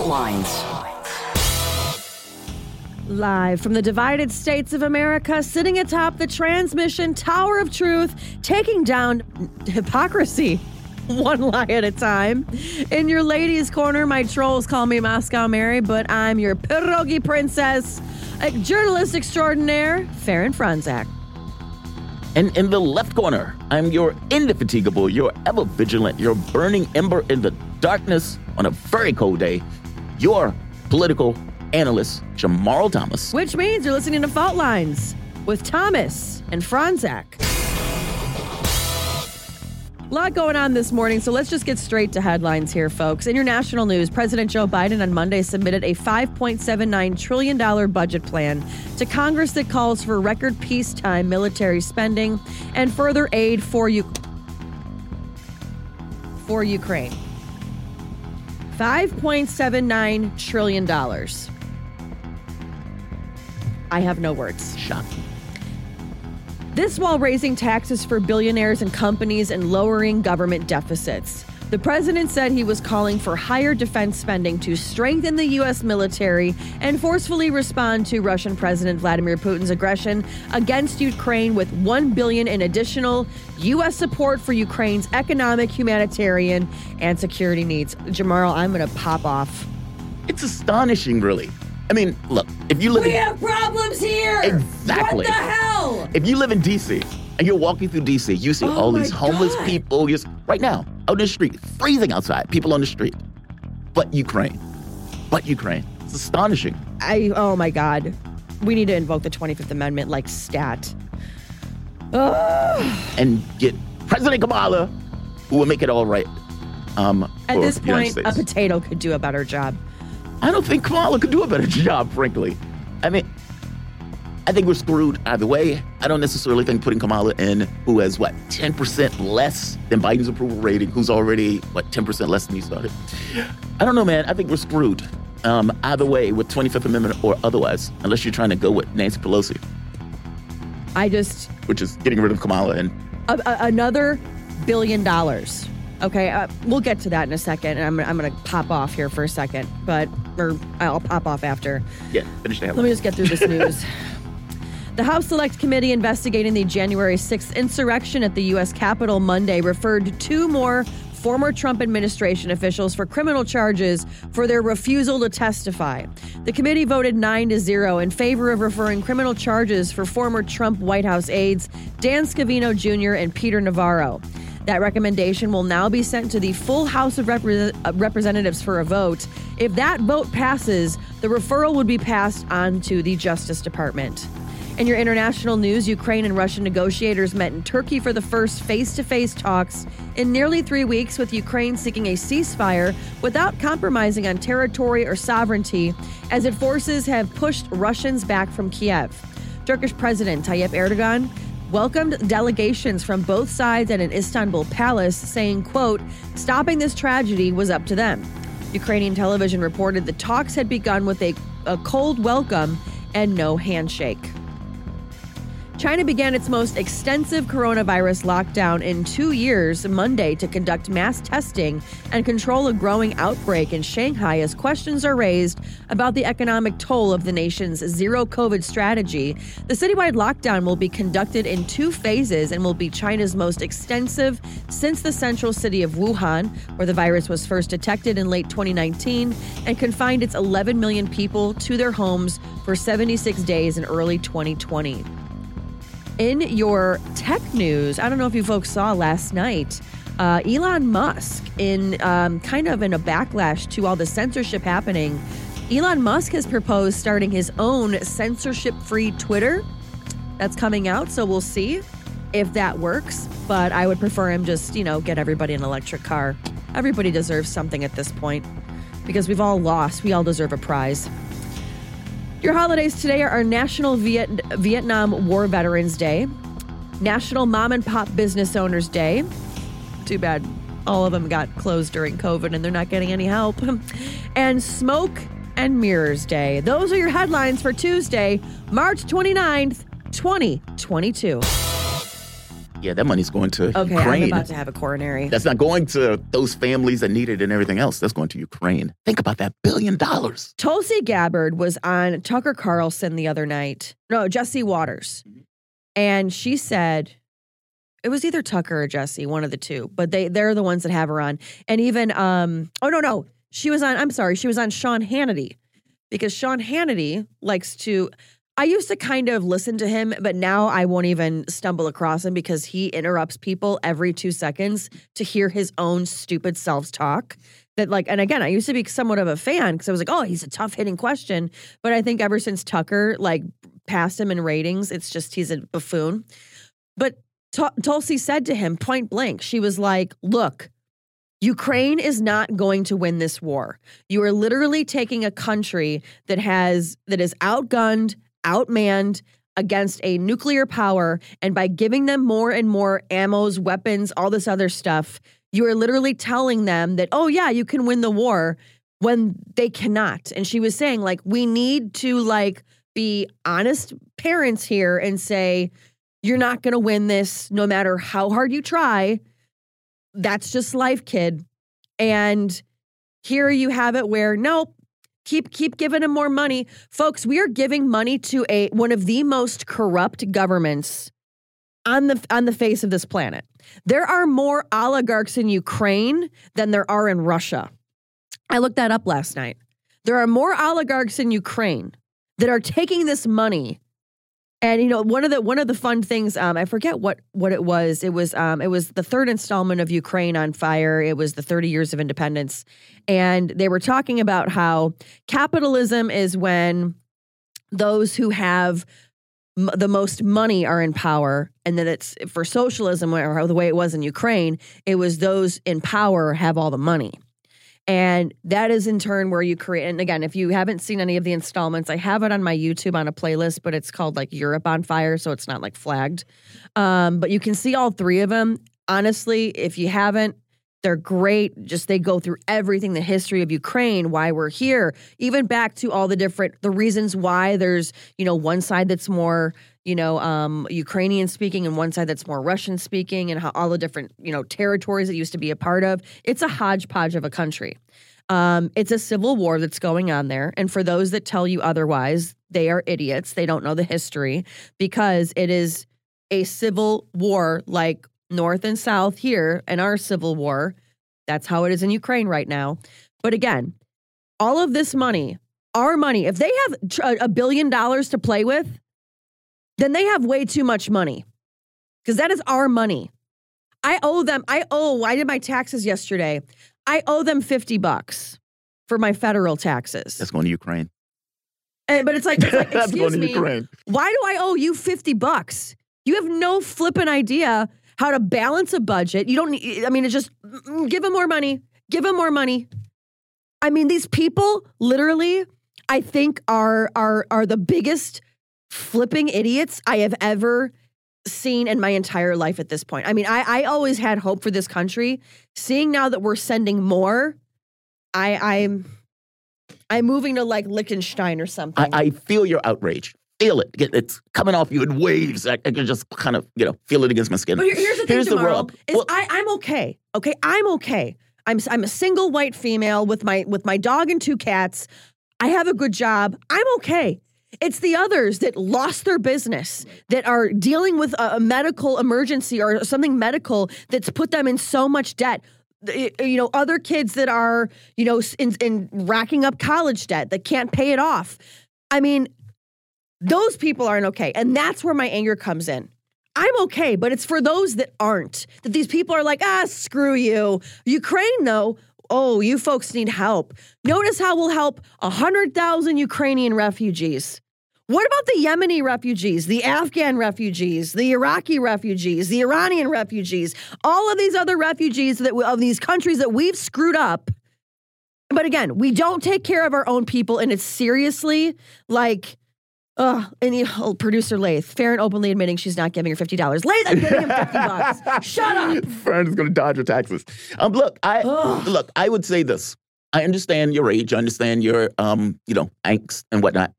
Fault Lines. Live from the divided states of America, sitting atop the transmission tower of truth, taking down hypocrisy one lie at a time. In your ladies' corner, my trolls call me Moscow Mary, but I'm your pierogi princess, a journalist extraordinaire, Faran Fronczak. And in the left corner, I'm your indefatigable, your ever vigilant, your burning ember in the darkness on a very cold day, your political analyst, Jamarl Thomas. Which means you're listening to Fault Lines with Thomas and Fronczak. A lot going on this morning, so let's just get straight to headlines here, folks. In your national news, President Joe Biden on Monday submitted a $5.79 trillion budget plan to Congress that calls for record peacetime military spending and further aid for, U- for Ukraine. $5.79 trillion. I have no words. Shocking. This while raising taxes for billionaires and companies and lowering government deficits. The president said he was calling for higher defense spending to strengthen the U.S. military and forcefully respond to Russian President Vladimir Putin's aggression against Ukraine with 1 billion in additional U.S. support for Ukraine's economic, humanitarian, and security needs. Jamarl, I'm going to pop off. It's astonishing, really. I mean, look, if you live We in, have problems here. Exactly. What the hell? if you live in DC and you're walking through DC, you see Oh all these homeless God. people just right now out in the street, freezing outside, people on the street. But Ukraine, but Ukraine. It's astonishing. I oh my god. We need to invoke the 25th Amendment like stat. Ugh. And get President Kamala, who will make it all right. Um, At this the United point, a potato could do a better job. I don't think Kamala could do a better job, frankly. I mean, I think we're screwed either way. I don't necessarily think putting Kamala in, who has what, 10% less than Biden's approval rating, who's already, what, 10% less than he started. I don't know, man. I think we're screwed. Um, either way, with 25th Amendment or otherwise, unless you're trying to go with Nancy Pelosi, I just which is getting rid of Kamala and a, a- another billion dollars. Okay, uh, we'll get to that in a second, and I'm, I'm going to pop off here for a second, but or I'll pop off after. yeah, finish the Let me just get through this news. The House Select Committee investigating the January 6th insurrection at the U.S. Capitol Monday referred two more former Trump administration officials for criminal charges for their refusal to testify. The committee voted 9 to 0 in favor of referring criminal charges for former Trump White House aides Dan Scavino Jr. and Peter Navarro. That recommendation will now be sent to the full House of uh, Representatives for a vote. If that vote passes, the referral would be passed on to the Justice Department. In your international news, Ukraine and Russian negotiators met in Turkey for the first face to face talks in nearly three weeks, with Ukraine seeking a ceasefire without compromising on territory or sovereignty, as its forces have pushed Russians back from Kiev. Turkish President Tayyip Erdogan welcomed delegations from both sides at an Istanbul palace, saying, quote, stopping this tragedy was up to them. Ukrainian television reported the talks had begun with a, a cold welcome and no handshake. China began its most extensive coronavirus lockdown in two years Monday to conduct mass testing and control a growing outbreak in Shanghai as questions are raised about the economic toll of the nation's zero COVID strategy. The citywide lockdown will be conducted in two phases and will be China's most extensive since the central city of Wuhan, where the virus was first detected in late 2019 and confined its 11 million people to their homes for 76 days in early 2020. In your tech news, I don't know if you folks saw last night, uh, Elon Musk, in um, kind of in a backlash to all the censorship happening, Elon Musk has proposed starting his own censorship free Twitter. That's coming out, so we'll see if that works. But I would prefer him just, you know, get everybody an electric car. Everybody deserves something at this point because we've all lost. We all deserve a prize. Your holidays today are National Viet- Vietnam War Veterans Day, National Mom and Pop Business Owners Day. Too bad all of them got closed during COVID and they're not getting any help. And Smoke and Mirrors Day. Those are your headlines for Tuesday, March 29th, 2022. Yeah, that money's going to Ukraine. Okay, Ukraine. I'm about to have a coronary. That's not going to those families that need it and everything else. That's going to Ukraine. Think about that billion dollars. Tulsi Gabbard was on Tucker Carlson the other night. No, Jesse Watters. And she said it was either Tucker or Jesse, one of the two, but they they're the ones that have her on. And even um oh no, no. She was on I'm sorry, she was on Sean Hannity. Because Sean Hannity likes to I used to kind of listen to him, but now I won't even stumble across him because he interrupts people every two seconds to hear his own stupid self talk. That, like, and again, I used to be somewhat of a fan because I was like, oh, he's a tough hitting question. But I think ever since Tucker, like, passed him in ratings, it's just he's a buffoon. But Tu- Tulsi said to him point blank, she was like, look, Ukraine is not going to win this war. You are literally taking a country that has that is outgunned, outmanned against a nuclear power and by giving them more and more ammos, weapons, all this other stuff, you are literally telling them that oh yeah, you can win the war when they cannot. And she was saying like we need to like be honest parents here and say you're not going to win this no matter how hard you try that's just life, kid. And here you have it where nope, keep keep giving them more money. Folks, we are giving money to a one of the most corrupt governments on the on the face of this planet. There are more oligarchs in Ukraine than there are in Russia. I looked that up last night. There are more oligarchs in Ukraine that are taking this money and you know, one of the one of the fun things, um, I forget what what it was. It was um, it was the third installment of Ukraine on Fire. It was the 30 years of independence, and they were talking about how capitalism is when those who have m- the most money are in power, and that it's for socialism or the way it was in Ukraine, it was those in power have all the money. And that is in turn where you create. And again, if you haven't seen any of the installments, I have it on my YouTube on a playlist, but it's called like Europe on Fire. So it's not like flagged. Um, but you can see all three of them. Honestly, if you haven't, they're great. Just they go through everything, the history of Ukraine, why we're here, even back to all the different the reasons why there's, you know, one side that's more, you know, um, Ukrainian speaking and one side that's more Russian speaking and how all the different, you know, territories it used to be a part of. It's a hodgepodge of a country. Um, it's a civil war that's going on there. And for those that tell you otherwise, they are idiots. They don't know the history because it is a civil war like North and South here in our civil war. That's how it is in Ukraine right now. But again, all of this money, our money, if they have a billion dollars to play with, then they have way too much money because that is our money. I owe them, I owe, I did my taxes yesterday. I owe them 50 bucks for my federal taxes. That's going to Ukraine. And, but it's like, it's like excuse me, Ukraine. why do I owe you 50 bucks? You have no flipping idea how to balance a budget. You don't need, I mean, it's just mm, give them more money, give them more money. I mean, these people literally, I think, are are are the biggest flipping idiots I have ever seen in my entire life at this point. I mean, I, I always had hope for this country. Seeing now that we're sending more, I I'm I'm moving to like Liechtenstein or something. I, I feel your outrage. Feel it. It's coming off you in waves. I, I can just kind of, you know, feel it against my skin. But here's the thing, Here's the tomorrow, rub. is Well- I, I'm okay. Okay, I'm okay. I'm I'm a single white female with my with my dog and two cats. I have a good job. I'm okay. It's the others that lost their business, that are dealing with a, a medical emergency or something medical that's put them in so much debt. You know, other kids that are, you know, in, in racking up college debt that can't pay it off. I mean, those people aren't okay. And that's where my anger comes in. I'm okay, but it's for those that aren't. That these people are like, ah, screw you. Ukraine, though, oh, you folks need help. Notice how we'll help 100,000 Ukrainian refugees. What about the Yemeni refugees, the Afghan refugees, the Iraqi refugees, the Iranian refugees, all of these other refugees that of these countries that we've screwed up? But again, we don't take care of our own people, and it's seriously like Ugh, and you, oh, producer Lath, fair and openly admitting she's not giving her fifty dollars. Lath, I'm giving him fifty bucks. Shut up. Fern is going to dodge her taxes. Um, look, I Ugh. look. I would say this. I understand your age. I understand your um, you know, angst and whatnot.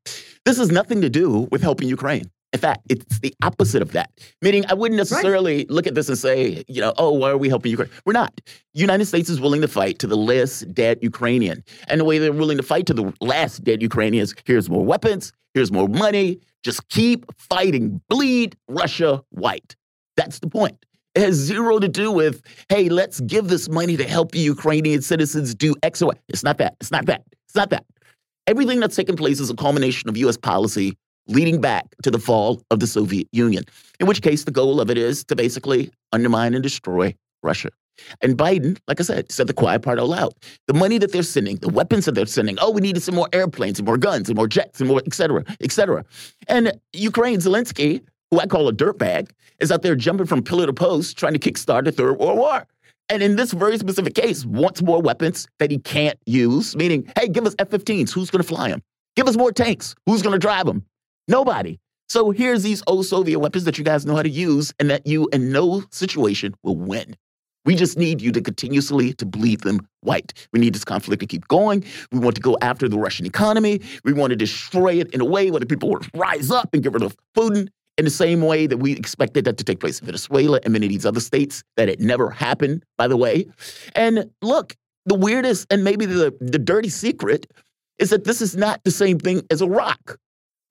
This has nothing to do with helping Ukraine. In fact, it's the opposite of that. Meaning, I wouldn't necessarily right. look at this and say, you know, oh, why are we helping Ukraine? We're not. United States is willing to fight to the last dead Ukrainian. And the way they're willing to fight to the last dead Ukrainians, here's more weapons, here's more money. Just keep fighting. Bleed Russia white. That's the point. It has zero to do with, hey, let's give this money to help the Ukrainian citizens do X or Y. It's not that. It's not that. It's not that. Everything that's taken place is a culmination of US policy leading back to the fall of the Soviet Union, in which case the goal of it is to basically undermine and destroy Russia. And Biden, like I said, said the quiet part out loud. The money that they're sending, the weapons that they're sending, oh, we needed some more airplanes and more guns and more jets and more, et cetera, et cetera. And Ukraine, Zelensky, who I call a dirtbag, is out there jumping from pillar to post trying to kickstart the Third World War. And in this very specific case, wants more weapons that he can't use, meaning, hey, give us F 15s. Who's going to fly them? Give us more tanks. Who's going to drive them? Nobody. So here's these old Soviet weapons that you guys know how to use and that you in no situation will win. We just need you to continuously to bleed them white. We need this conflict to keep going. We want to go after the Russian economy. We want to destroy it in a way where the people will rise up and get rid of Putin in the same way that we expected that to take place in Venezuela and many of these other states, that it never happened, by the way. And look, the weirdest and maybe the, the dirty secret is that this is not the same thing as Iraq.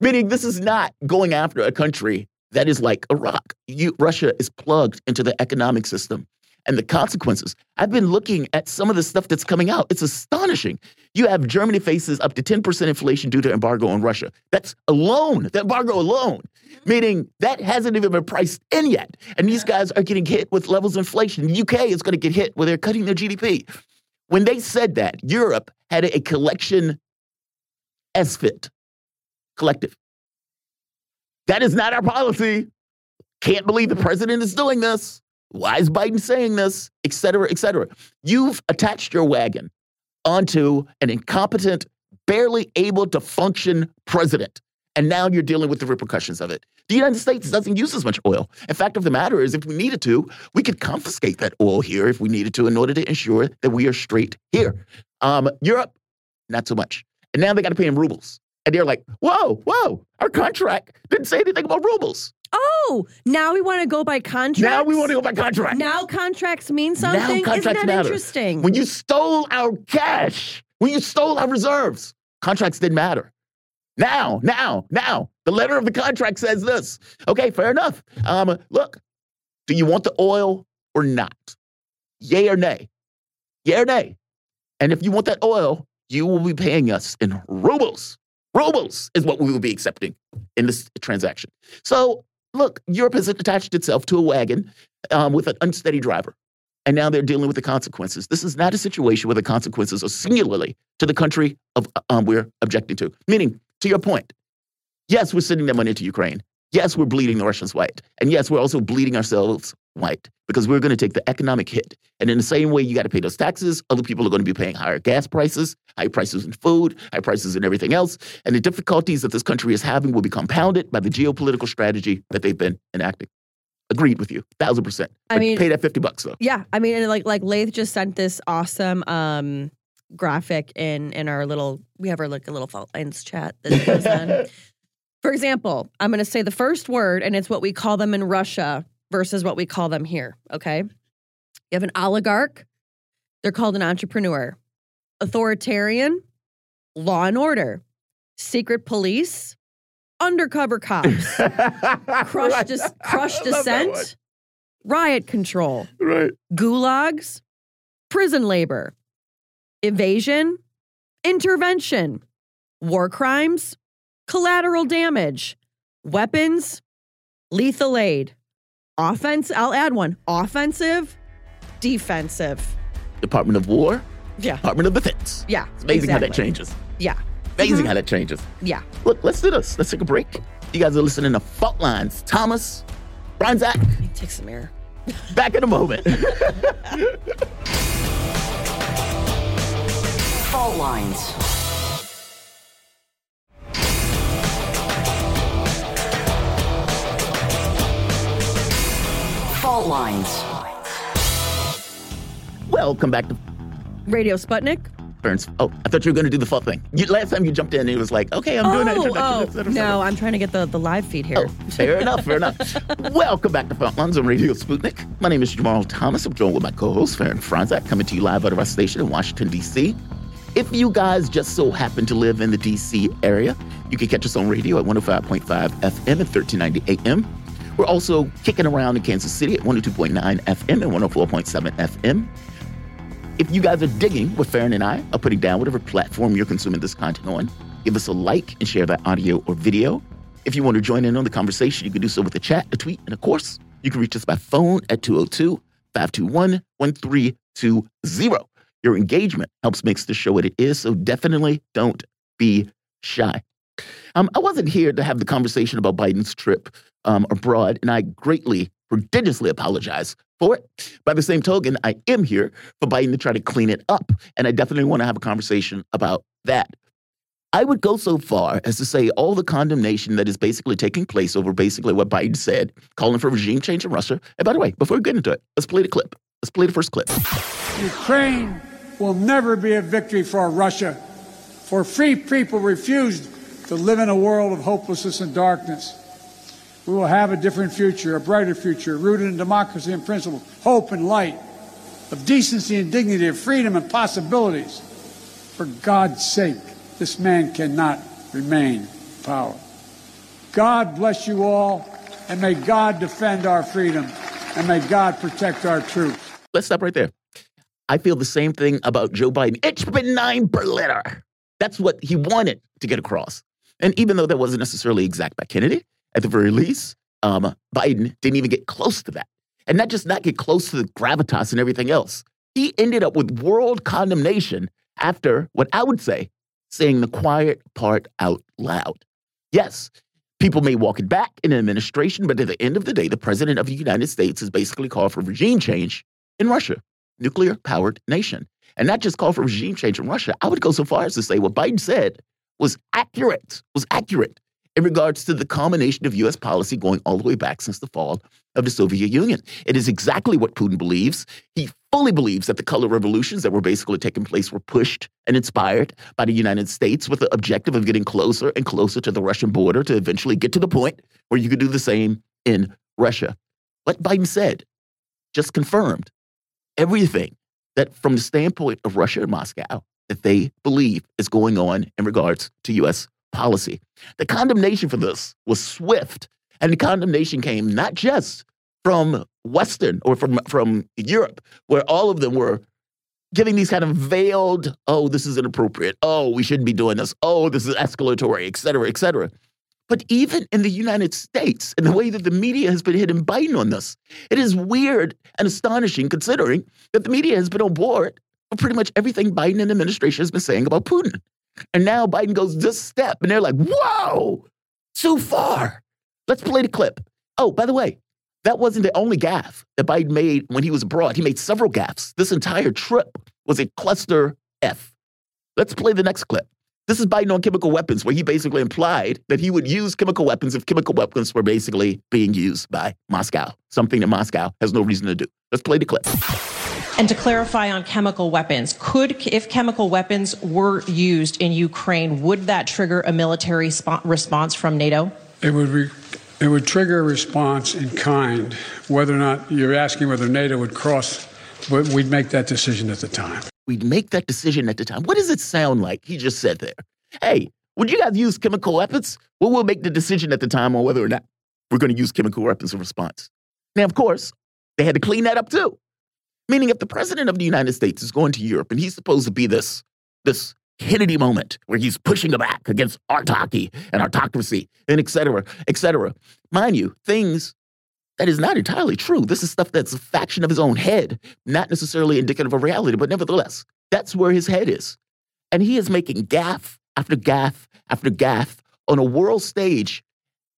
Meaning, this is not going after a country that is like Iraq. You, Russia is plugged into the economic system and the consequences. I've been looking at some of the stuff that's coming out. It's astonishing. You have Germany faces up to 10% inflation due to embargo on Russia. That's alone, the embargo alone, meaning that hasn't even been priced in yet. And these guys are getting hit with levels of inflation. The UK is going to get hit where they're cutting their GDP. When they said that, Europe had a collection SFIT, collective. That is not our policy. Can't believe the president is doing this. Why is Biden saying this? Et cetera, et cetera. You've attached your wagon onto an incompetent, barely able to function president. And now you're dealing with the repercussions of it. The United States doesn't use as much oil. In fact of the matter is, if we needed to, we could confiscate that oil here if we needed to in order to ensure that we are straight here. Um, Europe, not so much. And now they got to pay in rubles. And they're like, whoa, whoa, our contract didn't say anything about rubles. Oh, now we want to go by contract. Now we want to go by contract. Now contracts mean something. Now contracts Isn't that matter. interesting? When you stole our cash, when you stole our reserves, contracts didn't matter. Now, now, now, the letter of the contract says this. Okay, fair enough. Um, look, do you want the oil or not? Yay or nay? Yay or nay? And if you want that oil, you will be paying us in rubles. Rubles is what we will be accepting in this transaction. So, look, Europe has attached itself to a wagon um, with an unsteady driver. And now they're dealing with the consequences. This is not a situation where the consequences are singularly to the country of um, we're objecting to. Meaning, to your point, yes, we're sending that money to Ukraine. Yes, we're bleeding the Russians white. And yes, we're also bleeding ourselves white because we're going to take the economic hit. And in the same way you got to pay those taxes, other people are going to be paying higher gas prices, high prices in food, high prices in everything else. And the difficulties that this country is having will be compounded by the geopolitical strategy that they've been enacting. Agreed with you, thousand percent. I mean, pay that fifty bucks though. Yeah, I mean, like like Lath just sent this awesome um, graphic in in our little. We have our like a little fault lines chat that goes on. For example, I'm going to say the first word, and it's what we call them in Russia versus what we call them here. Okay. You have an oligarch, they're called an entrepreneur. Authoritarian, law and order. Secret police, undercover cops. crush, right. dis- crush dissent, riot control. Right. Gulags, prison labor. Evasion, intervention. War crimes, collateral damage, weapons, lethal aid, offense. I'll add one offensive, defensive. Department of War. Yeah. Department of Defense. Yeah. It's amazing exactly. how that changes. Yeah. Amazing mm-hmm. how that changes. Yeah. Look, let's do this. Let's take a break. You guys are listening to Fault Lines. Thomas, Fronczak. Take some air. Back in a moment. Fault Lines. Fault Lines. Welcome back to Radio Sputnik. Burns. Oh, I thought you were going to do the full thing. You, last time you jumped in, it was like, okay, I'm doing oh, an oh, introduction. Oh, no, I'm trying to get the, the live feed here. Oh, fair enough, fair enough. Welcome back to Frontlines on Radio Sputnik. My name is Jamarl Thomas. I'm joined with my co-host, Faran Fronczak, coming to you live out of our station in Washington, D.C. If you guys just so happen to live in the D.C. area, you can catch us on radio at 105.5 FM and 1390 AM. We're also kicking around in Kansas City at 102.9 FM and 104.7 FM. If you guys are digging what Faran and I are putting down, whatever platform you're consuming this content on, give us a like and share that audio or video. If you want to join in on the conversation, you can do so with a chat, a tweet, and of course, you can reach us by phone at 202 521 1320. Your engagement helps makes the show what it is, so definitely don't be shy. Um, I wasn't here to have the conversation about Biden's trip um, abroad, and I greatly, prodigiously apologize for it. By the same token, I am here for Biden to try to clean it up, and I definitely want to have a conversation about that. I would go so far as to say all the condemnation that is basically taking place over basically what Biden said, calling for regime change in Russia. And by the way, before we get into it, let's play the clip. Let's play the first clip. Ukraine will never be a victory for Russia, for free people refused to live in a world of hopelessness and darkness. We will have a different future, a brighter future, rooted in democracy and principle, hope and light, of decency and dignity, of freedom and possibilities. For God's sake, this man cannot remain in power. God bless you all, and may God defend our freedom, and may God protect our troops. Let's stop right there. I feel the same thing about Joe Biden. It's benign Berliner. That's what he wanted to get across. And even though that wasn't necessarily exact by Kennedy, at the very least, um, Biden didn't even get close to that. And not just not get close to the gravitas and everything else. He ended up with world condemnation after what I would say saying the quiet part out loud. Yes, people may walk it back in an administration, but at the end of the day, the president of the United States has basically called for regime change in Russia, nuclear powered nation. And not just call for regime change in Russia. I would go so far as to say what Biden said was accurate, was accurate in regards to the combination of U.S. policy going all the way back since the fall of the Soviet Union. It is exactly what Putin believes. He fully believes that the color revolutions that were basically taking place were pushed and inspired by the United States with the objective of getting closer and closer to the Russian border to eventually get to the point where you could do the same in Russia. What Biden said just confirmed everything that, from the standpoint of Russia and Moscow, that they believe is going on in regards to U.S policy. The condemnation for this was swift, and the condemnation came not just from Western or from, from Europe, where all of them were giving these kind of veiled, oh, this is inappropriate, oh, we shouldn't be doing this, oh, this is escalatory, et cetera, et cetera. But even in the United States, and the way that the media has been hitting Biden on this, it is weird and astonishing considering that the media has been on board pretty much everything Biden and administration has been saying about Putin. And now Biden goes this step, and they're like, whoa, too far. Let's play the clip. Oh, by the way, that wasn't the only gaffe that Biden made when he was abroad. He made several gaffes. This entire trip was a cluster F. Let's play the next clip. This is Biden on chemical weapons, where he basically implied that he would use chemical weapons if chemical weapons were basically being used by Moscow, something that Moscow has no reason to do. Let's play the clip. And to clarify on chemical weapons, could, if chemical weapons were used in Ukraine, would that trigger a military sp- response from NATO? It would, re- it would trigger a response in kind. Whether or not you're asking whether NATO would cross, we'd make that decision at the time. We'd make that decision at the time. What does it sound like? He just said there. Hey, would you guys use chemical weapons? Well, we'll make the decision at the time on whether or not we're going to use chemical weapons in response. Now, of course, they had to clean that up too. Meaning, if the president of the United States is going to Europe and he's supposed to be this, this Kennedy moment where he's pushing back against autocracy and autocracy and et cetera, et cetera. Mind you, things that is not entirely true. This is stuff that's a faction of his own head, not necessarily indicative of reality, but nevertheless, that's where his head is. And he is making gaff after gaff after gaff on a world stage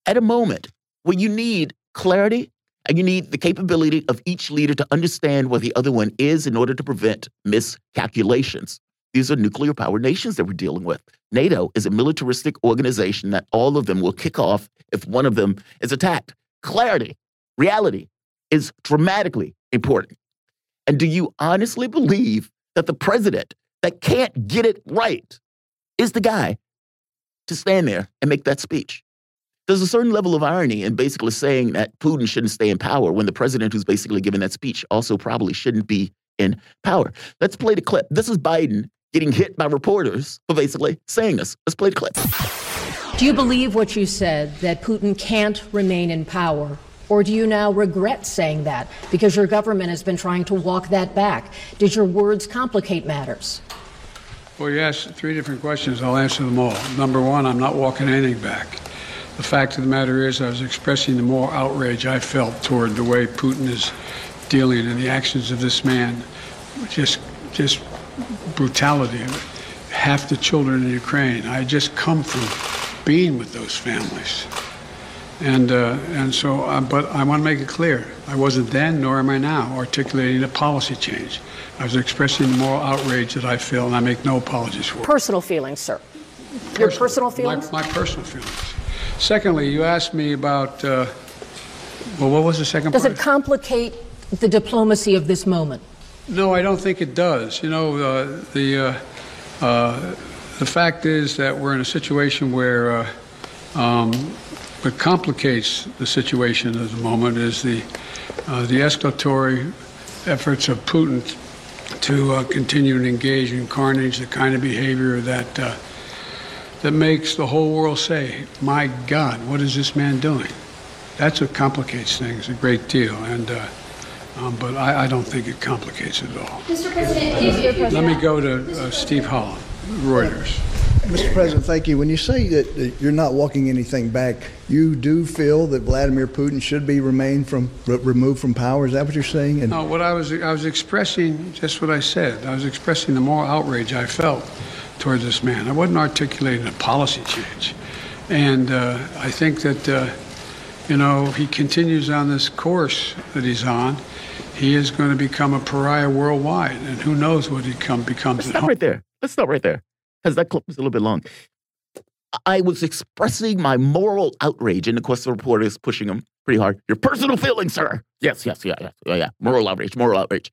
at a moment where you need clarity and you need the capability of each leader to understand where the other one is in order to prevent miscalculations. These are nuclear powered nations that we're dealing with. NATO is a militaristic organization that all of them will kick off if one of them is attacked. Clarity, reality is dramatically important. And do you honestly believe that the president that can't get it right is the guy to stand there and make that speech. There's a certain level of irony in basically saying that Putin shouldn't stay in power when the president who's basically giving that speech also probably shouldn't be in power. Let's play the clip. This is Biden getting hit by reporters for basically saying this. Let's play the clip. Do you believe what you said, that Putin can't remain in power? Or do you now regret saying that because your government has been trying to walk that back? Did your words complicate matters? Well, you asked three different questions. I'll answer them all. Number one, I'm not walking anything back. The fact of the matter is, I was expressing the moral outrage I felt toward the way Putin is dealing and the actions of this man. Just, just brutality. Half the children in Ukraine. I just come from being with those families. And, uh, and so, uh, but I want to make it clear I wasn't then, nor am I now, articulating a policy change. I was expressing the moral outrage that I feel, and I make no apologies for it. Personal feelings, sir. Your personal feelings? My, my personal feelings. Secondly, you asked me about, uh, well, what was the second Does part? Does it complicate the diplomacy of this moment? No, I don't think it does. You know, uh, the, uh, uh, the fact is that we're in a situation where uh, um, what complicates the situation at the moment is the, uh, the escalatory efforts of Putin to uh, continue to engage in carnage, the kind of behavior that uh, that makes the whole world say, "My God, what is this man doing?" That's what complicates things a great deal, and. Uh, um, but I, I, don't think it complicates it at all. Mr. President, Let me go to uh, Steve Holland, Reuters. Mr. President, thank you. When you say that you're not walking anything back, you do feel that Vladimir Putin should be remain from removed from power. Is that what you're saying? And no, what I was I was expressing just what I said. I was expressing the moral outrage I felt towards this man. I wasn't articulating a policy change, and uh, I think that uh, you know he continues on this course that he's on. He is going to become a pariah worldwide, and who knows what he come becomes. Let's stop right there. Let's stop right there because that clip was a little bit long. I was expressing my moral outrage, and of course, the reporter is pushing him pretty hard. Your personal feelings, sir. Yes, yes, yeah, yeah, yeah, yeah. Moral outrage, moral outrage.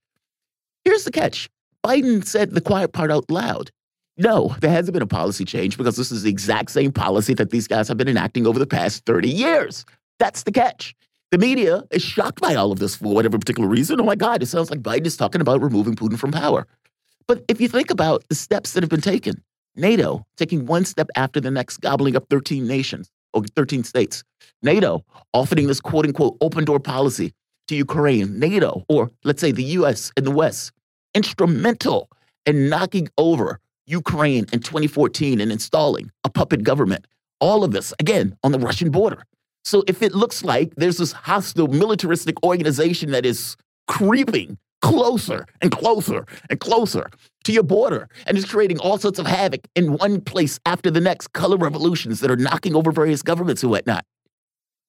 Here's the catch Biden said the quiet part out loud. No, there hasn't been a policy change because this is the exact same policy that these guys have been enacting over the past 30 years. That's the catch. The media is shocked by all of this for whatever particular reason. Oh my God, it sounds like Biden is talking about removing Putin from power. But if you think about the steps that have been taken, NATO taking one step after the next, gobbling up 13 nations or 13 states. NATO offering this quote unquote open door policy to Ukraine. NATO, or let's say the US and the West, instrumental in knocking over Ukraine in 2014 and installing a puppet government. All of this, again, on the Russian border. So if it looks like there's this hostile militaristic organization that is creeping closer and closer and closer to your border and is creating all sorts of havoc in one place after the next color revolutions that are knocking over various governments and whatnot.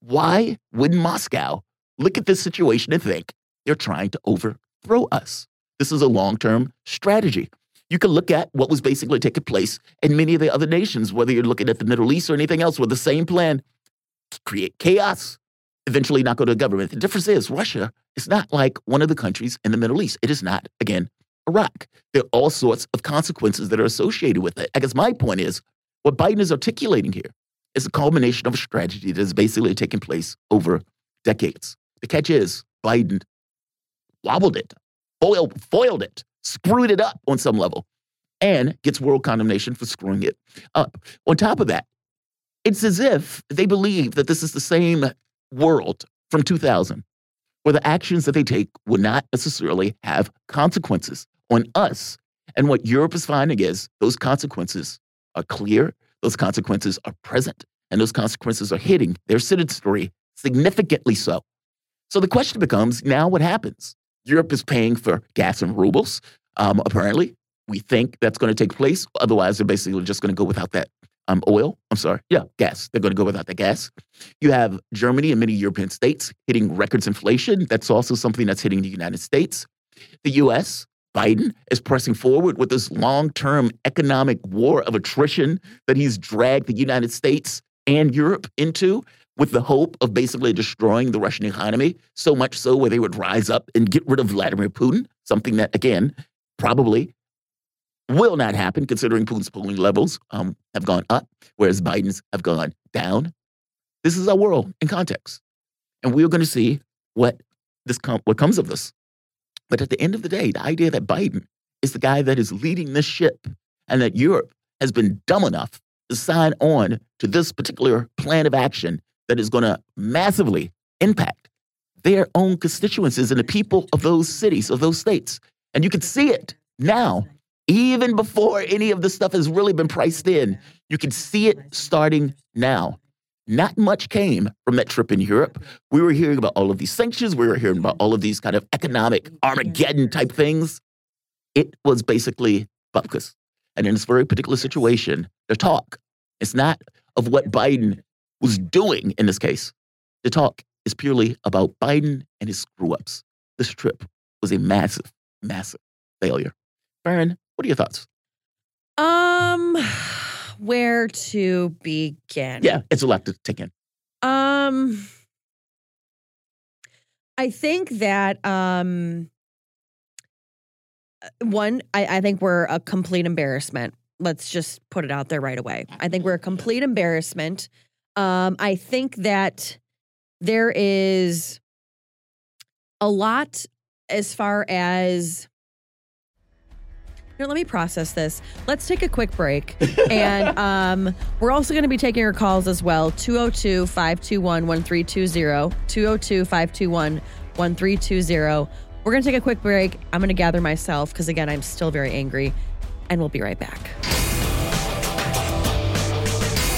Why would Moscow look at this situation and think they're trying to overthrow us? This is a long term strategy. You can look at what was basically taking place in many of the other nations, whether you're looking at the Middle East or anything else, with the same plan to create chaos, eventually not go to government. The difference is Russia is not like one of the countries in the Middle East. It is not, again, Iraq. There are all sorts of consequences that are associated with it. I guess my point is what Biden is articulating here is a culmination of a strategy that has basically taken place over decades. The catch is Biden wobbled it, foiled, foiled it, screwed it up on some level, and gets world condemnation for screwing it up. On top of that, it's as if they believe that this is the same world from 2000, where the actions that they take would not necessarily have consequences on us. And what Europe is finding is those consequences are clear, those consequences are present, and those consequences are hitting their citizenry significantly so. So the question becomes now what happens? Europe is paying for gas and rubles. Um, apparently, we think that's going to take place. Otherwise, they're basically just going to go without that um, oil. I'm sorry. Yeah, gas. They're going to go without the gas. You have Germany and many European states hitting records inflation. That's also something that's hitting the United States. The U.S. Biden is pressing forward with this long term economic war of attrition that he's dragged the United States and Europe into with the hope of basically destroying the Russian economy, so much so where they would rise up and get rid of Vladimir Putin, something that, again, probably will not happen considering Putin's polling levels um, have gone up, whereas Biden's have gone down. This is our world in context. And we're going to see what this com- what comes of this. But at the end of the day, the idea that Biden is the guy that is leading this ship and that Europe has been dumb enough to sign on to this particular plan of action that is going to massively impact their own constituencies and the people of those cities, of those states. And you can see it now, even before any of this stuff has really been priced in. You can see it starting now. Not much came from that trip in Europe. We were hearing about all of these sanctions. We were hearing about all of these kind of economic Armageddon type things. It was basically bupkis. And in this very particular situation, the talk is not of what Biden was doing in this case. The talk is purely about Biden and his screw ups. This trip was a massive, massive failure. Faran, what are your thoughts? Um, where to begin? Yeah, it's a lot to take in. Um, I think that um, uh, one, I, I think we're a complete embarrassment. Let's just put it out there right away. I think we're a complete embarrassment. Um, I think that there is a lot as far as here, let me process this. Let's take a quick break. and um, we're also going to be taking your calls as well 202 521 1320. 202 521 1320. We're going to take a quick break. I'm going to gather myself because, again, I'm still very angry. And we'll be right back.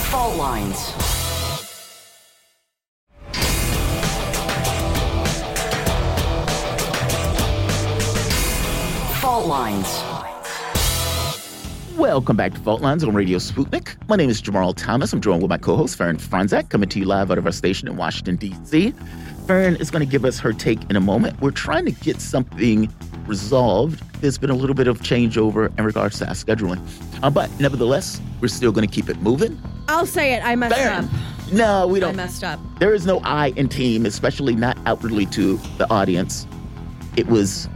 Fault lines. Fault lines. Welcome back to Fault Lines on Radio Sputnik. My name is Jamarl Thomas. I'm joined with my co-host Faran Fronczak, coming to you live out of our station in Washington, D.C. Faran is going to give us her take in a moment. We're trying to get something resolved. There's been a little bit of changeover in regards to our scheduling. Uh, but nevertheless, we're still going to keep it moving. I'll say it. I messed Faran, up. no, we don't. I messed up. There is no I in team, especially not outwardly to the audience. It was,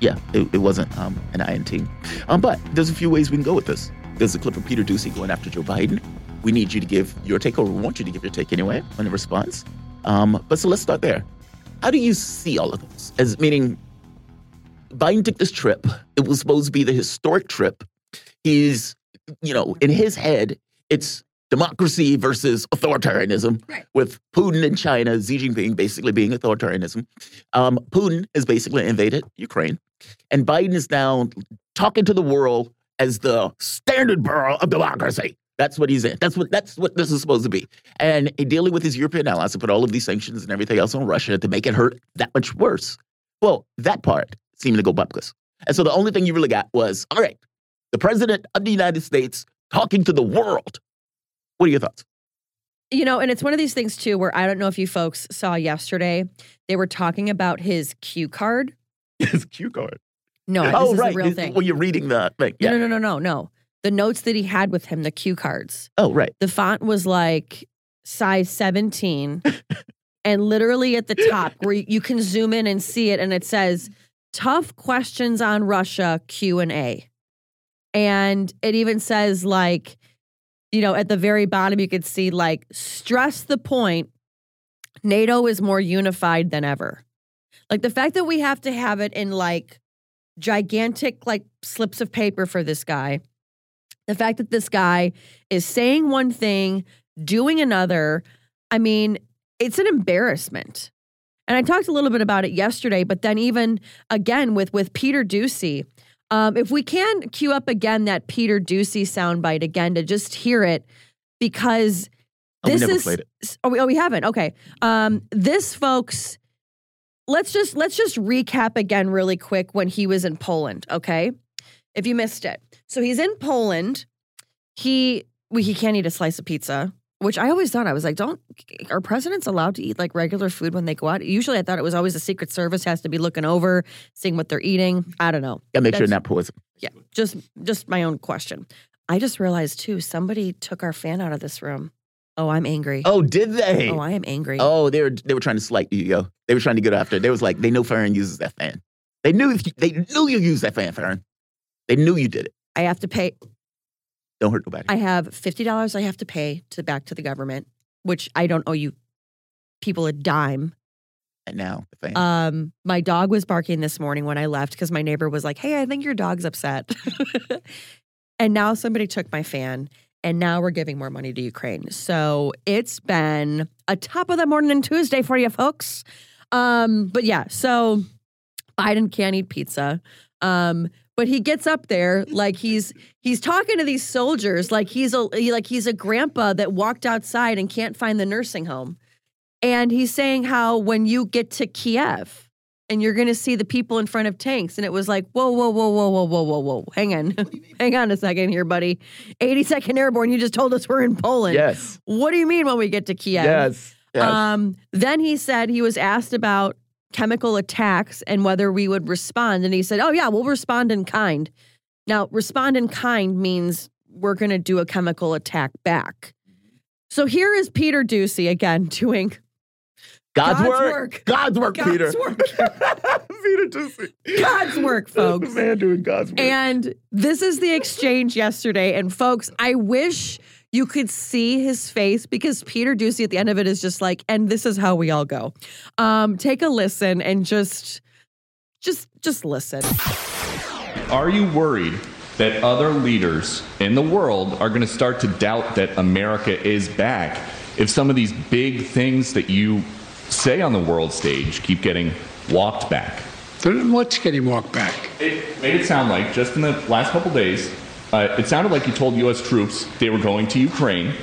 yeah, it, it wasn't um, an I in team. Um, but there's a few ways we can go with this. There's a clip of Peter Doocy going after Joe Biden. We need you to give your take, or we want you to give your take anyway on the response. Um, but so let's start there. How do you see all of this? As meaning, Biden took this trip. It was supposed to be the historic trip. He's, you know, in his head, it's democracy versus authoritarianism, Right. with Putin in China, Xi Jinping basically being authoritarianism. Um, Putin has basically invaded Ukraine, and Biden is now talking to the world as the standard bearer of democracy. That's what he's in. That's what that's what this is supposed to be. And dealing with his European allies to put all of these sanctions and everything else on Russia to make it hurt that much worse. Well, that part seemed to go bupkis. And so the only thing you really got was, all right, the president of the United States talking to the world. What are your thoughts? You know, and it's one of these things too where I don't know if you folks saw yesterday, they were talking about his cue card. His cue card. No, this oh, is right. a real thing. When you're reading the thing. No, Yeah. no, no, no, no, no. The notes that he had with him, the cue cards. Oh, right. The font was like size 17. and literally at the top, where you can zoom in and see it, and it says tough questions on Russia Q&A. And it even says like, you know, at the very bottom, you could see like stress the point NATO is more unified than ever. Like the fact that we have to have it in like gigantic like slips of paper for this guy. The fact that this guy is saying one thing, doing another. I mean, it's an embarrassment. And I talked a little bit about it yesterday, but then even again with with Peter Doocy, um, if we can cue up again that Peter Doocy soundbite again to just hear it, because Oh, we this never is played it. Oh, we, oh, we haven't. Okay. Um, this, folks, let's just let's just recap again really quick when he was in Poland. Okay, if you missed it, so he's in Poland. He well, he can't eat a slice of pizza, which I always thought I was like, don't are presidents allowed to eat like regular food when they go out? Usually, I thought it was always the Secret Service has to be looking over, seeing what they're eating. I don't know. Gotta make sure That's- not poison. Yeah, just just my own question. I just realized too, somebody took our fan out of this room. Oh, I'm angry. Oh, did they? Oh, I am angry. Oh, they were they were trying to slight you, yo. They were trying to get after. it. They was like, they know Faran uses that fan. They knew they knew you used that fan, Faran. They knew you did it. I have to pay. Don't hurt nobody. I have fifty dollars. I have to pay to back to the government, which I don't owe you people a dime. and now. Um, my dog was barking this morning when I left because my neighbor was like, "Hey, I think your dog's upset." and now somebody took my fan, and now we're giving more money to Ukraine. So it's been a top of the morning and Tuesday for you folks. Um, but yeah, so Biden can't eat pizza. Um, but he gets up there like he's he's talking to these soldiers like he's a like he's a grandpa that walked outside and can't find the nursing home. And he's saying how when you get to Kiev and you're going to see the people in front of tanks, and it was like, whoa, whoa, whoa, whoa, whoa, whoa, whoa, whoa, hang on, hang on a second here, buddy. 82nd Airborne, you just told us we're in Poland. yes. What do you mean when we get to Kiev? Yes. Yes. Um, then he said he was asked about chemical attacks and whether we would respond. And he said, Oh, yeah, we'll respond in kind. Now, respond in kind means we're going to do a chemical attack back. So here is Peter Doocy again doing God's, God's work. work. God's work, God's Peter. work. Peter Doocy. God's work, folks. Man doing God's work. And this is the exchange yesterday. And folks, I wish you could see his face because Peter Doocy at the end of it is just like, and this is how we all go. Um, take a listen and just, just, just listen. Are you worried that other leaders in the world are going to start to doubt that America is back if some of these big things that you say on the world stage keep getting walked back? Then What's getting walked back? It made it sound like just in the last couple days, uh, it sounded like you told U.S. troops they were going to Ukraine.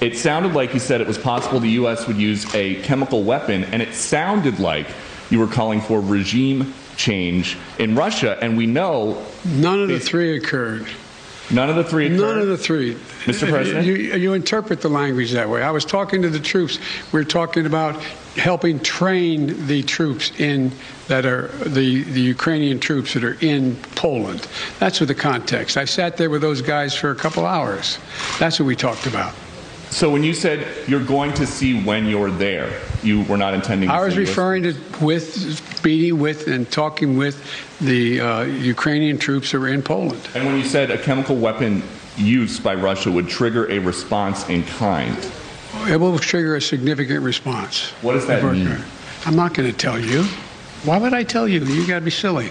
It sounded like you said it was possible the U.S. would use a chemical weapon, and it sounded like you were calling for regime change in Russia. And we know None of the three occurred. None of the three occurred. None of the three. Mr. President? You, you interpret the language that way. I was talking to the troops. We are talking about helping train the troops in that are the, the Ukrainian troops that are in Poland. That's what the context. I sat there with those guys for a couple hours. That's what we talked about. So when you said you're going to see when you're there, you were not intending. To I was referring to with meeting with and talking with the uh, Ukrainian troops that were in Poland. And when you said a chemical weapon used by Russia would trigger a response in kind, It will trigger a significant response. What does that mean? I'm not going to tell you. Why would I tell you? You got to be silly.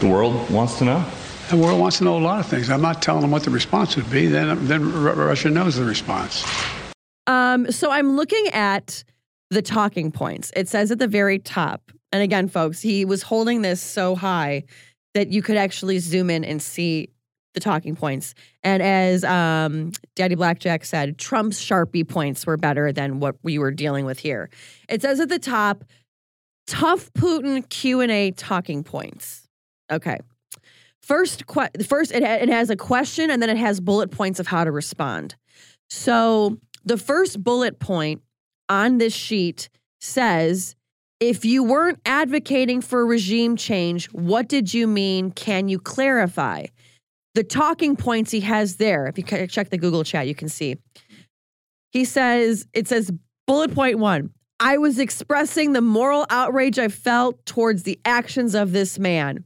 the world wants to know. The world wants to know a lot of things. I'm not telling them what the response would be. Then, then Ru- Russia knows the response. Um, so I'm looking at the talking points. It says at the very top, and again, folks, he was holding this so high that you could actually zoom in and see the talking points. And as um, Daddy Blackjack said, Trump's Sharpie points were better than what we were dealing with here. It says at the top, tough Putin Q and A talking points. Okay. First, que- first it, ha- it has a question and then it has bullet points of how to respond. So the first bullet point on this sheet says, if you weren't advocating for regime change, what did you mean? Can you clarify? The talking points he has there, if you check the Google chat, you can see. He says, it says, bullet point one I was expressing the moral outrage I felt towards the actions of this man.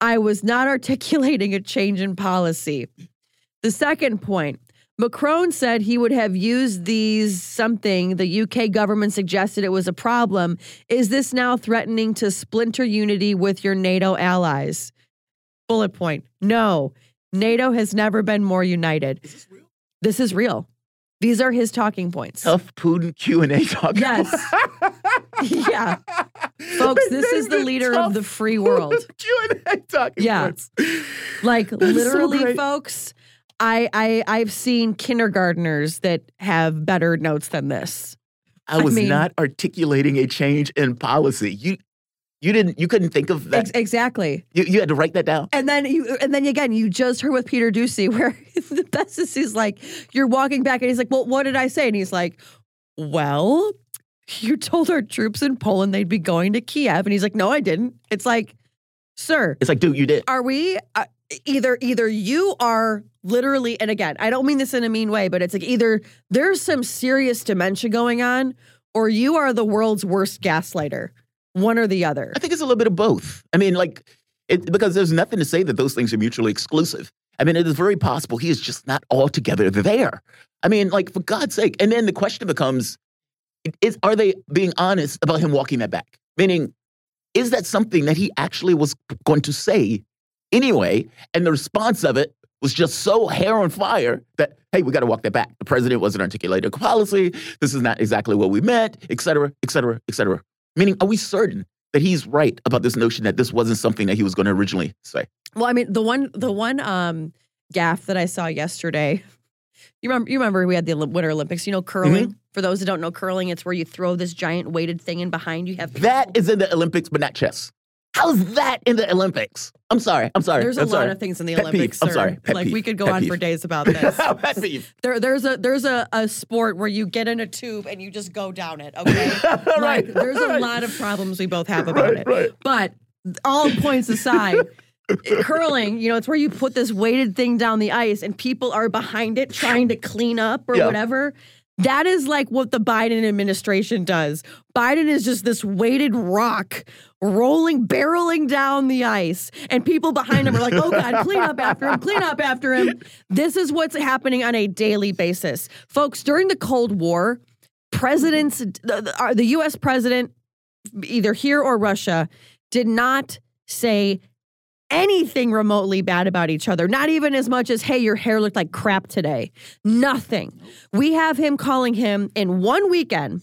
I was not articulating a change in policy. The second point Macron said he would have used these something. The UK government suggested it was a problem. Is this now threatening to splinter unity with your NATO allies? Bullet point No, NATO has never been more united. This is real. These are his talking points. Tough Putin Q and A talk. Yes. yeah. Folks, this is the leader of the free world. Q and A talking Yeah. points. Like so literally, great. folks, I, I I've seen kindergartners that have better notes than this. I was mean- not articulating a change in policy. You, you didn't. You couldn't think of that. Ex- exactly. you, you had to write that down. And then you and then again, you just heard with Peter Doocy where the best is he's like, you're walking back and he's like, Well, what did I say? And he's like, Well, you told our troops in Poland they'd be going to Kiev. And he's like, No, I didn't. It's like, sir, It's like, dude, you did. are we uh, either either you are literally and again i don't mean this in a mean way but it's like either there's some serious dementia going on or you are the world's worst gaslighter one or the other I think it's a little bit of both. I mean, like, it, because there's nothing to say that those things are mutually exclusive. I mean, it is very possible he is just not altogether there. I mean, like for God's sake. And then the question becomes: Is are they being honest about him walking that back? Meaning, is that something that he actually was going to say anyway? And the response of it was just so hair on fire that hey, we got to walk that back. The president wasn't articulating a policy. This is not exactly what we meant, et cetera, et cetera, et cetera. Meaning, are we certain that he's right about this notion that this wasn't something that he was going to originally say? Well, I mean, the one the one um gaff that I saw yesterday. You remember? You remember we had the Winter Olympics. You know, curling. Mm-hmm. For those that don't know curling, it's where you throw this giant weighted thing in behind you. Have That is in the Olympics, but not chess. How's that in the Olympics? I'm sorry. I'm sorry. There's a I'm lot sorry. of things in the Pet Olympics. peeve. I'm sorry. Pet like we could go Pet on peeve. for days about this. Pet peeve. There, there's a there's a, a sport where you get in a tube and you just go down it. Okay, Right, like there's a right. lot of problems we both have about Right, it. right. But all points aside, curling, you know, it's where you put this weighted thing down the ice and people are behind it trying to clean up or Yeah. whatever. That is like what the Biden administration does. Biden is just this weighted rock rolling, barreling down the ice, and people behind him are like, oh God, clean up after him, clean up after him. This is what's happening on a daily basis. Folks, during the Cold War, presidents, the, the, uh, US president, either here or Russia, did not say anything remotely bad about each other. Not even as much as, hey, your hair looked like crap today. Nothing. We have him calling him in one weekend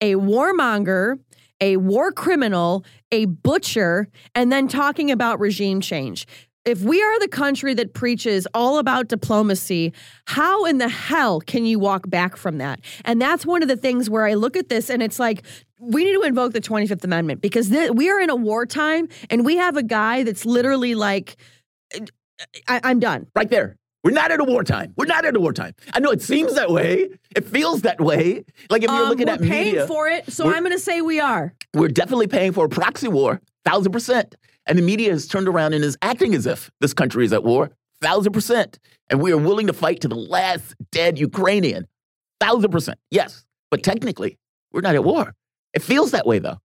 a warmonger, a war criminal, a butcher, and then talking about regime change. If we are the country that preaches all about diplomacy, how in the hell can you walk back from that? And that's one of the things where I look at this and it's like, we need to invoke the 25th Amendment because th- we are in a wartime and we have a guy that's literally like, I- I'm done. Right there. We're not at a wartime. We're not at a wartime. I know it seems that way. It feels that way. Like if you're Um, looking we're at paying media, for it, so I'm going to say we are. we're definitely paying for a proxy war, thousand percent. And the media has turned around and is acting as if this country is at war, thousand percent. And we are willing to fight to the last dead Ukrainian, thousand percent. Yes, but technically, we're not at war. It feels that way though.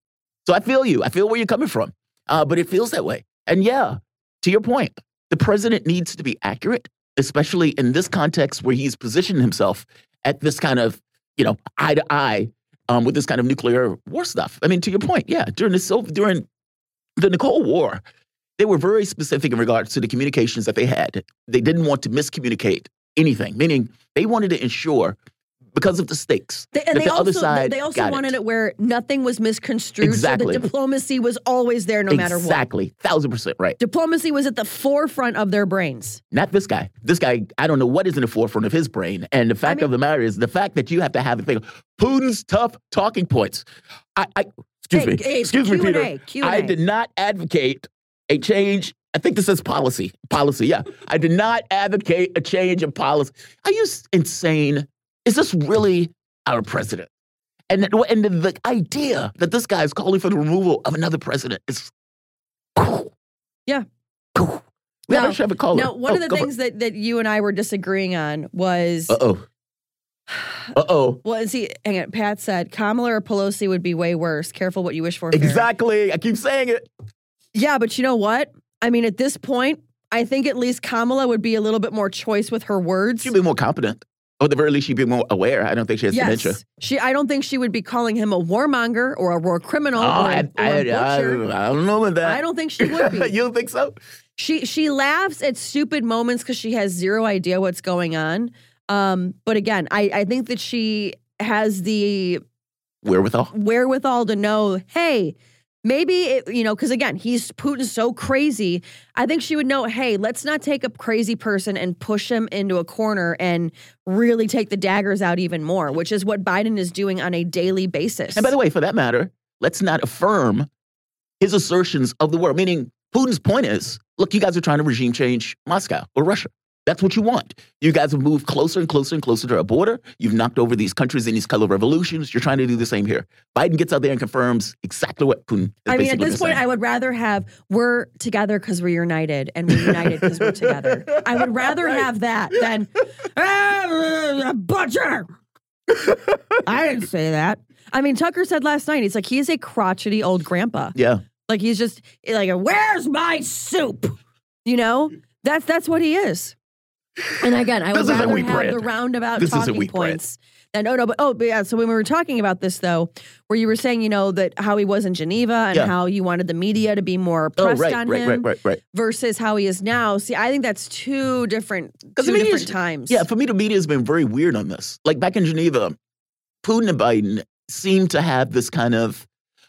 So I feel you. I feel where you're coming from. Uh, but it feels that way. And yeah, to your point, the president needs to be accurate, especially in this context where he's positioned himself at this kind of, you know, eye to eye um, with this kind of nuclear war stuff. I mean, to your point, yeah, during the during the Cold War, they were very specific in regards to the communications that they had. They didn't want to miscommunicate anything, meaning they wanted to ensure, because of the stakes, They, and that they the also other side they also wanted it. it. where nothing was misconstrued, Exactly. so the diplomacy was always there, no matter what. Exactly, thousand percent right. Diplomacy was at the forefront of their brains. Not this guy. This guy, I don't know what is in the forefront of his brain. And the fact mean- of the matter is, the fact that you have to have the thing, Putin's tough talking points. I, I excuse Hey, me, hey, excuse me, Q&A, Peter. Q&A. I did not advocate a change. I think this is policy. Policy, yeah. I did not advocate a change in policy. Are you insane? Is this really our president? And, the- and the, idea that this guy is calling for the removal of another president is. Yeah. We Now- have a caller. Now, one Oh, of the for things that, that you and I were disagreeing on was Uh oh. Uh oh. well, and see, hang on, Pat said Kamala or Pelosi would be way worse. Careful what you wish for. Faran. Exactly. I keep saying it. Yeah, but you know what? I mean, at this point, I think at least Kamala would be a little bit more choice with her words. She'd be more competent. Or at the very least, she'd be more aware. I don't think she has dementia. Yes, she. I don't think she would be calling him a warmonger or a war criminal Oh, or, I, a- or I, a I. I don't know about that. I don't think she would be. you don't think so? She she laughs at stupid moments because she has zero idea what's going on. Um, but again, I, I think that she has the Wherewithal. wherewithal to know, hey, maybe it, you know, because again, he's Putin's so crazy. I think she would know, hey, let's not take a crazy person and push him into a corner and really take the daggers out even more, which is what Biden is doing on a daily basis. And by the way, for that matter, let's not affirm his assertions of the war. Meaning, Putin's point is look, you guys are trying to regime change Moscow or Russia. That's what you want. You guys have moved closer and closer and closer to our border. You've knocked over these countries in these color revolutions. You're trying to do the same here. Biden gets out there and confirms exactly what Putin is I mean, at this point, saying. I would rather have we're together because we're united and we're united because we're together. I would rather have that than "Ah, a butcher. I didn't say that. I mean, Tucker said last night, he's like, he's a crotchety old grandpa. yeah. Like he's just like, where's my soup? You know, that's that's what he is. And again, I would rather have bread. the roundabout This talking weak bread. points. And oh no, but oh, but yeah. So when we were talking about this though, where you were saying, you know, that how he was in Geneva and Yeah. how you wanted the media to be more Oh, right, on right, him right, right, right. versus how he is now. See, I think that's two different, two the different is- times. Yeah, for me, the media has been very weird on this. Like back in Geneva, Putin and Biden seemed to have this kind of,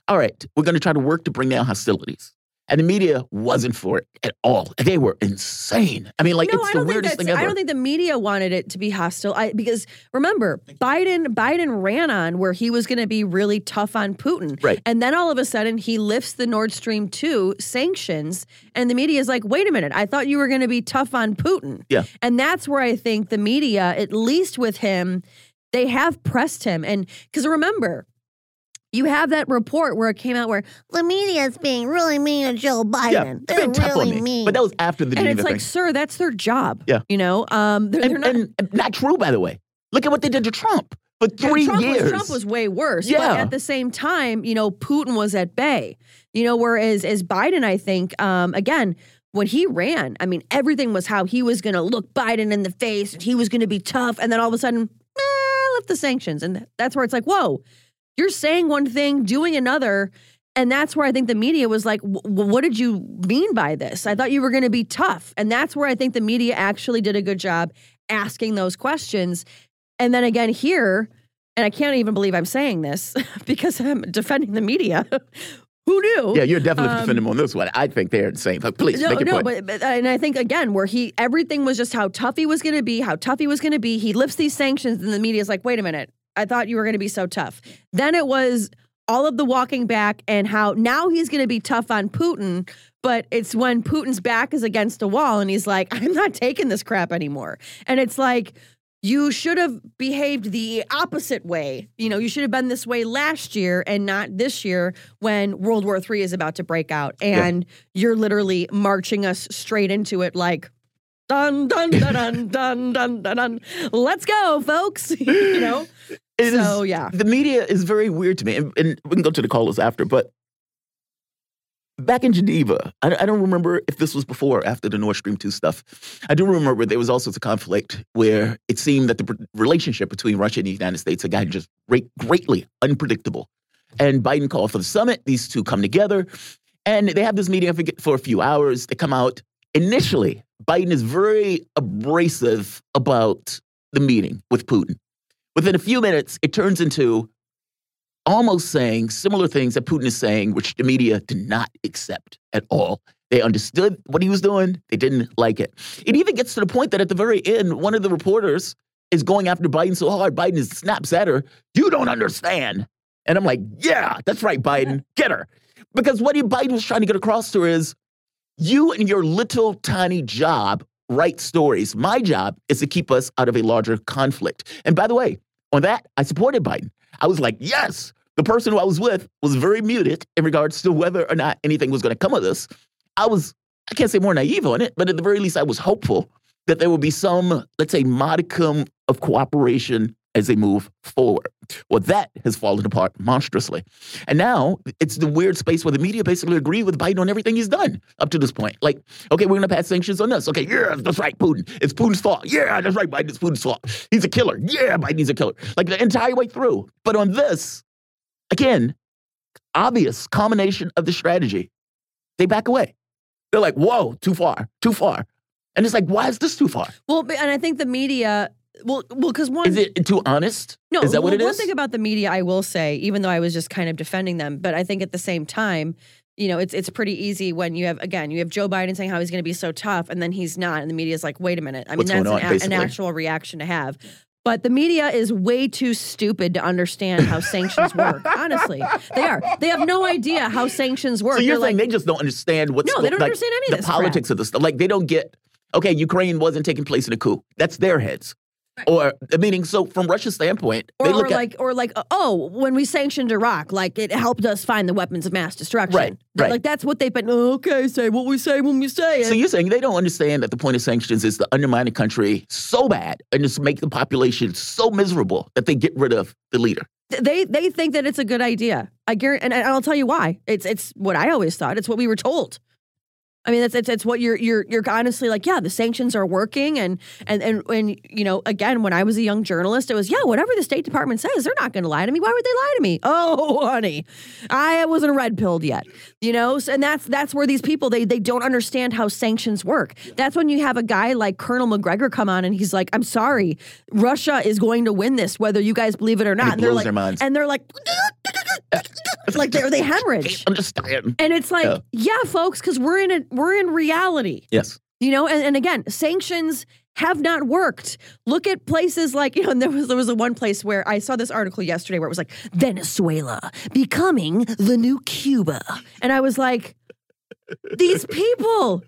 all right, we're going to try to work to bring down hostilities. And the media wasn't for it at all. They were insane. I mean, like, no, it's I the don't think weirdest thing ever. I don't think the media wanted it to be hostile. I, because remember, Biden Biden ran on where he was going to be really tough on Putin, Right. And then all of a sudden, he lifts the Nord Stream two sanctions, and the media is like, "Wait a minute, I thought you were going to be tough on Putin." Yeah. and that's where I think the media, at least with him, they have pressed him, and because remember. You have that report where it came out where The media is being really mean to Joe Biden. yeah, They're been tough really on me. mean. But that was after the and Geneva it's like, thing. sir, that's their job. Yeah. you know, um, they're, they're not. and, and not true, by the way. Look at what they did to Trump for three Trump years. Was, Trump was way worse. But Yeah. at the same time, you know, Putin was at bay. You know, whereas as Biden, I think, um, again, when he ran, I mean, everything was how he was going to look Biden in the face and he was going to be tough. And then all of a sudden, eh, lift the sanctions. And that's where it's like, whoa, you're saying one thing, doing another. And that's where I think the media was like, "W- w- what did you mean by this? I thought you were going to be tough. And that's where I think the media actually did a good job asking those questions. And then again, here, and I can't even believe I'm saying this because I'm defending the media. Who knew? yeah, you're definitely Um, defending them on this one. I think they're insane. But please, No, make your no, point. but, but and I think again where he everything was just how tough he was going to be, how tough he was going to be. He lifts these sanctions, and the media's like, "Wait a minute, I thought you were going to be so tough." Then it was all of the walking back and how now he's going to be tough on Putin, but it's when Putin's back is against a wall and he's like, "I'm not taking this crap anymore," and it's like. You should have behaved the opposite way. You know, you should have been this way last year and not this year when World War III is about to break out. And you're literally marching us straight into it like, dun, dun, dun, dun, dun, dun, dun, dun. Let's go, folks. you know? It So, is- yeah. the media is very weird to me, and, and we can go to the callers after. But back in Geneva, I, I don't remember if this was before or after the Nord Stream two stuff. I do remember there was also a conflict where it seemed that the relationship between Russia and the United States had gotten just great, greatly unpredictable. And Biden called for the summit. These two come together, and they have this meeting for a few hours. They come out. Initially, Biden is very abrasive about the meeting with Putin. Within a few minutes, it turns into almost saying similar things that Putin is saying, which the media did not accept at all. They understood what he was doing, they didn't like it. It even gets to the point that at the very end, one of the reporters is going after Biden so hard, Biden is snaps at her, You don't understand. And I'm like, Yeah, that's right, Biden, get her. Because what he, Biden was trying to get across to her is, you and your little tiny job write stories. My job is to keep us out of a larger conflict. And by the way, on that, I supported Biden. I was like, yes, the person who I was with was very muted in regards to whether or not anything was going to come of this. I was, I can't say more naive on it, but at the very least, I was hopeful that there would be some, let's say, modicum of cooperation as they move forward. Well, that has fallen apart monstrously. And now it's the weird space where the media basically agree with Biden on everything he's done up to this point. Like, okay, we're going to pass sanctions on this. Okay, yeah, that's right, Putin. It's Putin's fault. Yeah, that's right, Biden. It's Putin's fault. He's a killer. Yeah, Biden's a killer. Like the entire way through. But on this, again, obvious combination of the strategy, they back away. They're like, whoa, too far, too far. And it's like, why is this too far? Well, and I think the media, well, well, because one. Is it too honest? No, is that what well, it one is? thing about the media, I will say, even though I was just kind of defending them, but I think at the same time, you know, it's it's pretty easy when you have again, you have Joe Biden saying how he's going to be so tough, and then he's not, and the media is like, wait a minute. I mean, What's that's going an, a- an actual reaction to have. But the media is way too stupid to understand how sanctions work. Honestly, they are. They have no idea how sanctions work. So you're They're saying like, they just don't understand what's No, they don't like, understand any of the this crap. politics of this stuff. Like they don't get. Okay, Ukraine wasn't taking place in a coup. That's their heads. Or meaning, so from Russia's standpoint, or, they look or at like, or like, uh, oh, when we sanctioned Iraq, like it helped us find the weapons of mass destruction. Right, They're right. Like that's what they've been. "Oh, Okay, say what we say when we say it. So you're saying they don't understand that the point of sanctions is to undermine a country so bad and just make the population so miserable that they get rid of the leader. they they think that it's a good idea. I guarantee, and I'll tell you why. It's it's what I always thought. It's what we were told. I mean, that's it's it's what you're you're you're honestly like, yeah, the sanctions are working, and and and and you know, again, when I was a young journalist, it was yeah, whatever the State Department says, they're not going to lie to me. Why would they lie to me? Oh, honey, I wasn't red pilled yet, you know, so, and that's that's where these people they they don't understand how sanctions work. That's when you have a guy like Colonel Macgregor come on and he's like, I'm sorry, Russia is going to win this, whether you guys believe it or not. it And, they're like, and they're like, like they they hemorrhage. Understand? And it's like, Yeah. yeah, folks, because we're in a we're in reality. Yes. You know, and, and again, sanctions have not worked. Look at places like, you know, and there was there was a one place where I saw this article yesterday where it was like Venezuela becoming the new Cuba. And I was like, these people,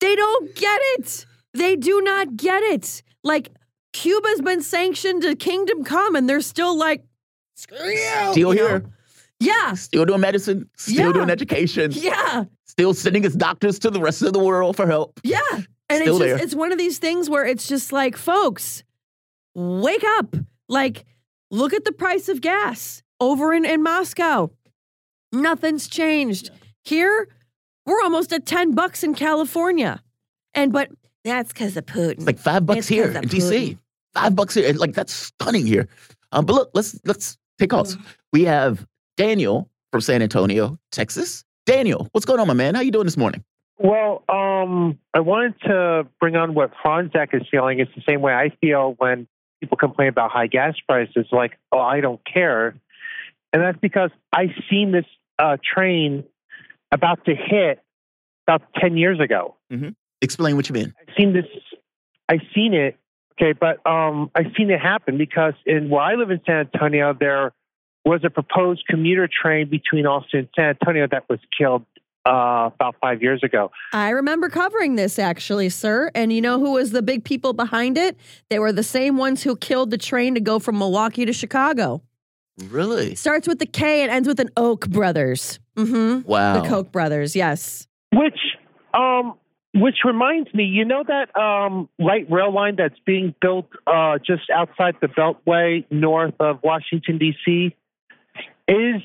they don't get it. They do not get it. Like Cuba's been sanctioned to kingdom come and they're still like screw you. Still you know? here. Yeah. Still doing medicine. Still Yeah. doing education. Yeah. Still sending his doctors to the rest of the world for help. Yeah. And Still it's just it's one of these things where it's just like, folks, wake up. Like, look at the price of gas over in, in Moscow. Nothing's changed. Here, we're almost at 10 bucks in California. And but that's because of Putin. Like five bucks It's here in DC. Five bucks here. Like that's stunning here. Um, but look, let's let's take calls. We have Daniel from San Antonio, Texas. Daniel, what's going on, my man? How you doing this morning? Well, um, I wanted to bring on what Fronczak is feeling. It's the same way I feel when people complain about high gas prices, like, oh, I don't care. And that's because I seen this uh, train about to hit about 10 years ago. mhm Explain what you mean. I've seen this, I've seen it, okay, but um, I've seen it happen because in where I live in San Antonio, there was a proposed commuter train between Austin and San Antonio that was killed uh, about five years ago. I remember covering this actually, sir. And you know who was the big people behind it? They were the same ones who killed the train to go from Milwaukee to Chicago. Really? Starts with the K and ends with an Oak Brothers. Mm-hmm. Wow. The Koch brothers, yes. Which, um, which reminds me, you know that um, light rail line that's being built uh, just outside the Beltway, north of Washington D.C. Is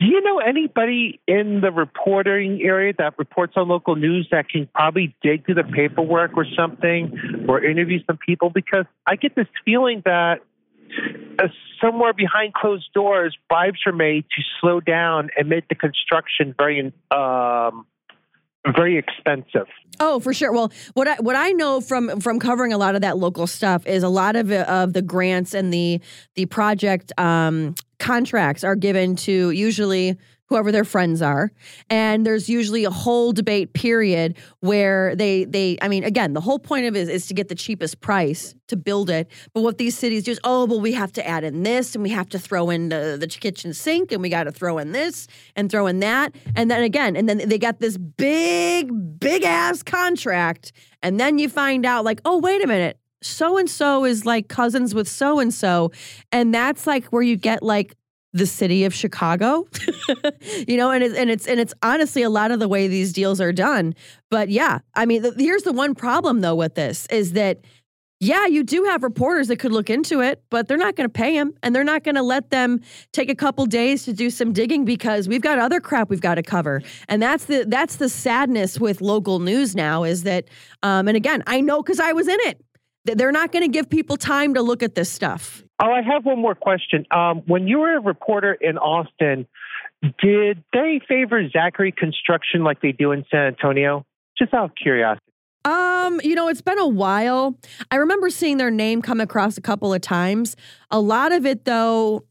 do you know anybody in the reporting area that reports on local news that can probably dig through the paperwork or something, or interview some people? Because I get this feeling that uh, somewhere behind closed doors, bribes are made to slow down and make the construction very um, very expensive. Oh, for sure. Well, what I what I know from from covering a lot of that local stuff is a lot of of the grants and the the project um, contracts are given to usually whoever their friends are. And there's usually a whole debate period where they they i mean again the whole point of it is, is to get the cheapest price to build it. But what these cities do is oh well we have to add in this and we have to throw in the, the kitchen sink and we got to throw in this and throw in that. And then again and then they got this big big ass contract. And then you find out like oh wait a minute. So and so is like cousins with so and so. And that's like where you get like the city of Chicago, you know, and it's and it's and it's honestly a lot of the way these deals are done. But yeah, I mean, the, here's the one problem though with this is that yeah, you do have reporters that could look into it, but they're not going to pay them, and they're not going to let them take a couple days to do some digging because we've got other crap we've got to cover, and that's the that's the sadness with local news now is that, um, and again, I know because I was in it, they're not going to give people time to look at this stuff. Oh, I have one more question. Um, when you were a reporter in Austin, did they favor Zachry Construction like they do in San Antonio? Just out of curiosity. Um, you know, it's been a while. I remember seeing their name come across a couple of times. A lot of it, though.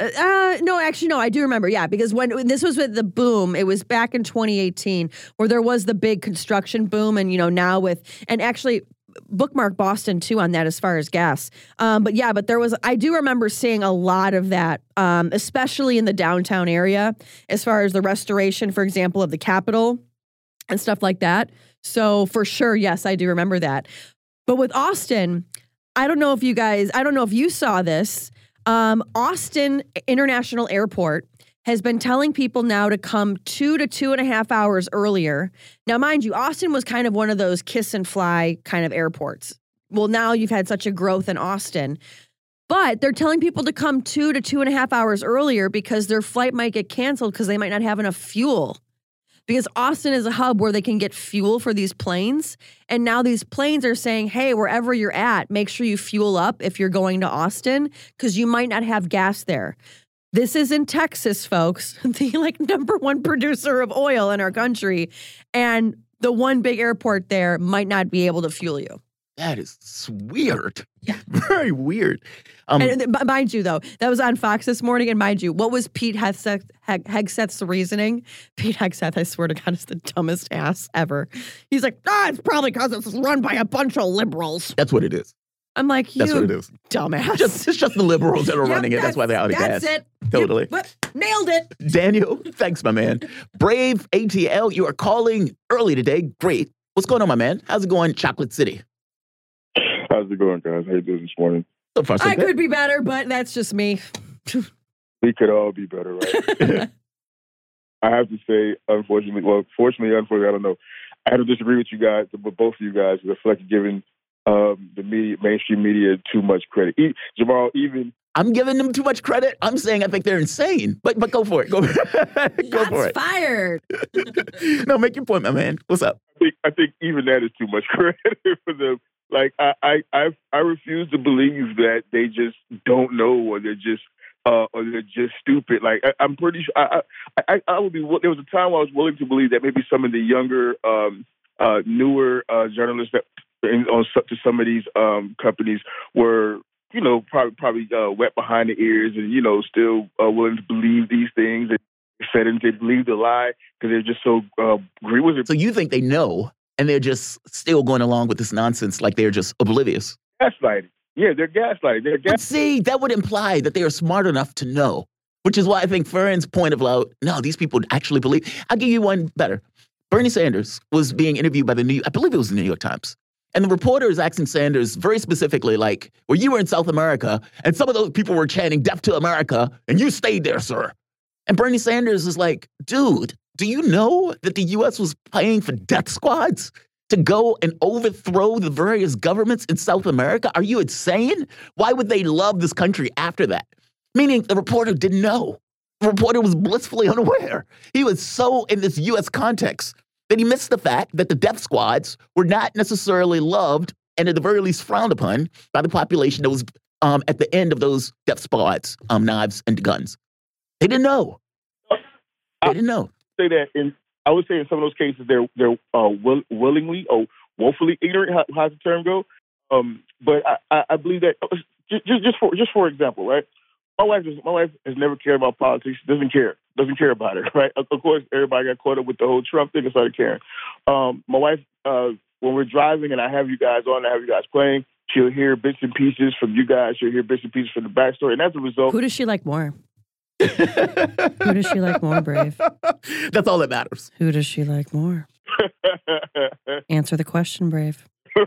Uh, no, actually, no, I do remember. Yeah, because when, when this was with the boom, it was back in 2018 where there was the big construction boom, and you know now with and actually bookmark Boston too on that as far as gas. Um, but yeah, but there was I do remember seeing a lot of that, um, especially in the downtown area, as far as the restoration, for example, of the Capitol and stuff like that. So for sure, yes, I do remember that. But with Austin, I don't know if you guys, I don't know if you saw this. Um, Austin International Airport has been telling people now to come two to two and a half hours earlier. Now, mind you, Austin was kind of one of those kiss and fly kind of airports. Well, now you've had such a growth in Austin. But they're telling people to come two to two and a half hours earlier because their flight might get canceled because they might not have enough fuel. because Austin is a hub where they can get fuel for these planes. And now these planes are saying, hey, wherever you're at, make sure you fuel up if you're going to Austin because you might not have gas there. This is in Texas, folks, the like number one producer of oil in our country. And the one big airport there might not be able to fuel you. That is weird. Yeah. Very weird. Um, and, and, mind you, though, that was on Fox this morning. And mind you, what was Pete Hegseth, Hegseth's reasoning? Pete Hegseth, I swear to God, is the dumbest ass ever. He's like, ah, it's probably because it's run by a bunch of liberals. That's what it is. I'm like, you that's what it is. dumbass. Just, it's just the liberals that are yep, running it. That's, that's why they're out of that's gas. That's it. Totally. Yep, nailed it. Daniel, thanks, my man. Brave ATL, you are calling early today. Great. What's going on, my man? How's it going, Chocolate City? How's it going, guys? How you doing this morning? So far, so I good. could be better, but that's just me. we could all be better, right? I have to say, unfortunately, well, fortunately, unfortunately, I don't know. I have to disagree with you guys, but both of you guys, I feel like you're giving um, the media, mainstream media, too much credit. E- Jamarl, even I'm giving them too much credit. I'm saying I think they're insane. But but go for it. Go, go for it. fired. no, make your point, my man. What's up? I think, I think even that is too much credit for them. Like I, I, I, I refuse to believe that they just don't know or they're just uh, or they're just stupid. Like I, am pretty sure I, I, I would be. There was a time I was willing to believe that maybe some of the younger, um, uh, newer uh, journalists that in, on to some of these um, companies were, you know, probably probably uh, wet behind the ears and you know still uh, willing to believe these things and said and they believe the lie because they're just so uh, agree with it. So you think they know and they're just still going along with this nonsense like they're just oblivious. Gaslighting. Yeah, they're gaslighting. They're gas- but see, that would imply that they are smart enough to know, which is why I think Faran's point of like, no, these people actually believe. I'll give you one better. Bernie Sanders was being interviewed by the New, I believe it was the New York Times. And the reporter is asking Sanders very specifically, like, well, you were in South America, and some of those people were chanting death to America, and you stayed there, sir. And Bernie Sanders is like, dude, do you know that the US was paying for death squads to go and overthrow the various governments in South America? Are you insane? Why would they love this country after that? Meaning the reporter didn't know. The reporter was blissfully unaware. He was so in this US context that he missed the fact that the death squads were not necessarily loved and at the very least frowned upon by the population that was um, at the end of those death squads, um, knives and guns. They didn't know. They didn't know say that in I would say in some of those cases they're they're uh, will, willingly or woefully ignorant. How, how's the term go? Um, but I, I, believe that just, just just for just for example, right? My wife is, my wife has never cared about politics. Doesn't care. Doesn't care about it. Right. Of, of course, everybody got caught up with the whole Trump thing and started caring. Um, my wife, uh, when we're driving and I have you guys on, I have you guys playing. She'll hear bits and pieces from you guys. She'll hear bits and pieces from the backstory, and as a result, who does she like more? Who does she like more, Brave? That's all that matters. Who does she like more? Answer the question, Brave. uh,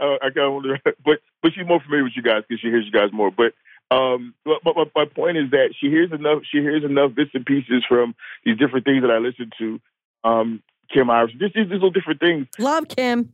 I kind of wonder, but but she's more familiar with you guys because she hears you guys more. But um, but, but my point is that she hears enough. She hears enough bits and pieces from these different things that I listen to. Um, Kim Iversen, just these little different things. Love Kim.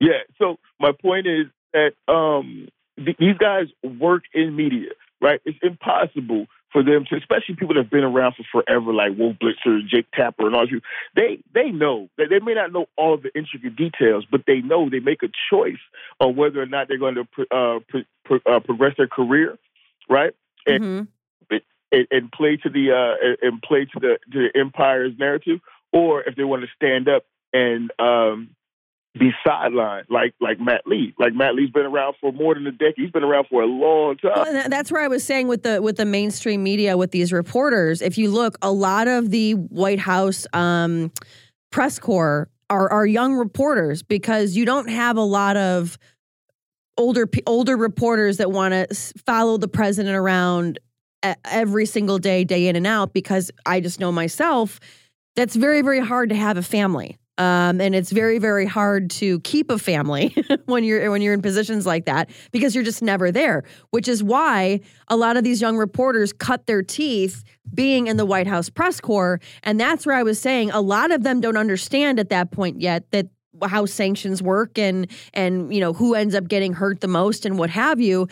Yeah. So my point is that um, th- these guys work in media, right? It's impossible for them to, especially people that have been around for forever, like Wolf Blitzer, Jake Tapper, and all you. they they know that they may not know all of the intricate details, but they know they make a choice on whether or not they're going to uh, pro, uh, progress their career, right? And, mm-hmm. and, and play to the uh, and play to the to the empire's narrative, or if they want to stand up and um, be sidelined like like Matt Lee. Like Matt Lee's been around for more than a decade. He's been around for a long time. Well, that's where I was saying with the with the mainstream media with these reporters. If you look, a lot of the White House um, press corps are are young reporters because you don't have a lot of older older reporters that want to follow the president around every single day, day in and out. Because I just know myself. That's very, very hard to have a family. Um, and it's very, very hard to keep a family when you're when you're in positions like that because you're just never there. Which is why a lot of these young reporters cut their teeth being in the White House press corps, and that's where I was saying a lot of them don't understand at that point yet that how sanctions work and and you know who ends up getting hurt the most and what have you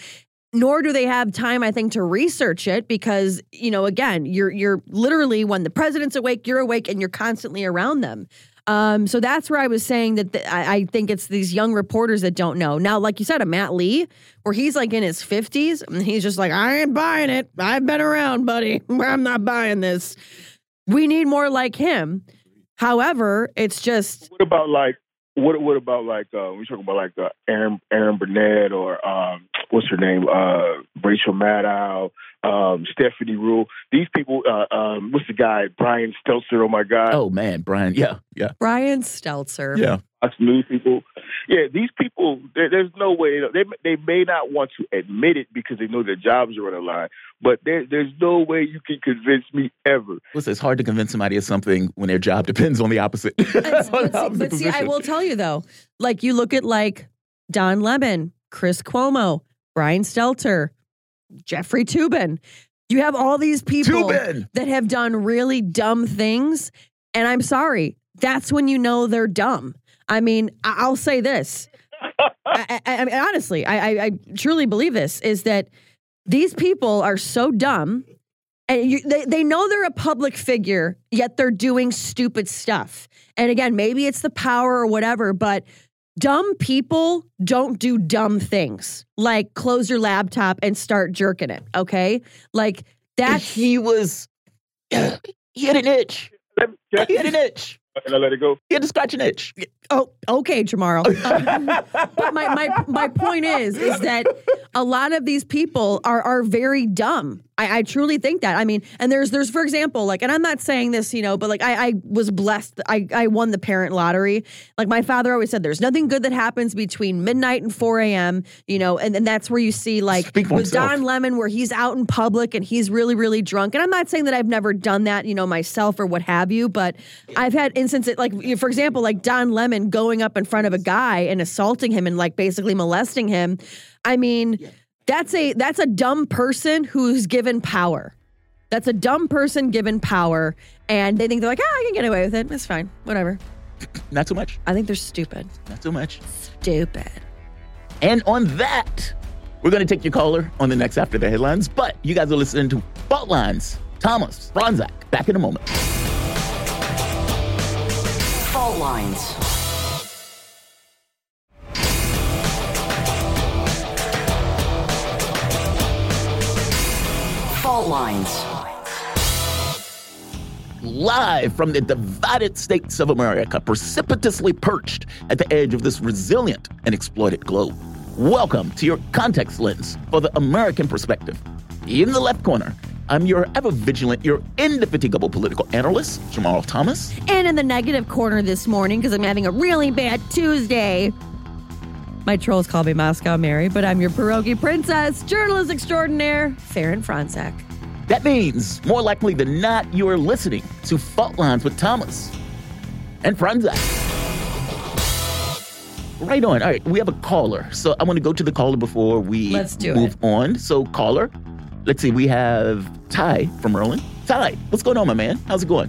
nor do they have time i think to research it because you know again you're you're literally when the president's awake you're awake and you're constantly around them um, so that's where I was saying that the, I, I think it's these young reporters that don't know. Now, like you said, a Matt Lee, where he's like in his 50s, and he's just like, I ain't buying it. I've been around, buddy. I'm not buying this. We need more like him. However, it's just What about like what? What about like uh, we talking about like uh, Erin Erin Burnett or um, what's her name? Uh, Rachel Maddow, um, Stephanie Ruhle. These people. Uh, um, what's the guy? Brian Stelter. Oh my God. Oh man, Brian. Yeah, yeah. Brian Stelter. Yeah. Us news people. Yeah, these people. There, there's no way they they may not want to admit it because they know their jobs are on the line. But there, there's no way you can convince me ever. Listen, it's hard to convince somebody of something when their job depends on the opposite. on the but see, opposite but see, I will tell you though, like you look at like Don Lemon, Chris Cuomo, Brian Stelter, Jeffrey Toobin. You have all these people Toobin! that have done really dumb things, and I'm sorry, that's when you know they're dumb. I mean, I- I'll say this. I, I, I mean, honestly, I, I, I truly believe this is that these people are so dumb and you, they, they know they're a public figure, yet they're doing stupid stuff. And again, maybe it's the power or whatever, but dumb people don't do dumb things like close your laptop and start jerking it. Okay. Like that. he was, he had an itch. He had an itch. And I let it go. He had to scratch an itch. Oh, okay, Jamarl. Um, but my, my my point is is that a lot of these people are are very dumb. I, I truly think that. I mean, and there's there's for example, like, and I'm not saying this, you know, but like I, I was blessed. I, I won the parent lottery. Like my father always said, there's nothing good that happens between midnight and 4 a.m. You know, and, and that's where you see like Speak with himself. Don Lemon, where he's out in public and he's really, really drunk. And I'm not saying that I've never done that, you know, myself or what have you, but I've had instances like, for example, like Don Lemon going up in front of a guy and assaulting him and like basically molesting him. I mean, that's a that's a dumb person who's given power. That's a dumb person given power, and they think they're like, ah, I can get away with it. It's fine, whatever. Not too much. I think they're stupid. Not too much. Stupid. And on that, we're going to take your caller on the next After the Headlines. But you guys are listening to Fault Lines. Thomas, Fronczak, back in a moment. Fault lines. Lines. Live from the divided states of America, precipitously perched at the edge of this resilient and exploited globe. Welcome to your context lens for the American perspective. In the left corner, I'm your ever vigilant, your indefatigable political analyst, Jamarl Thomas. And in the negative corner this morning, because I'm having a really bad Tuesday. My trolls call me Moscow Mary, but I'm your pierogi princess, journalist extraordinaire, Faran Fronczak. That means, more likely than not, you are listening to Fault Lines with Thomas and Fronczak. Right on. All right, we have a caller. So I want to go to the caller before we Let's do move on. So, caller, let's see, we have Ty from Merlin. Ty, what's going on, my man? How's it going?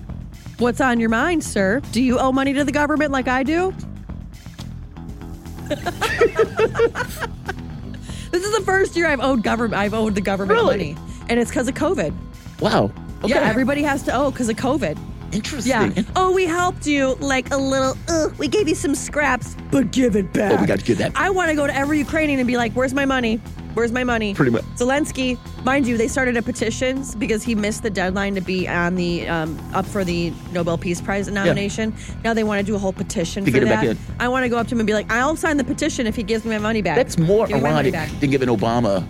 What's on your mind, sir? Do you owe money to the government like I do? this is the first year I've owed government. I've owed the government Really? money, and it's because of COVID. Wow. Okay. Yeah, everybody has to owe because of COVID. Interesting. Yeah. Oh, we helped you like a little. Uh, we gave you some scraps, but give it back. Oh, we got to get that. I want to go to every Ukrainian and be like, "Where's my money? Where's my money?" Pretty much. Zelensky, mind you, they started a petitions because he missed the deadline to be on the um, up for the Nobel Peace Prize nomination. Yeah. Now they want to do a whole petition To for get it back that. I want to go up to him and be like, "I'll sign the petition if he gives me my money back." That's more Give me my ironic than giving Obama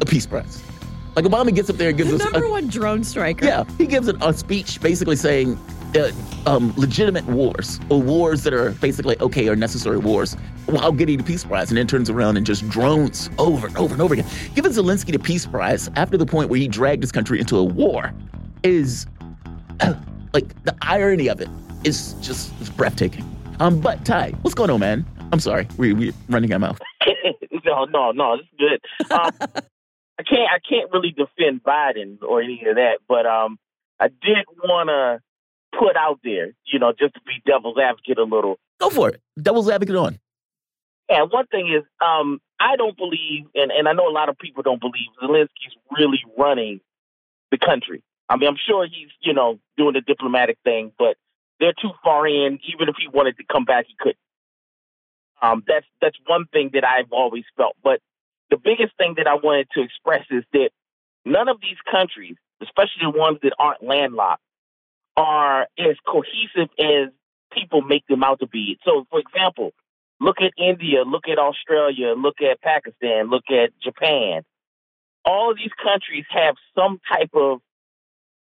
a peace prize. Like, Obama gets up there and gives The us. a- number one drone striker. Yeah, he gives a, a speech basically saying uh, um, legitimate wars or wars that are basically okay or necessary wars while getting the Peace Prize and then turns around and just drones over and over and over again. Giving Zelensky the Peace Prize after the point where he dragged his country into a war is uh, like the irony of it is just it's breathtaking. Um, but Ty, what's going on, man? I'm sorry, we we running our mouth. no, no, no, it's good. Um, I can't, I can't really defend Biden or any of that, but um, I did want to put out there, you know, just to be devil's advocate a little. Go for it. Devil's advocate on. And one thing is, um, I don't believe, and, and I know a lot of people don't believe Zelensky's really running the country. I mean, I'm sure he's, you know, doing the diplomatic thing, but they're too far in. Even if he wanted to come back, he couldn't. Um, that's that's one thing that I've always felt. But the biggest thing that I wanted to express is that none of these countries, especially the ones that aren't landlocked, are as cohesive as people make them out to be. So, for example, look at India, look at Australia, look at Pakistan, look at Japan. All of these countries have some type of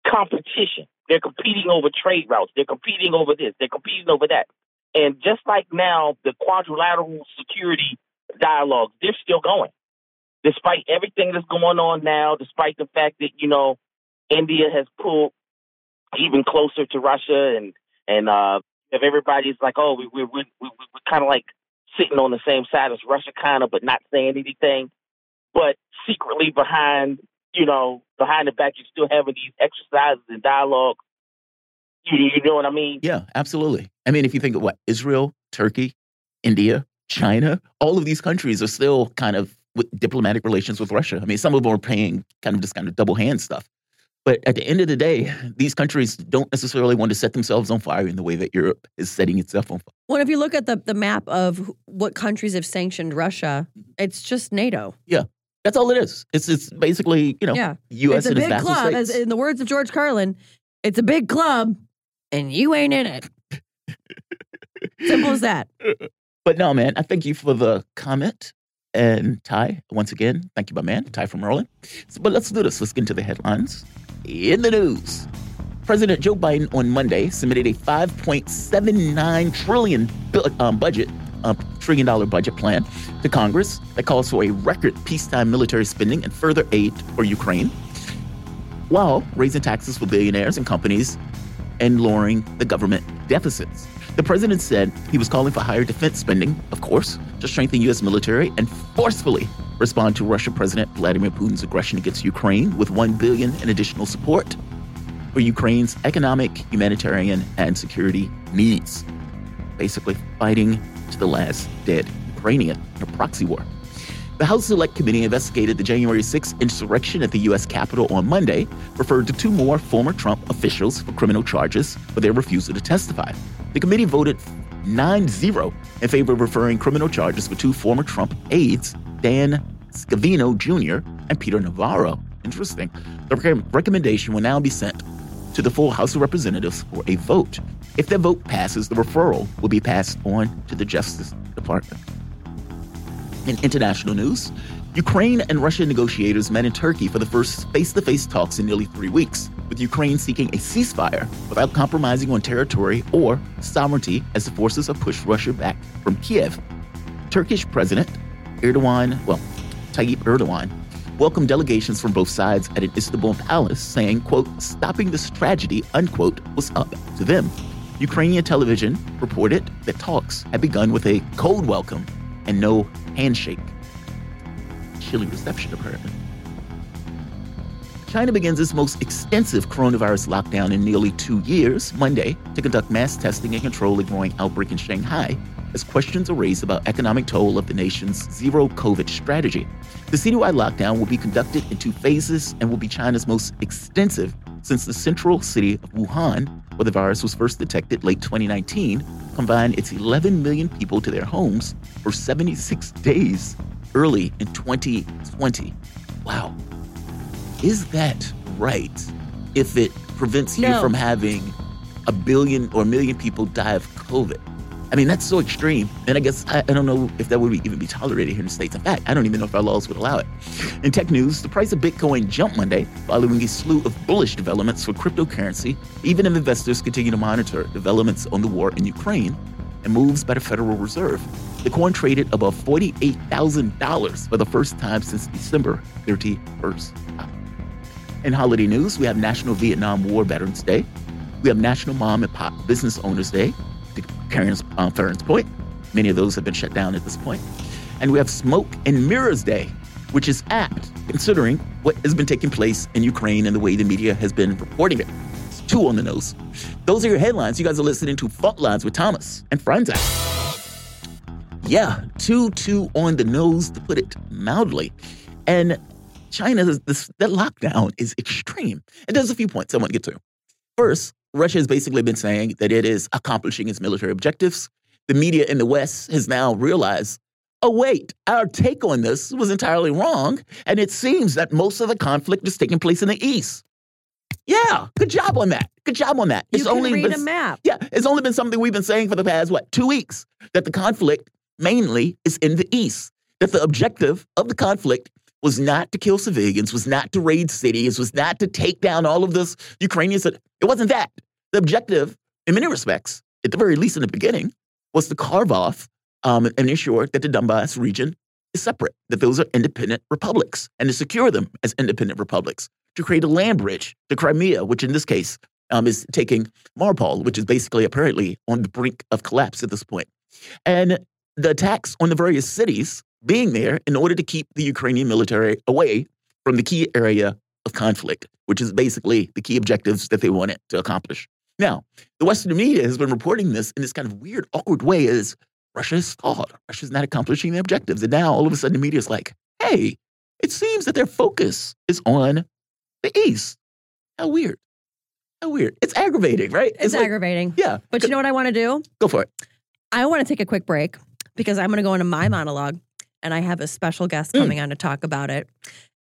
competition. They're competing over trade routes. They're competing over this. They're competing over that. And just like now, the quadrilateral security dialogues, they're still going. Despite everything that's going on now, despite the fact that, you know, India has pulled even closer to Russia and, and, uh, if everybody's like, oh, we, we, we, we, we're kind of like sitting on the same side as Russia, kind of, but not saying anything. But secretly behind, you know, behind the back, you're still having these exercises and dialogue. You, you know what I mean? Yeah, absolutely. I mean, if you think of what Israel, Turkey, India, China, all of these countries are still kind of with diplomatic relations with Russia. I mean, some of them are paying kind of just kind of double hand stuff. But at the end of the day, these countries don't necessarily want to set themselves on fire in the way that Europe is setting itself on fire. Well, if you look at the, the map of what countries have sanctioned Russia, mm-hmm. it's just NATO. Yeah. That's all it is. It's it's basically, you know, yeah. US it's a and its big vassal club. states. As in the words of George Carlin, it's a big club and you ain't in it. Simple as that. But no, man, I thank you for the comment. And Ty, once again, thank you, my man, Ty from Maryland. So, but let's do this. Let's get into the headlines. In the news, President Joe Biden on Monday submitted a 5.79 trillion um, budget, um, trillion dollar budget plan to Congress that calls for a record peacetime military spending and further aid for Ukraine, while raising taxes for billionaires and companies and lowering the government deficits. The president said he was calling for higher defense spending, of course, to strengthen U.S. military and forcefully respond to Russian President Vladimir Putin's aggression against Ukraine with 1 billion in additional support for Ukraine's economic, humanitarian, and security needs. Basically, fighting to the last dead Ukrainian in a proxy war. The House Select Committee investigated the January 6th insurrection at the U.S. Capitol on Monday, referred to two more former Trump officials for criminal charges for their refusal to testify. The committee voted 9 0 in favor of referring criminal charges for two former Trump aides, Dan Scavino Jr. and Peter Navarro. Interesting. The rec- recommendation will now be sent to the full House of Representatives for a vote. If the vote passes, the referral will be passed on to the Justice Department. In international news, Ukraine and Russia negotiators met in Turkey for the first face to face talks in nearly three weeks, with Ukraine seeking a ceasefire without compromising on territory or sovereignty as the forces have pushed Russia back from Kiev. Turkish President Erdogan, well, Tayyip Erdogan, welcomed delegations from both sides at an Istanbul palace, saying, quote, stopping this tragedy, unquote, was up to them. Ukrainian television reported that talks had begun with a cold welcome and no handshake. Chilly reception, apparently. China begins its most extensive coronavirus lockdown in nearly two years Monday to conduct mass testing and control a growing outbreak in Shanghai as questions are raised about economic toll of the nation's zero COVID strategy. The citywide lockdown will be conducted in two phases and will be China's most extensive since the central city of Wuhan, where the virus was first detected late 2019, confined its 11 million people to their homes for 76 days early in 2020. Wow. Is that right if it prevents you from having a billion or a million people die of COVID? I mean, that's so extreme. And I guess I, I don't know if that would even be tolerated here in the States. In fact, I don't even know if our laws would allow it. In tech news, the price of Bitcoin jumped Monday following a slew of bullish developments for cryptocurrency, even as investors continue to monitor developments on the war in Ukraine and moves by the Federal Reserve. The coin traded above $48,000 for the first time since December 31st. In holiday news, we have National Vietnam War Veterans Day. We have National Mom and Pop Business Owners Day, to Karen's um, Faran's point. Many of those have been shut down at this point. And we have Smoke and Mirrors Day, which is apt considering what has been taking place in Ukraine and the way the media has been reporting it. It's two on the nose. Those are your headlines. You guys are listening to Fault Lines with Thomas and Fronczak. Yeah, too, too on the nose, to put it mildly. And China, this, that lockdown is extreme. And there's a few points I want to get to. First, Russia has basically been saying that it is accomplishing its military objectives. The media in the West has now realized oh, wait, our take on this was entirely wrong. And it seems that most of the conflict is taking place in the East. Yeah, good job on that. Good job on that. You it's can only read been, a map. Yeah, it's only been something we've been saying for the past, what, two weeks, that the conflict mainly is in the East. That the objective of the conflict was not to kill civilians, was not to raid cities, was not to take down all of this Ukrainians. It wasn't that. The objective, in many respects, at the very least in the beginning, was to carve off um, and ensure that the Donbass region is separate, that those are independent republics, and to secure them as independent republics, to create a land bridge to Crimea, which in this case um, is taking Mariupol, which is basically apparently on the brink of collapse at this point. And the attacks on the various cities being there in order to keep the Ukrainian military away from the key area of conflict, which is basically the key objectives that they wanted to accomplish. Now, the Western media has been reporting this in this kind of weird, awkward way as Russia is stalled. Russia's not accomplishing the objectives. And now all of a sudden the media is like, hey, it seems that their focus is on the East. How weird. How weird. It's aggravating, right? It's, it's like, aggravating. Yeah. But you know what I want to do? Go for it. I want to take a quick break because I'm going to go into my monologue and I have a special guest hmm. coming mm. on to talk about it.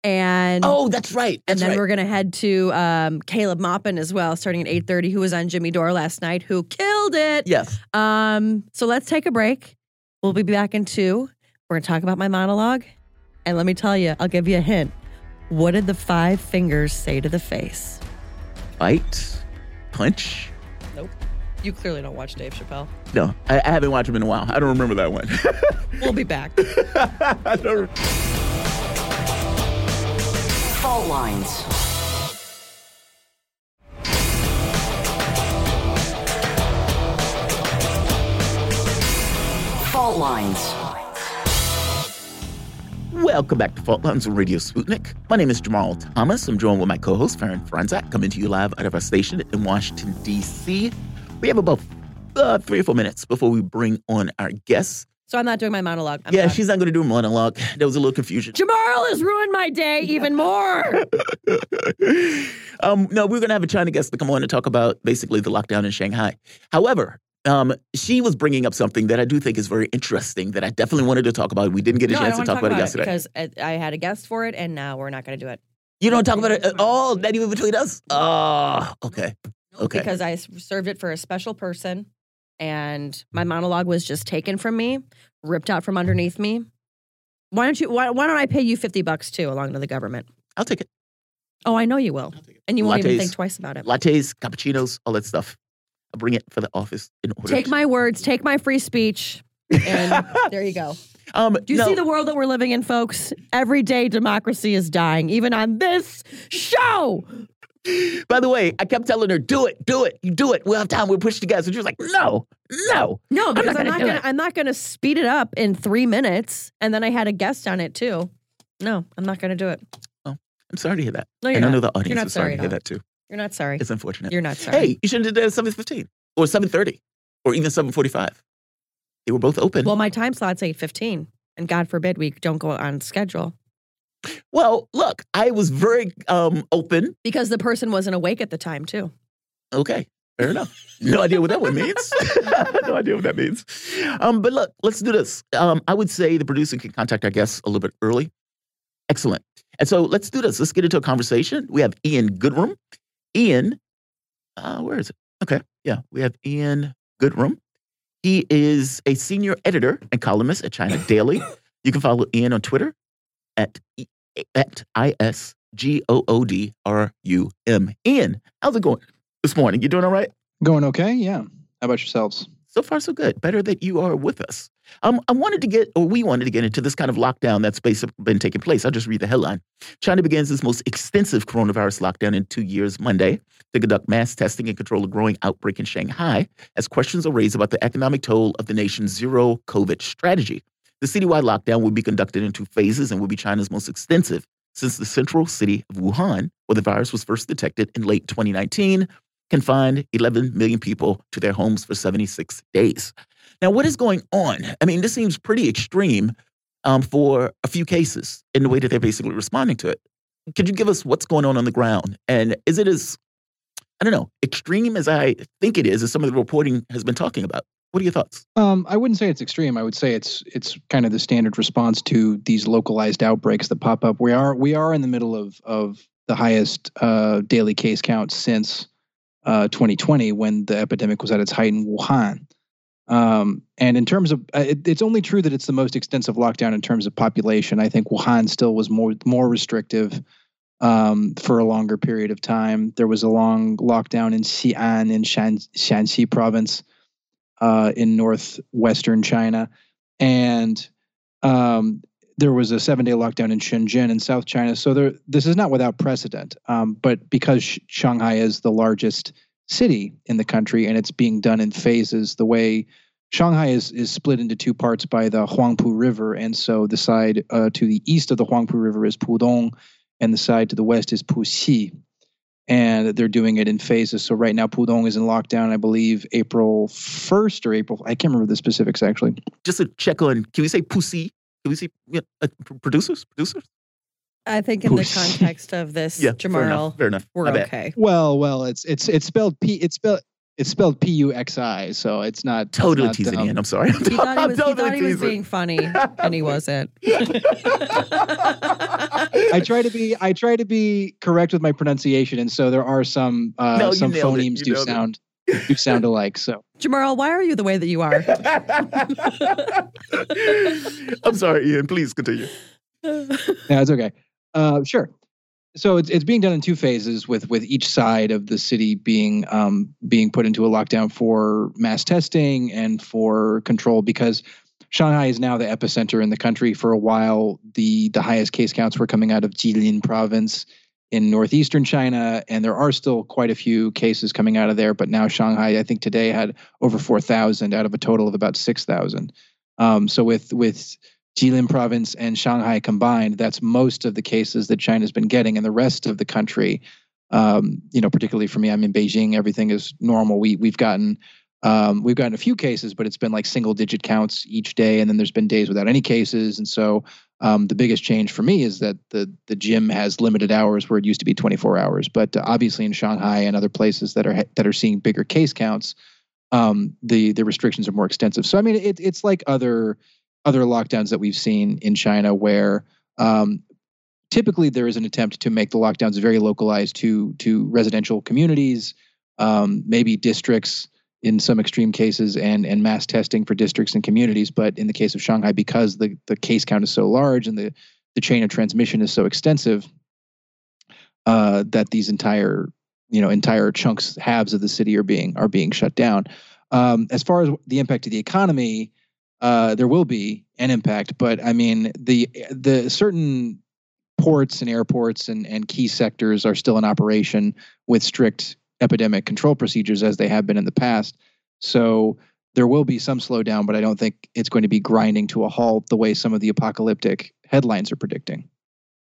And oh, that's right. That's and then right. we're gonna head to um, Caleb Maupin as well, starting at eight thirty. Who was on Jimmy Dore last night? Who killed it? Yes. Um. So let's take a break. We'll be back in two. We're gonna talk about my monologue, and let me tell you, I'll give you a hint. What did the five fingers say to the face? Bite, punch. Nope. You clearly don't watch Dave Chappelle. No, I, I haven't watched him in a while. I don't remember that one. we'll be back. I don't. Fault lines. Fault lines. Welcome back to Fault Lines on Radio Sputnik. My name is Jamarl Thomas. I'm joined with my co-host Faran Fronczak, coming to you live out of our station in Washington, D.C. We have about uh, three or four minutes before we bring on our guests. So I'm not doing my monologue. I'm yeah, she's not going to do a monologue. There was a little confusion. Jamarl has ruined my day even more. um, no, we're going to have a China guest to come on and talk about basically the lockdown in Shanghai. However, um, she was bringing up something that I do think is very interesting that I definitely wanted to talk about. We didn't get a no, chance to talk, talk, about, it yesterday because I had a guest for it, and now we're not going to do it. You don't talk about it at all, not even between us. Oh, okay, okay. Because I served it for a special person and my monologue was just taken from me, ripped out from underneath me. Why don't you? Why, why don't I pay you fifty bucks too, along to the government? I'll take it. Oh, I know you will, and you won't even think twice about it. Lattes, cappuccinos, all that stuff. I'll bring it for the office in order. Take my words. Take my free speech. And there you go. Um, Do you no. see the world that we're living in, folks? Every day, democracy is dying, even on this show. By the way, I kept telling her, "Do it, do it, you do it. We'll have time. We'll push together." So she was like, "No, no, no," because I'm not, gonna, I'm not gonna speed it up in three minutes. And then I had a guest on it too. No, I'm not gonna do it. Oh, I'm sorry to hear that. No, you're and not. I know the audience is sorry, sorry to hear that too. You're not sorry. It's unfortunate. You're not sorry. Hey, you should have done that at seven fifteen or seven thirty or even seven forty five. They were both open. Well, my time slot's eight fifteen, and God forbid we don't go on schedule. Well, look, I was very um, open because the person wasn't awake at the time too. Okay, fair enough. No idea what that one means. no idea what that means. Um, but look, let's do this. Um, I would say the producer can contact our guests a little bit early. Excellent. And so let's do this. Let's get into a conversation. We have Ian Goodrum. Ian, uh, where is it? Okay, yeah, we have Ian Goodrum. He is a senior editor and columnist at China Daily. You can follow Ian on Twitter at at I S G O O D R U M. Ian, how's it going this morning? You doing all right? Going okay, yeah. How about yourselves? So far, so good. Better that you are with us. Um, I wanted to get, or we wanted to get into this kind of lockdown that's basically been taking place. I'll just read the headline. China begins its most extensive coronavirus lockdown in two years Monday to conduct mass testing and control a growing outbreak in Shanghai as questions are raised about the economic toll of the nation's zero COVID strategy. The citywide lockdown will be conducted in two phases and will be China's most extensive since the central city of Wuhan, where the virus was first detected in late 2019, confined 11 million people to their homes for 76 days. Now, what is going on? I mean, this seems pretty extreme um, for a few cases in the way that they're basically responding to it. Could you give us what's going on on the ground? And is it as, I don't know, extreme as I think it is, as some of the reporting has been talking about? What are your thoughts? Um, I wouldn't say it's extreme. I would say it's it's kind of the standard response to these localized outbreaks that pop up. We are we are in the middle of of the highest uh, daily case count since uh, 2020 when the epidemic was at its height in Wuhan. Um, and in terms of, uh, it, it's only true that it's the most extensive lockdown in terms of population. I think Wuhan still was more more restrictive um, for a longer period of time. There was a long lockdown in Xi'an in Shan, Shaanxi province uh, in northwestern China, and um, there was a seven-day lockdown in Shenzhen in South China. So there, this is not without precedent. Um, but because Sh- Shanghai is the largest city in the country and it's being done in phases, the way Shanghai is is split into two parts by the Huangpu River, and so the side uh, to the east of the Huangpu River is Pudong, and the side to the west is Puxi and they're doing it in phases. So right now, Pudong is in lockdown. I believe April first or April. I can't remember the specifics actually. Just to check on, can we say pussy? Can we say yeah, uh, producers? Producers? I think in the context of this, Yeah, fair enough, fair enough. we're okay. Well, well, it's it's it's spelled P. It's spelled it's spelled P U X I. So it's not it's Totally not, teasing um, Ian. I'm sorry. He thought he was, he, totally thought he was being funny, and he wasn't. I try to be I try to be correct with my pronunciation, and so there are some uh, No, some phonemes do nailed it. sound do sound alike. So Jamarl, why are you the way that you are? I'm sorry, Ian. Please continue. yeah, it's okay. Uh, sure. So it's it's being done in two phases, with with each side of the city being um, being put into a lockdown for mass testing and for control because Shanghai is now the epicenter in the country. For a while, the the highest case counts were coming out of Jilin province in northeastern China, and there are still quite a few cases coming out of there. But now Shanghai, I think today had over four thousand out of a total of about six thousand. Um, so with with Jilin province and Shanghai combined, that's most of the cases that China's been getting, and the rest of the country, um, you know, particularly for me, I'm in Beijing. Everything is normal. We we've gotten um, we've gotten a few cases, but it's been like single digit counts each day, and then there's been days without any cases. And so um, the biggest change for me is that the the gym has limited hours where it used to be 24 hours. But uh, obviously in Shanghai and other places that are that are seeing bigger case counts, um, the the restrictions are more extensive. So I mean, it, it's like other other lockdowns that we've seen in China, where um, typically there is an attempt to make the lockdowns very localized to to residential communities, um, maybe districts in some extreme cases, and and mass testing for districts and communities. But in the case of Shanghai, because the the case count is so large and the the chain of transmission is so extensive, uh, that these entire you know entire chunks halves of the city are being are being shut down. Um, as far as the impact to the economy, uh, there will be an impact, but I mean the the certain ports and airports and, and key sectors are still in operation with strict epidemic control procedures as they have been in the past. So there will be some slowdown, but I don't think it's going to be grinding to a halt the way some of the apocalyptic headlines are predicting.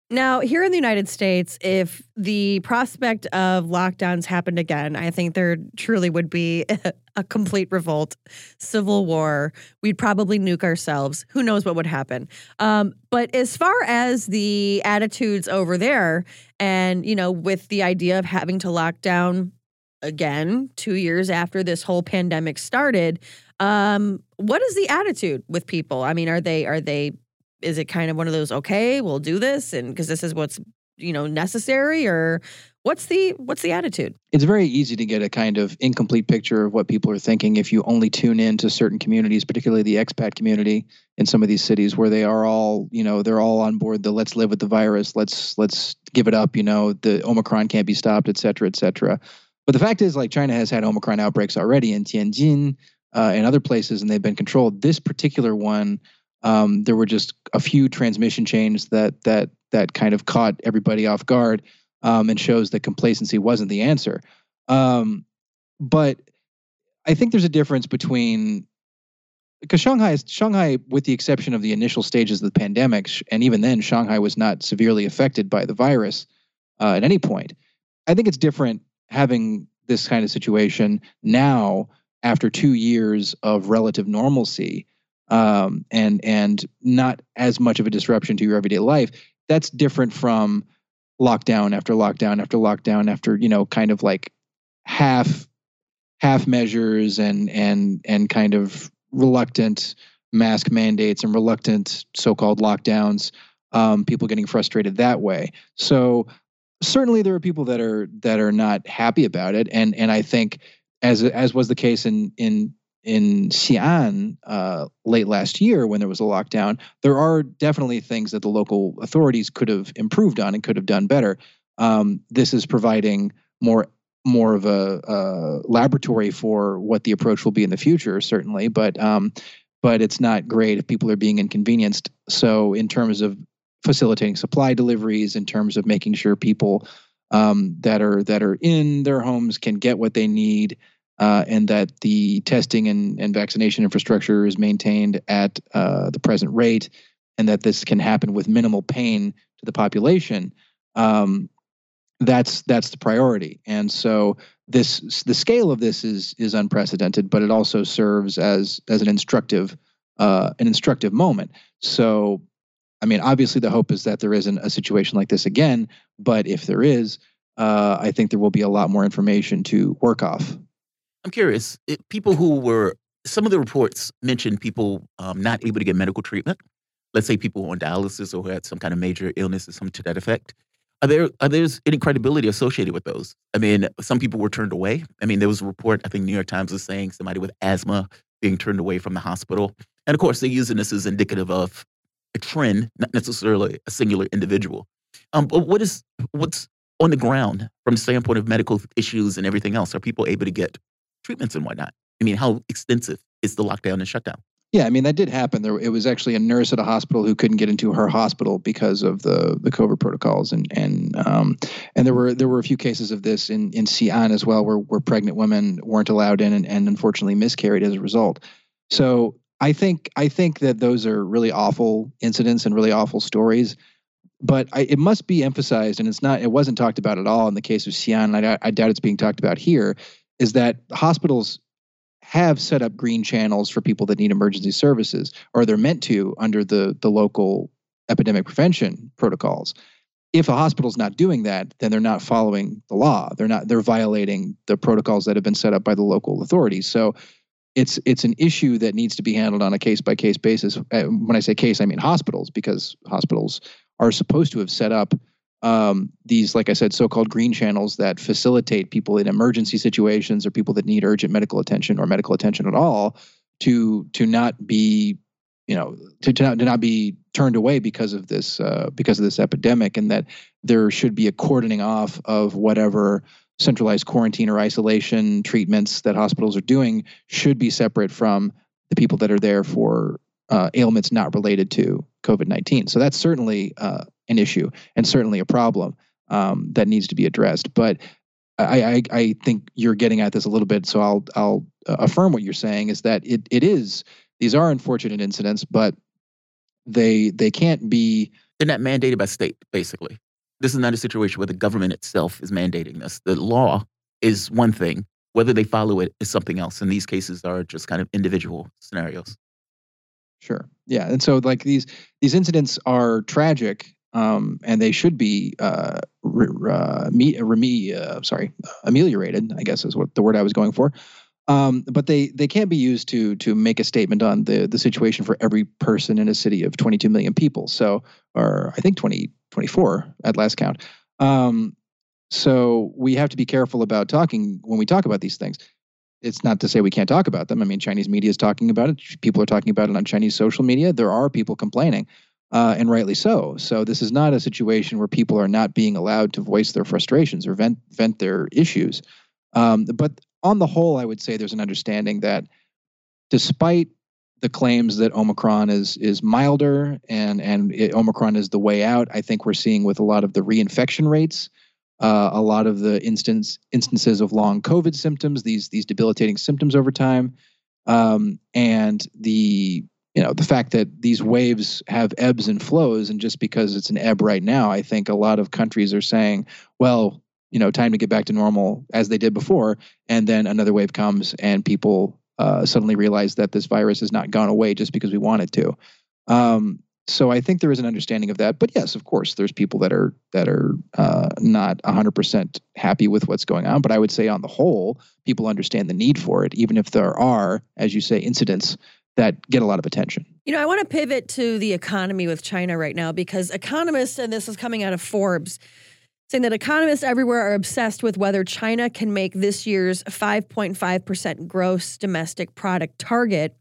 Now, here in the United States, if the prospect of lockdowns happened again, I think there truly would be a complete revolt, civil war. We'd probably nuke ourselves. Who knows what would happen? Um, but as far as the attitudes over there, and you know, with the idea of having to lock down again two years after this whole pandemic started, um, what is the attitude with people? I mean, are they are they is it kind of one of those okay we'll do this and because this is what's you know necessary or what's the what's the attitude It's very easy to get a kind of incomplete picture of what people are thinking if you only tune in to certain communities, particularly the expat community in some of these cities where they are all, you know, they're all on board the let's live with the virus, let's let's give it up, you know, the Omicron can't be stopped, et cetera, et cetera. But the fact is, like China has had Omicron outbreaks already in Tianjin uh, and other places, and they've been controlled. This particular one, um, there were just a few transmission chains that that that kind of caught everybody off guard um, and shows that complacency wasn't the answer. Um, but I think there's a difference between because Shanghai is Shanghai, with the exception of the initial stages of the pandemic, and even then, Shanghai was not severely affected by the virus uh, at any point. I think it's different having this kind of situation now after two years of relative normalcy um, and and not as much of a disruption to your everyday life. That's different from lockdown after lockdown after lockdown after you know kind of like half half measures and and and kind of reluctant mask mandates and reluctant so-called lockdowns um, people getting frustrated that way so certainly there are people that are that are not happy about it and and i think as as was the case in in in Xi'an uh, late last year when there was a lockdown, there are definitely things that the local authorities could have improved on and could have done better. Um, this is providing more more of a, a, laboratory for what the approach will be in the future, certainly, but um, but it's not great if people are being inconvenienced. So, in terms of facilitating supply deliveries, in terms of making sure people um, that are that are in their homes can get what they need uh, and that the testing and, and vaccination infrastructure is maintained at uh, the present rate, and that this can happen with minimal pain to the population. Um, that's that's the priority, and so this the scale of this is is unprecedented, but it also serves as as an instructive uh, an instructive moment. So, I mean, obviously, the hope is that there isn't a situation like this again. But if there is, uh, I think there will be a lot more information to work off. I'm curious. It, people who were some of the reports mentioned people um, not able to get medical treatment. Let's say people on dialysis or who had some kind of major illness or something to that effect. Are there are there any credibility associated with those? I mean, some people were turned away. I mean, there was a report. I think New York Times was saying somebody with asthma being turned away from the hospital. And of course, they're using this as indicative of a trend, not necessarily a singular individual. Um, but what is what's on the ground from the standpoint of medical issues and everything else? Are people able to get treatments and whatnot. I mean, how extensive is the lockdown and shutdown? Yeah, I mean that did happen. There, it was actually a nurse at a hospital who couldn't get into her hospital because of the the COVID protocols, and and um, and there were there were a few cases of this in in Xi'an as well, where where pregnant women weren't allowed in, and, and unfortunately miscarried as a result. So I think I think that those are really awful incidents and really awful stories. But I, it must be emphasized, and it's not. It wasn't talked about at all in the case of Xi'an. I, I doubt it's being talked about here is that hospitals have set up green channels for people that need emergency services, or they're meant to under the the local epidemic prevention protocols. If a hospital's not doing that, then they're not following the law. They're not they're violating the protocols that have been set up by the local authorities. So it's it's an issue that needs to be handled on a case by case basis. Uh, when I say case, I mean hospitals because hospitals are supposed to have set up um, these, like I said, so-called green channels that facilitate people in emergency situations or people that need urgent medical attention or medical attention at all to to not be, you know, to, to not to not be turned away because of this uh, because of this epidemic, and that there should be a cordoning off of whatever centralized quarantine or isolation treatments that hospitals are doing should be separate from the people that are there for uh, ailments not related to COVID 19. So that's certainly uh, an issue and certainly a problem um, that needs to be addressed. But I, I, I, think you're getting at this a little bit, so I'll, I'll uh, affirm what you're saying is that it, it is, these are unfortunate incidents, but they, they can't be. They're not mandated by state, basically. This is not a situation where the government itself is mandating this. The law is one thing, whether they follow it is something else. And these cases are just kind of individual scenarios. Sure. Yeah. And so like these these incidents are tragic um, and they should be uh, re, uh, me, reme, uh, sorry, ameliorated. I guess is what the word I was going for. Um, but they they can't be used to to make a statement on the the situation for every person in a city of 22 million people. So, or I think 20 24 at last count. Um, so we have to be careful about talking when we talk about these things it's not to say we can't talk about them. I mean, Chinese media is talking about it. People are talking about it on Chinese social media. There are people complaining, uh, and rightly so. So this is not a situation where people are not being allowed to voice their frustrations or vent vent their issues. Um, but on the whole, I would say there's an understanding that, despite the claims that Omicron is is milder and and it, Omicron is the way out, I think we're seeing with a lot of the reinfection rates uh, a lot of the instance instances of long COVID symptoms, these these debilitating symptoms over time, um, and the you know the fact that these waves have ebbs and flows, and just because it's an ebb right now, I think a lot of countries are saying, well, you know, time to get back to normal as they did before. And then another wave comes and people uh, suddenly realize that this virus has not gone away just because we want it to. Um, so I think there is an understanding of that. But yes, of course, there's people that are that are uh, not 100% happy with what's going on. But I would say on the whole, people understand the need for it, even if there are, as you say, incidents that get a lot of attention. You know, I want to pivot to the economy with China right now because economists, and this is coming out of Forbes, saying that economists everywhere are obsessed with whether China can make this year's 5.5% gross domestic product target.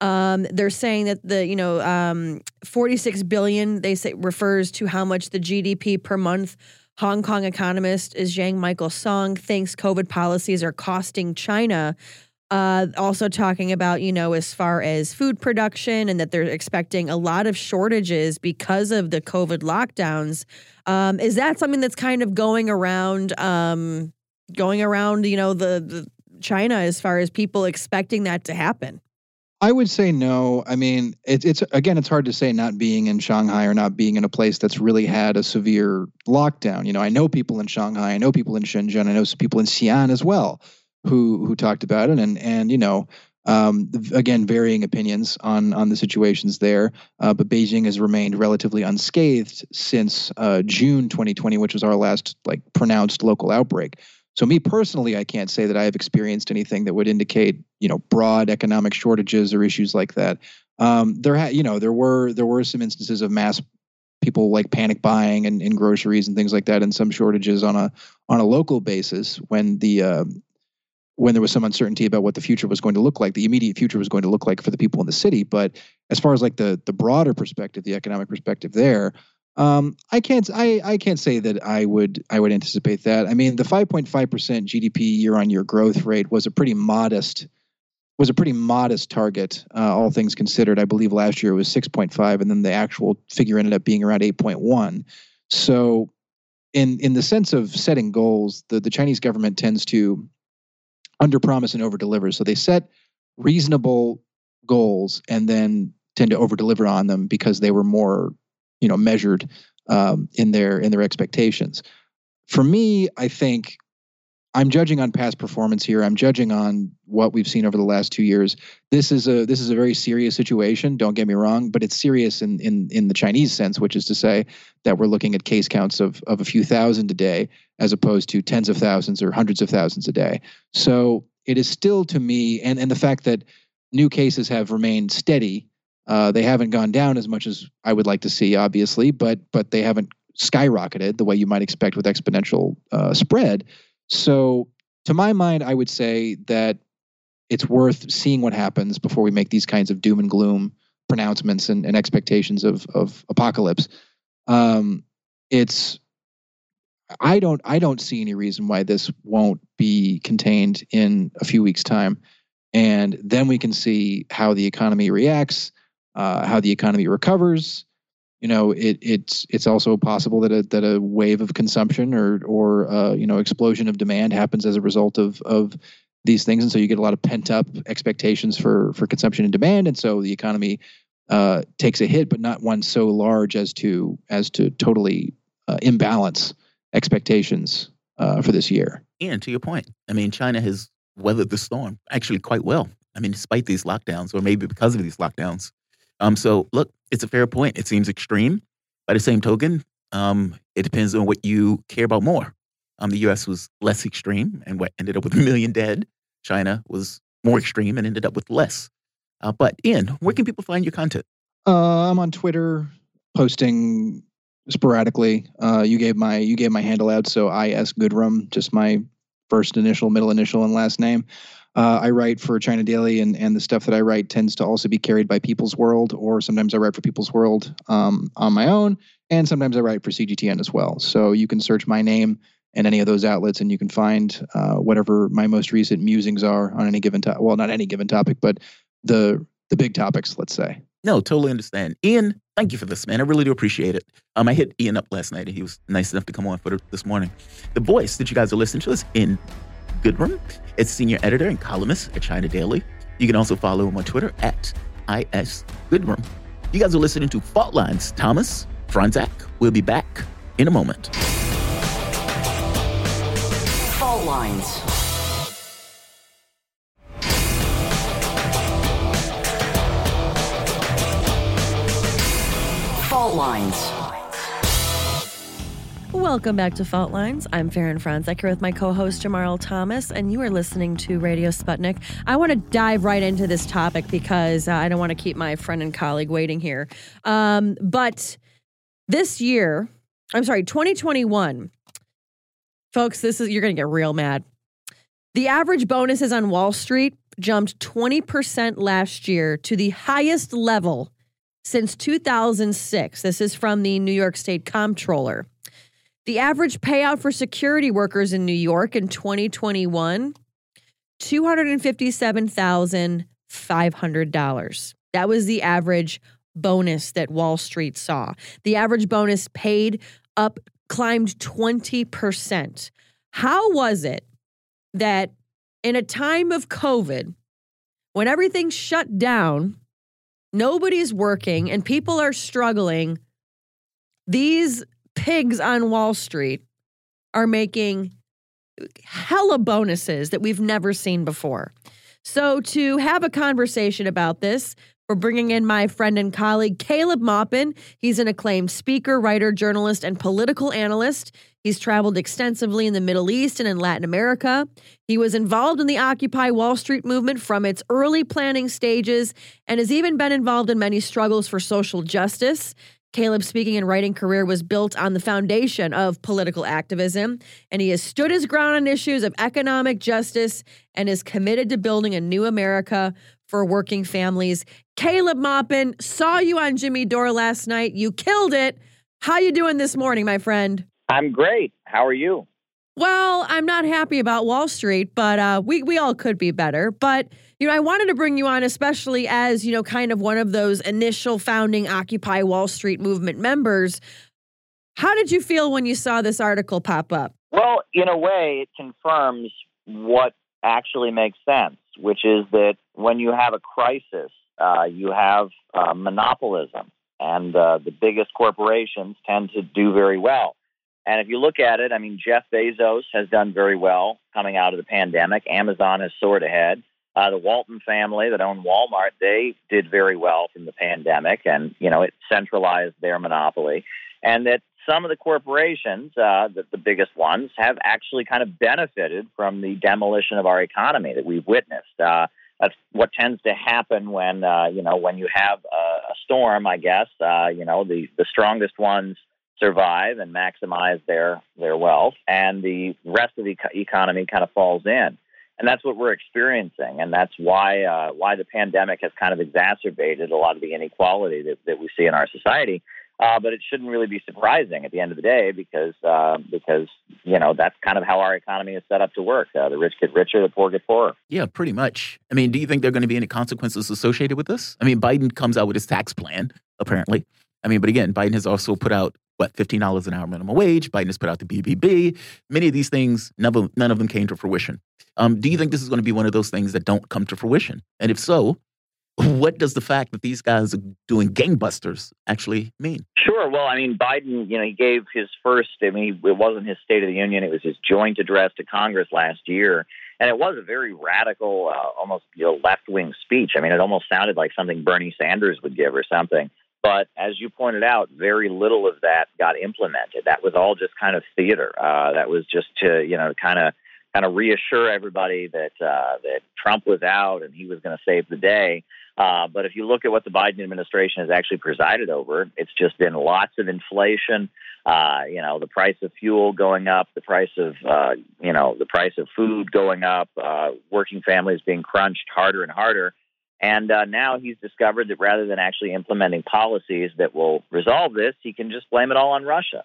Um, they're saying that the you know um, 46 billion they say refers to how much the GDP per month. Hong Kong economist is Yang Michael Song thinks COVID policies are costing China. Uh, also talking about you know as far as food production and that they're expecting a lot of shortages because of the COVID lockdowns. Um, is that something that's kind of going around, um, going around you know the, the China as far as people expecting that to happen? I would say no. I mean, it's it's again, it's hard to say not being in Shanghai or not being in a place that's really had a severe lockdown. You know, I know people in Shanghai, I know people in Shenzhen, I know people in Xi'an as well who who talked about it, and and you know, um, again, varying opinions on on the situations there. Uh, but Beijing has remained relatively unscathed since uh, June 2020, which was our last like pronounced local outbreak. So me personally, I can't say that I have experienced anything that would indicate, you know, broad economic shortages or issues like that. Um, there, ha- you know, there were there were some instances of mass people like panic buying and in groceries and things like that, and some shortages on a on a local basis when the uh, when there was some uncertainty about what the future was going to look like, the immediate future was going to look like for the people in the city. But as far as like the the broader perspective, the economic perspective there, um, I can't I, I can't say that I would I would anticipate that. I mean, the 5.5% GDP year on year growth rate was a pretty modest was a pretty modest target, uh, all things considered. I believe last year it was 6.5, and then the actual figure ended up being around 8.1. So, in in the sense of setting goals, the the Chinese government tends to under promise and over deliver. So they set reasonable goals and then tend to over deliver on them because they were more you know measured um, in their in their expectations. For me, I think I'm judging on past performance here. I'm judging on what we've seen over the last two years. This is a this is a very serious situation. Don't get me wrong, but it's serious in in in the Chinese sense, which is to say that we're looking at case counts of of a few thousand a day, as opposed to tens of thousands or hundreds of thousands a day. So it is still to me, and and the fact that new cases have remained steady uh, they haven't gone down as much as I would like to see, obviously, but but they haven't skyrocketed the way you might expect with exponential uh, spread. So, to my mind, I would say that it's worth seeing what happens before we make these kinds of doom and gloom pronouncements and, and expectations of of apocalypse. Um, it's I don't I don't see any reason why this won't be contained in a few weeks' time, and then we can see how the economy reacts uh, how the economy recovers. You know, it, it's it's also possible that a that a wave of consumption or or uh, you know explosion of demand happens as a result of of these things, and so you get a lot of pent up expectations for for consumption and demand, and so the economy uh, takes a hit, but not one so large as to as to totally uh, imbalance expectations uh, for this year. And to your point, I mean, China has weathered the storm actually quite well. I mean, despite these lockdowns, or maybe because of these lockdowns, um, so look, it's a fair point. It seems extreme. By the same token, um, it depends on what you care about more. Um, the U.S. was less extreme and what ended up with a million dead. China was more extreme and ended up with less. Uh, but Ian, where can people find your content? Uh, I'm on Twitter, posting sporadically. Uh, you gave my you gave my handle out, so I S Goodrum, just my first initial, middle initial, and last name. Uh, I write for China Daily, and and the stuff that I write tends to also be carried by People's World, or sometimes I write for People's World um, on my own, and sometimes I write for CGTN as well. So you can search my name and any of those outlets, and you can find uh, whatever my most recent musings are on any given topic. Well, not any given topic, but the the big topics, let's say. No, totally understand. Ian, thank you for this, man. I really do appreciate it. Um, I hit Ian up last night, and he was nice enough to come on for this morning. The voice that you guys are listening to is Ian Goodrum. It's senior editor and columnist at China Daily. You can also follow him on Twitter at IS Goodrum. You guys are listening to Fault Lines. Thomas, Fronczak, we'll be back in a moment. Fault Lines. Fault lines. Welcome back to Fault Lines. I'm Faran Fronczak here with my co-host Jamarl Thomas, and you are listening to Radio Sputnik. I want to dive right into this topic because uh, I don't want to keep my friend and colleague waiting here. Um, but this year, I'm sorry, 2021, folks. This is you're going to get real mad. The average bonuses on Wall Street jumped 20% last year to the highest level since 2006. This is from the New York State Comptroller. The average payout for security workers in New York in 2021 $257,500. That was the average bonus that Wall Street saw. The average bonus paid up climbed 20%. How was it that in a time of COVID, when everything shut down, nobody's working and people are struggling, these pigs on Wall Street are making hella bonuses that we've never seen before. So, to have a conversation about this, we're bringing in my friend and colleague, Caleb Maupin. He's an acclaimed speaker, writer, journalist, and political analyst. He's traveled extensively in the Middle East and in Latin America. He was involved in the Occupy Wall Street movement from its early planning stages and has even been involved in many struggles for social justice. Caleb's speaking and writing career was built on the foundation of political activism, and he has stood his ground on issues of economic justice and is committed to building a new America for working families. Caleb Maupin saw you on Jimmy Dore last night. You killed it. How you doing this morning, my friend? I'm great. How are you? Well, I'm not happy about Wall Street, but uh, we we all could be better. But you know, I wanted to bring you on, especially as you know, kind of one of those initial founding Occupy Wall Street movement members. How did you feel when you saw this article pop up? Well, in a way, it confirms what actually makes sense, which is that when you have a crisis, uh, you have uh, monopolism, and uh, the biggest corporations tend to do very well. And if you look at it, I mean, Jeff Bezos has done very well coming out of the pandemic. Amazon has soared ahead. Uh, the Walton family that own Walmart, they did very well from the pandemic, and you know it centralized their monopoly. And that some of the corporations, uh, the, the biggest ones, have actually kind of benefited from the demolition of our economy that we've witnessed. Uh, that's what tends to happen when uh, you know when you have a, a storm. I guess uh, you know the the strongest ones survive and maximize their their wealth, and the rest of the economy kind of falls in. And that's what we're experiencing, and that's why uh, why the pandemic has kind of exacerbated a lot of the inequality that, that we see in our society. Uh, but it shouldn't really be surprising at the end of the day because uh, because you know that's kind of how our economy is set up to work. Uh, the rich get richer, the poor get poorer. Yeah, pretty much. I mean, do you think there are going to be any consequences associated with this? I mean, Biden comes out with his tax plan apparently. I mean, but again, Biden has also put out what fifteen dollars an hour minimum wage. Biden has put out the BBB. Many of these things, none of, none of them came to fruition. Um, do you think this is going to be one of those things that don't come to fruition? And if so, what does the fact that these guys are doing gangbusters actually mean? Sure. Well, I mean, Biden, you know, he gave his first, I mean, it wasn't his State of the Union, it was his joint address to Congress last year. And it was a very radical, uh, almost you know, left wing speech. I mean, it almost sounded like something Bernie Sanders would give or something. But as you pointed out, very little of that got implemented. That was all just kind of theater. Uh, that was just to, you know, kind of kind of reassure everybody that uh, that Trump was out and he was going to save the day. Uh, but if you look at what the Biden administration has actually presided over, it's just been lots of inflation. Uh, you know, the price of fuel going up, the price of uh, you know the price of food going up, uh, working families being crunched harder and harder. And uh, now he's discovered that rather than actually implementing policies that will resolve this, he can just blame it all on Russia.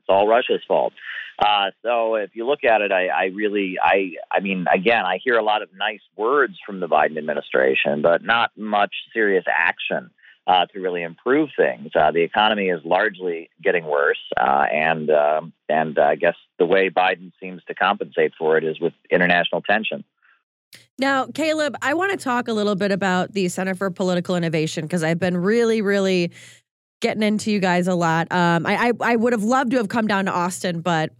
It's all Russia's fault. Uh, so if you look at it, I, I really, I, I mean, again, I hear a lot of nice words from the Biden administration, but not much serious action uh, to really improve things. Uh, the economy is largely getting worse, uh, and um, and I guess the way Biden seems to compensate for it is with international tension. Now, Caleb, I want to talk a little bit about the Center for Political Innovation because I've been really, really getting into you guys a lot. Um, I, I, I would have loved to have come down to Austin, but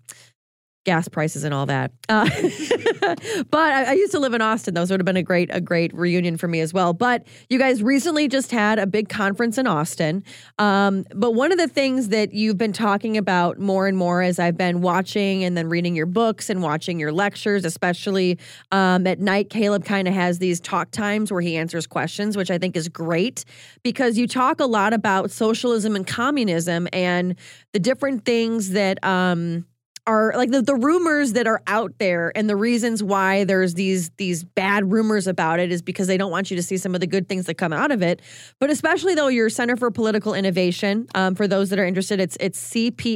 gas prices and all that. Uh, but I, I, used to live in Austin. Those would have been a great a great reunion for me as well. But you guys recently just had a big conference in Austin. Um, but one of the things that you've been talking about more and more as I've been watching and then reading your books and watching your lectures, especially um, at night, Caleb kind of has these talk times where he answers questions, which I think is great because you talk a lot about socialism and communism and the different things that. Um, are like the, the rumors that are out there and the reasons why there's these these bad rumors about it is because they don't want you to see some of the good things that come out of it. But especially though your center for political innovation um, for those that are interested it's it's cpiusa.org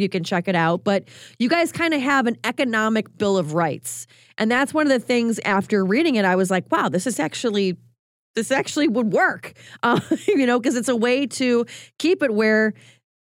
you can check it out. But you guys kind of have an economic bill of rights. And that's one of the things after reading it i was like wow this is actually this actually would work. Uh, you know because it's a way to keep it where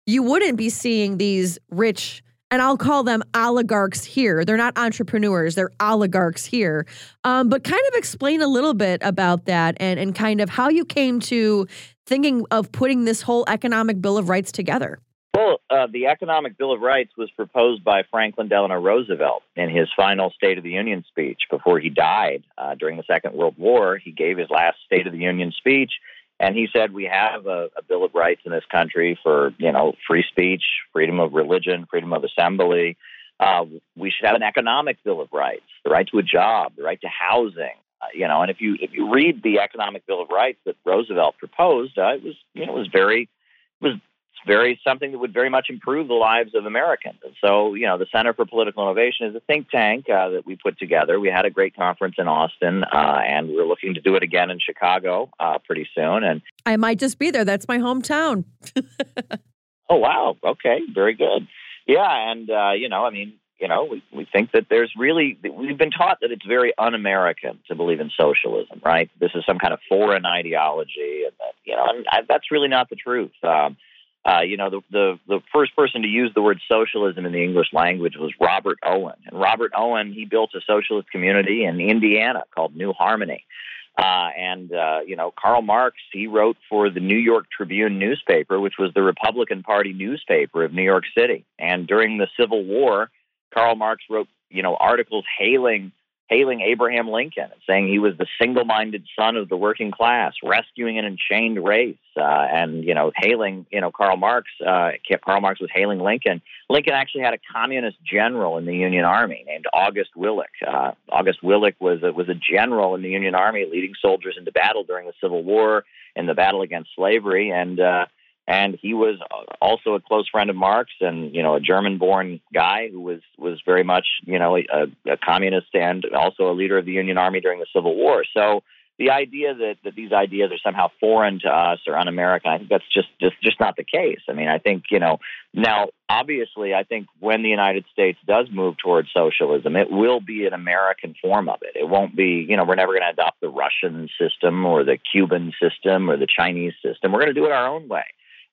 you wouldn't be seeing these rich and I'll call them oligarchs here. They're not entrepreneurs, they're oligarchs here. Um, but kind of explain a little bit about that and, and kind of how you came to thinking of putting this whole economic bill of rights together. Well, uh, the Economic Bill of Rights was proposed by Franklin Delano Roosevelt in his final State of the Union speech before he died uh, during the Second World War. He gave his last State of the Union speech and he said we have a, a, Bill of Rights in this country for you know free speech, freedom of religion, freedom of assembly. Uh, we should have an economic Bill of Rights, the right to a job, the right to housing. Uh, you know, and if you if you read the Economic Bill of Rights that Roosevelt proposed, uh, it was you know it was very it was very something that would very much improve the lives of Americans. And so, you know, the Center for Political Innovation is a think tank uh, that we put together. We had a great conference in Austin, uh, and we're looking to do it again in Chicago uh, pretty soon. And I might just be there. That's my hometown. oh wow! Okay, very good. Yeah, and uh, you know, I mean, you know, we, we think that there's really, we've been taught that it's very un American to believe in socialism, right? This is some kind of foreign ideology. And that, you know, and I, that's really not the truth. Um, uh, you know, the, the, the first person to use the word socialism in the English language was Robert Owen. And Robert Owen, he built a socialist community in Indiana called New Harmony. Uh, and, uh, you know, Karl Marx, he wrote for the New York Tribune newspaper, which was the Republican Party newspaper of New York City. And during the Civil War, Karl Marx wrote, you know, articles hailing hailing Abraham Lincoln and saying he was the single-minded son of the working class, rescuing an enchained race, uh, and you know, hailing you know Karl Marx. Uh, Karl Marx was hailing Lincoln. Lincoln actually had a communist general in the Union Army named August Willich. Uh, August Willich was a, was a general in the Union Army, leading soldiers into battle during the Civil War and the battle against slavery, and uh, and he was uh, also a close friend of Marx and you know a German-born guy who was was very much you know a, a, communist and also a leader of the Union Army during the Civil War. So the idea that, that these ideas are somehow foreign to us or un-American, I think that's just just just not the case. I mean, I think you know now obviously I think when the United States does move towards socialism, it will be an American form of it. It won't be you know we're never going to adopt the Russian system or the Cuban system or the Chinese system. We're going to do it our own way.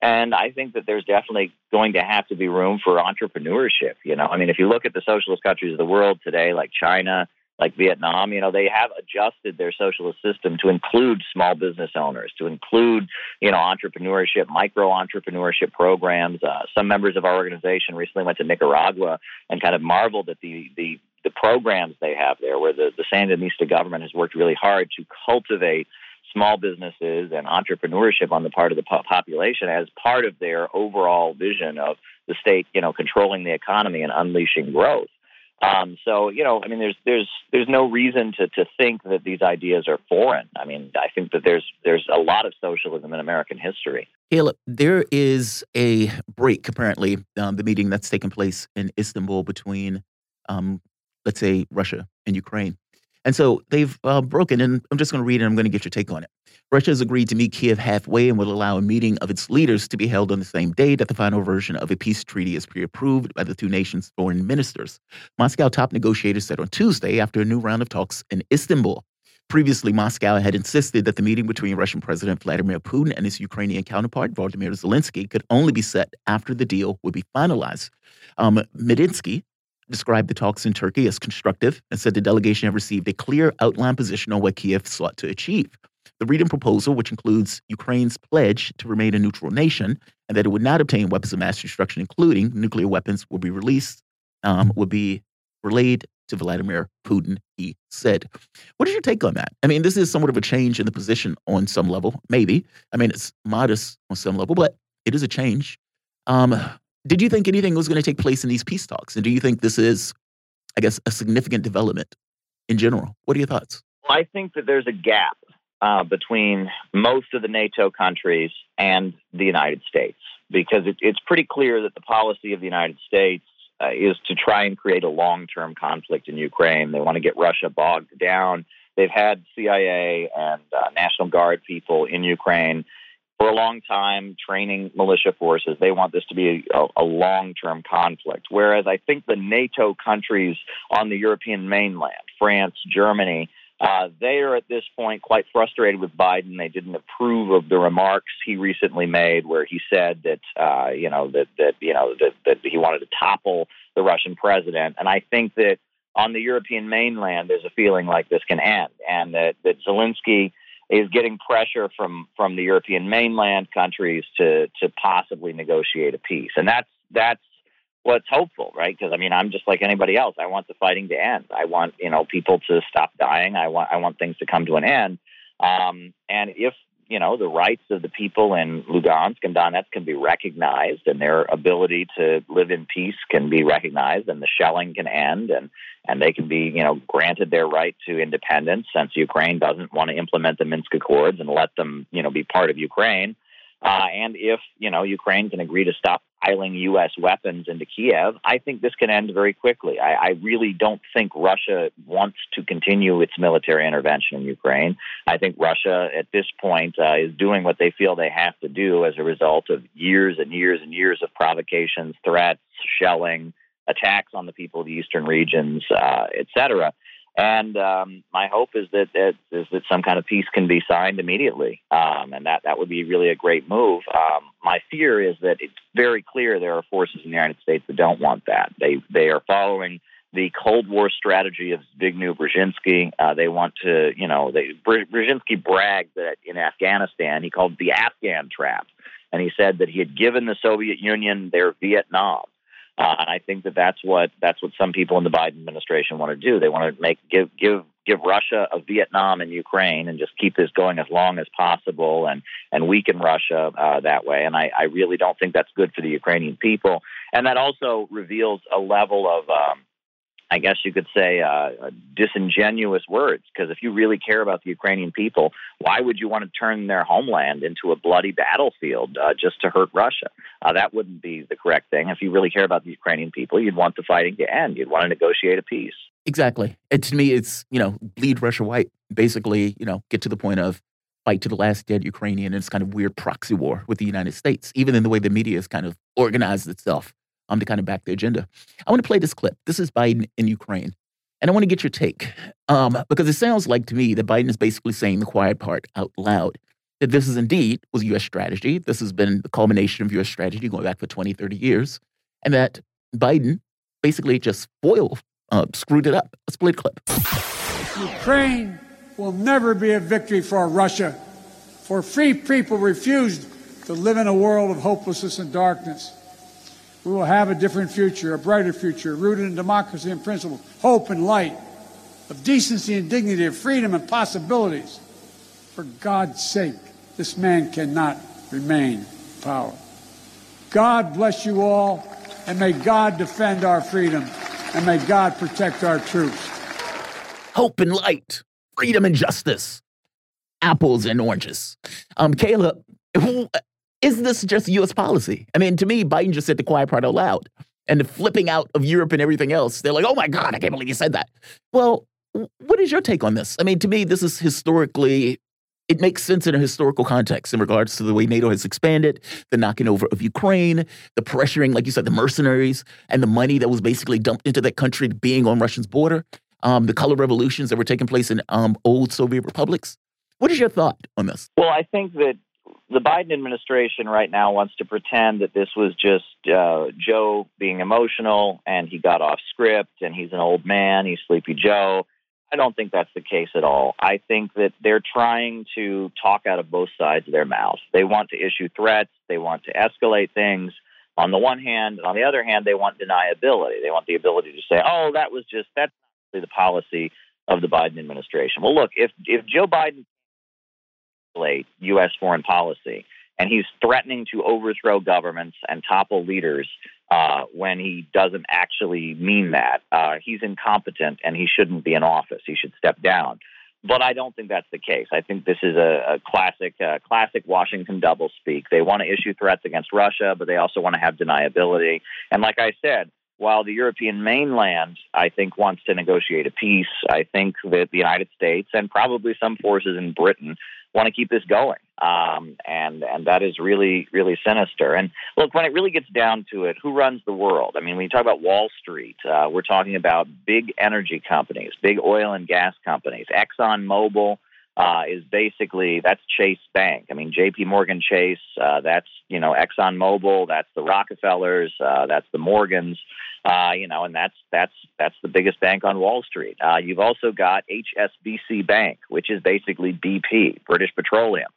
And I think that there's definitely going to have to be room for entrepreneurship. You know, I mean, if you look at the socialist countries of the world today, like China, like Vietnam, you know, they have adjusted their socialist system to include small business owners, to include, you know, entrepreneurship, micro entrepreneurship programs. Uh, some members of our organization recently went to Nicaragua and kind of marveled at the the the programs they have there, where the, the Sandinista government has worked really hard to cultivate small businesses and entrepreneurship on the part of the population as part of their overall vision of the state, you know, controlling the economy and unleashing growth. Um, so you know, I mean, there's there's there's no reason to to think that these ideas are foreign. I mean, I think that there's there's a lot of socialism in American history. Caleb, there is a break apparently, um, the meeting that's taking place in Istanbul between, um, let's say, Russia and Ukraine. And so they've uh, broken, and I'm just going to read it. And I'm going to get your take on it. Russia has agreed to meet Kiev halfway and will allow a meeting of its leaders to be held on the same day that the final version of a peace treaty is pre approved by the two nations' foreign ministers. Moscow top negotiators said on Tuesday after a new round of talks in Istanbul. Previously, Moscow had insisted that the meeting between Russian President Vladimir Putin and his Ukrainian counterpart, Volodymyr Zelensky, could only be set after the deal would be finalized. Um, Medinsky, described the talks in Turkey as constructive and said the delegation had received a clear outline position on what Kiev sought to achieve. The Reading proposal, which includes Ukraine's pledge to remain a neutral nation and that it would not obtain weapons of mass destruction, including nuclear weapons, will be released um, would be relayed to Vladimir Putin, he said. What is your take on that? I mean, this is somewhat of a change in the position on some level, maybe. I mean, it's modest on some level, but it is a change. Um, did you think anything was going to take place in these peace talks? And do you think this is, I guess, a significant development in general? What are your thoughts? Well, I think that there's a gap uh, between most of the NATO countries and the United States because it, it's pretty clear that the policy of the United States uh, is to try and create a long term conflict in Ukraine. They want to get Russia bogged down. They've had CIA and uh, National Guard people in Ukraine for a long time training militia forces. They want this to be a, a long term conflict. Whereas I think the NATO countries on the European mainland, France, Germany, uh, they are at this point quite frustrated with Biden. They didn't approve of the remarks he recently made, where he said that uh, you know that that you know that, that he wanted to topple the Russian president. And I think that on the European mainland, there's a feeling like this can end, and that that Zelensky is getting pressure from from the European mainland countries to to possibly negotiate a peace, and that's that's what's hopeful, right? Because I mean, I'm just like anybody else. I want the fighting to end. I want you know people to stop dying. I want I want things to come to an end. Um, and if you know the rights of the people in Lugansk and Donetsk can be recognized, and their ability to live in peace can be recognized, and the shelling can end, and and they can be you know granted their right to independence, since Ukraine doesn't want to implement the Minsk Accords and let them you know be part of Ukraine. Uh, and if you know Ukraine can agree to stop piling U.S. weapons into Kiev, I think this can end very quickly. I, I really don't think Russia wants to continue its military intervention in Ukraine. I think Russia, at this point, uh, is doing what they feel they have to do as a result of years and years and years of provocations, threats, shelling, attacks on the people of the eastern regions, uh. And um, my hope is that, that is that some kind of peace can be signed immediately, um, and that that would be really a great move. Um, my fear is that it's very clear there are forces in the United States that don't want that. They they are following the Cold War strategy of Zbigniew Brzezinski. Uh, they want to, you know, they, Brzezinski bragged that in Afghanistan he called the Afghan trap, and he said that he had given the Soviet Union their Vietnam. Uh, and I think that that's what that's what some people in the Biden administration want to do. They want to make give give give Russia a Vietnam and Ukraine, and just keep this going as long as possible, and and weaken Russia uh, that way. And I, I really don't think that's good for the Ukrainian people. And that also reveals a level of um, I guess you could say, uh, disingenuous words. Because if you really care about the Ukrainian people, why would you want to turn their homeland into a bloody battlefield uh, just to hurt Russia? Uh, that wouldn't be the correct thing. If you really care about the Ukrainian people, you'd want the fighting to end. You'd want to negotiate a peace. Exactly. And to me, it's, you know, bleed Russia white. Basically, you know, get to the point of fight to the last dead Ukrainian. And it's kind of weird proxy war with the United States, even in the way the media has kind of organized itself um, to kind of back the agenda. I want to play this clip. This is Biden in Ukraine. And I want to get your take um, because it sounds like to me that Biden is basically saying the quiet part out loud that this is indeed was U.S. strategy. This has been the culmination of U.S. strategy going back for 20, 30 years. And that Biden basically just foiled, uh, screwed it up. Play the clip. Ukraine will never be a victory for Russia, for free people refused to live in a world of hopelessness and darkness we will have a different future, a brighter future, rooted in democracy and principles, hope and light, of decency and dignity, of freedom and possibilities. For God's sake, this man cannot remain in power. God bless you all, and may God defend our freedom, and may God protect our troops. Hope and light, freedom and justice, apples and oranges. Um, Caleb, is this just U.S. policy? I mean, to me, Biden just said the quiet part out loud. And the flipping out of Europe and everything else, they're like, oh my God, I can't believe you said that. Well, what is your take on this? I mean, to me, this is historically, it makes sense in a historical context in regards to the way NATO has expanded, the knocking over of Ukraine, the pressuring, like you said, the mercenaries, and the money that was basically dumped into that country being on Russia's border, um, the color revolutions that were taking place in um, old Soviet republics. What is your thought on this? Well, I think that the Biden administration right now wants to pretend that this was just uh, Joe being emotional and he got off script and he's an old man, he's Sleepy Joe. I don't think that's the case at all. I think that they're trying to talk out of both sides of their mouth. They want to issue threats, they want to escalate things, on the one hand, and on the other hand, they want deniability. They want the ability to say, "Oh, that was just that's the policy of the Biden administration." Well, look, if if Joe Biden U.S. foreign policy and he's threatening to overthrow governments and topple leaders uh, when he doesn't actually mean that. Uh, he's incompetent and he shouldn't be in office. He should step down. But I don't think that's the case. I think this is a, a classic, uh, classic Washington doublespeak. They want to issue threats against Russia, but they also want to have deniability. And like I said, while the European mainland, I think, wants to negotiate a peace, I think that the United States and probably some forces in Britain want to keep this going. Um, and and that is really really sinister. And look, when it really gets down to it, who runs the world? I mean, when you talk about Wall Street, uh, we're talking about big energy companies, big oil and gas companies. Exxon Mobil uh, is basically that's Chase Bank. I mean, J.P. Morgan Chase, uh, that's you know Exxon Mobil, that's the Rockefellers, uh, that's the Morgans, uh, you know, and that's that's that's the biggest bank on Wall Street. Uh, you've also got HSBC Bank, which is basically BP, British Petroleum.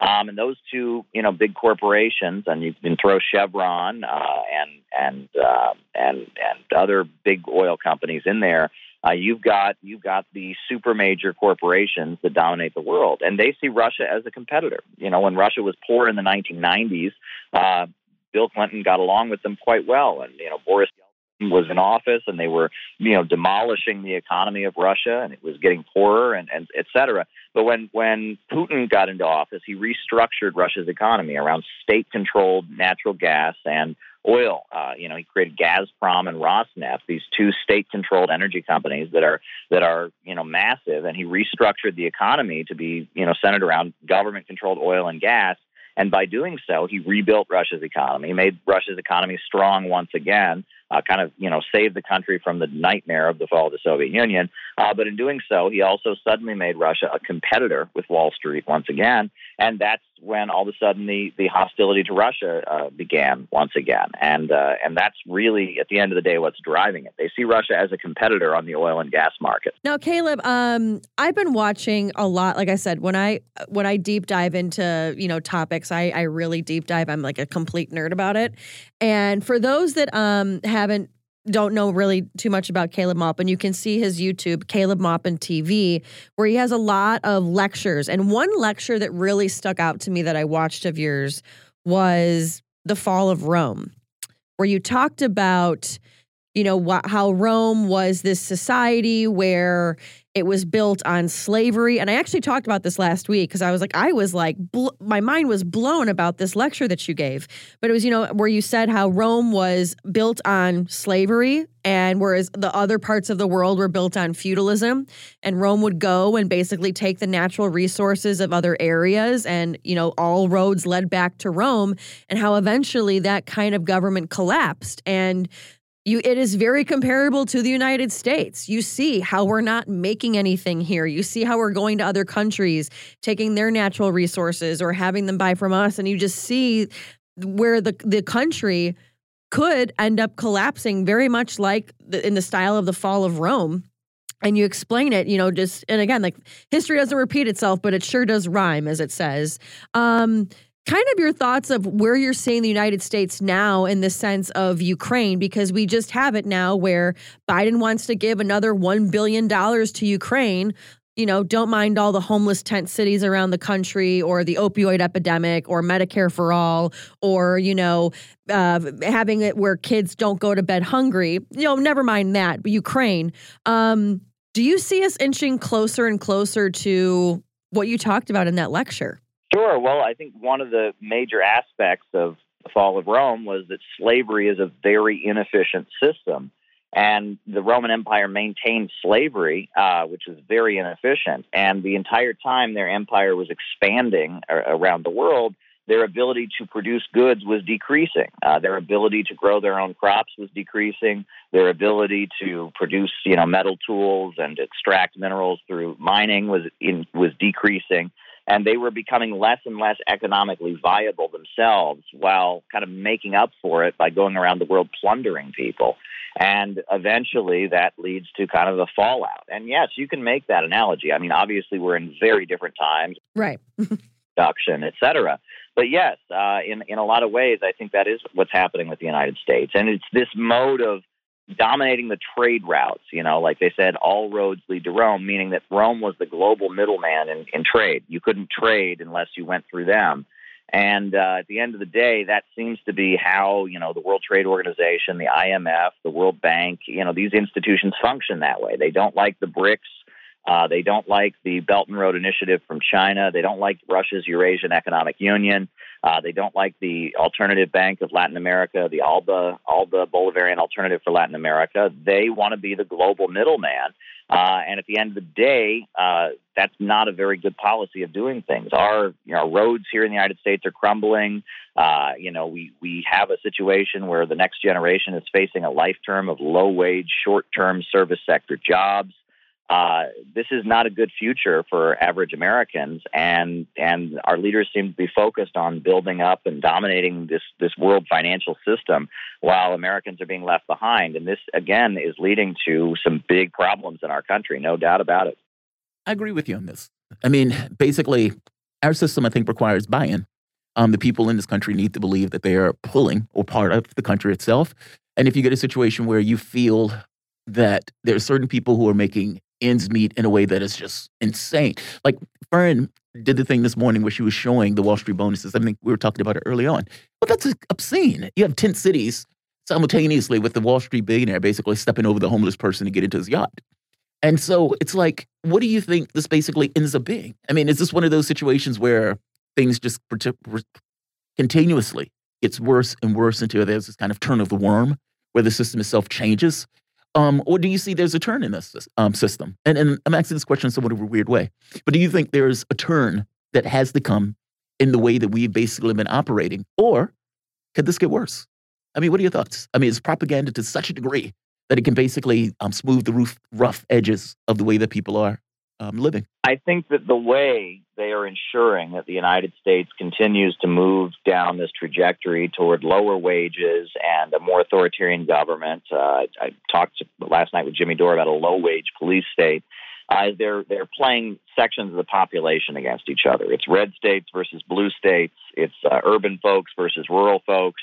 Um, and those two, you know, big corporations, and you can throw Chevron uh, and and uh, and and other big oil companies in there. Uh, you've got you've got the super major corporations that dominate the world, and they see Russia as a competitor. You know, when Russia was poor in the 1990s, uh, Bill Clinton got along with them quite well, and you know Boris Yeltsin was in office and they were, you know, demolishing the economy of Russia and it was getting poorer and, and et cetera. But when, when Putin got into office, he restructured Russia's economy around state controlled natural gas and oil. Uh, you know, he created Gazprom and Rosneft, these two state controlled energy companies that are, that are, you know, massive. And he restructured the economy to be, you know, centered around government controlled oil and gas. And by doing so, he rebuilt Russia's economy, made Russia's economy strong once again, uh, kind of you know saved the country from the nightmare of the fall of the Soviet Union. Uh, but in doing so, he also suddenly made Russia a competitor with Wall Street once again, and that's when all of a sudden the, the hostility to Russia uh, began once again, and uh, and that's really at the end of the day what's driving it. They see Russia as a competitor on the oil and gas market. Now, Caleb, um, I've been watching a lot. Like I said, when I when I deep dive into you know topics, I I really deep dive. I'm like a complete nerd about it. And for those that um haven't don't know really too much about Caleb Maupin, you can see his YouTube, Caleb Maupin TV, where he has a lot of lectures. And one lecture that really stuck out to me that I watched of yours was The Fall of Rome, where you talked about, you know, wh- how Rome was this society where it was built on slavery. And I actually talked about this last week because I was like, I was like, bl- my mind was blown about this lecture that you gave. But it was, you know, where you said how Rome was built on slavery and whereas the other parts of the world were built on feudalism. And Rome would go and basically take the natural resources of other areas and, you know, all roads led back to Rome and how eventually that kind of government collapsed. And you it is very comparable to the United States. You see how we're not making anything here. You see how we're going to other countries, taking their natural resources or having them buy from us and you just see where the the country could end up collapsing very much like the, in the style of the fall of Rome and you explain it, you know, just and again, like history doesn't repeat itself, but it sure does rhyme, as it says. Um, kind of your thoughts of where you're seeing the United States now in the sense of Ukraine, because we just have it now where Biden wants to give another $1 billion to Ukraine. You know, don't mind all the homeless tent cities around the country or the opioid epidemic or Medicare for all or, you know, uh, having it where kids don't go to bed hungry. You know, never mind that, Ukraine. Um, do you see us inching closer and closer to what you talked about in that lecture? Sure. Well, I think one of the major aspects of the fall of Rome was that slavery is a very inefficient system. And the Roman Empire maintained slavery, uh, which was very inefficient. And the entire time their empire was expanding around the world, their ability to produce goods was decreasing. Uh, their ability to grow their own crops was decreasing. Their ability to produce, you know, metal tools and extract minerals through mining was in, was decreasing and they were becoming less and less economically viable themselves while kind of making up for it by going around the world plundering people. And eventually that leads to kind of a fallout. And yes, you can make that analogy. I mean, obviously we're in very different times. Right. production, et cetera. but yes, uh, in in a lot of ways, I think that is what's happening with the United States, and it's this mode of dominating the trade routes. You know, like they said, all roads lead to Rome, meaning that Rome was the global middleman in, in trade. You couldn't trade unless you went through them. And uh, at the end of the day, that seems to be how you know the World Trade Organization, the IMF, the World Bank, you know, these institutions function that way. They don't like the BRICS. Uh, they don't like the Belt and Road Initiative from China. They don't like Russia's Eurasian Economic Union. Uh, they don't like the Alternative Bank of Latin America, the ALBA, ALBA Bolivarian Alternative for Latin America. They want to be the global middleman. Uh, and at the end of the day, uh, that's not a very good policy of doing things. Our you know, roads here in the United States are crumbling. Uh, you know, we, we have a situation where the next generation is facing a life term of low wage, short term service sector jobs uh, this is not a good future for average Americans, and and our leaders seem to be focused on building up and dominating this this world financial system, while Americans are being left behind. And this again is leading to some big problems in our country, no doubt about it. I agree with you on this. I mean, basically, our system I think requires buy-in. Um, the people in this country need to believe that they are pulling or part of the country itself. And if you get a situation where you feel that there are certain people who are making ends meet in a way that is just insane. Like Faran did the thing this morning where she was showing the Wall Street bonuses. I think we were talking about it early on. But that's obscene. You have 10 cities simultaneously with the Wall Street billionaire basically stepping over the homeless person to get into his yacht. And so it's like, what do you think this basically ends up being? I mean, is this one of those situations where things just continuously gets worse and worse until there's this kind of turn of the worm where the system itself changes? Um, or do you see there's a turn in this um, system? And, and I'm asking this question in somewhat of a weird way, but do you think there's a turn that has to come in the way that we've basically been operating? Or could this get worse? I mean, what are your thoughts? I mean, it's propaganda to such a degree that it can basically um, smooth the roof, rough edges of the way that people are um, living? I think that the way they are ensuring that the United States continues to move down this trajectory toward lower wages and a more authoritarian government. Uh, I talked last night with Jimmy Dore about a low wage police state. Uh, they're they're playing sections of the population against each other. It's red states versus blue states. It's uh, urban folks versus rural folks.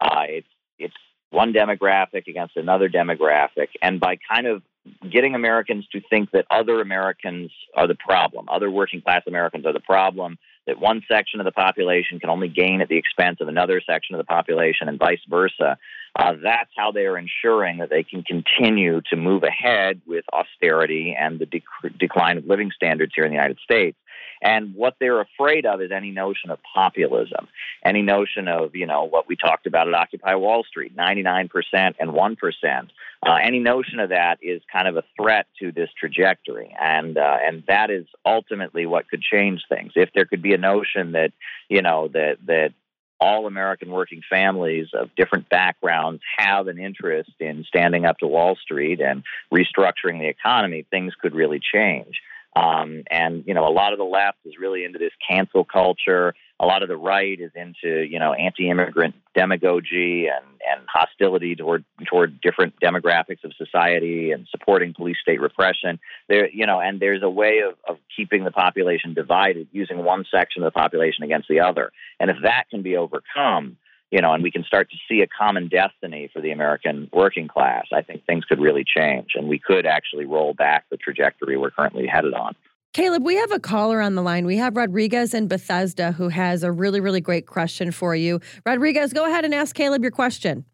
Uh, it's it's one demographic against another demographic, and by kind of getting Americans to think that other Americans are the problem, other working class Americans are the problem, that one section of the population can only gain at the expense of another section of the population, and vice versa. Uh, that's how they are ensuring that they can continue to move ahead with austerity and the dec- decline of living standards here in the United States. And what they're afraid of is any notion of populism, any notion of, you know, what we talked about at Occupy Wall Street 99% and 1%. Uh, any notion of that is kind of a threat to this trajectory, and uh, and that is ultimately what could change things. If there could be a notion that you know that that all American working families of different backgrounds have an interest in standing up to Wall Street and restructuring the economy, things could really change. Um, and you know, a lot of the left is really into this cancel culture. A lot of the right is into you know anti-immigrant demagogy and, and hostility toward toward different demographics of society and supporting police state repression. There, you know, and there's a way of, of keeping the population divided, using one section of the population against the other. And if that can be overcome, you know, and we can start to see a common destiny for the American working class, I think things could really change and we could actually roll back the trajectory we're currently headed on. Caleb, we have a caller on the line. We have Rodriguez in Bethesda who has a really, really great question for you. Rodriguez, go ahead and ask Caleb your question.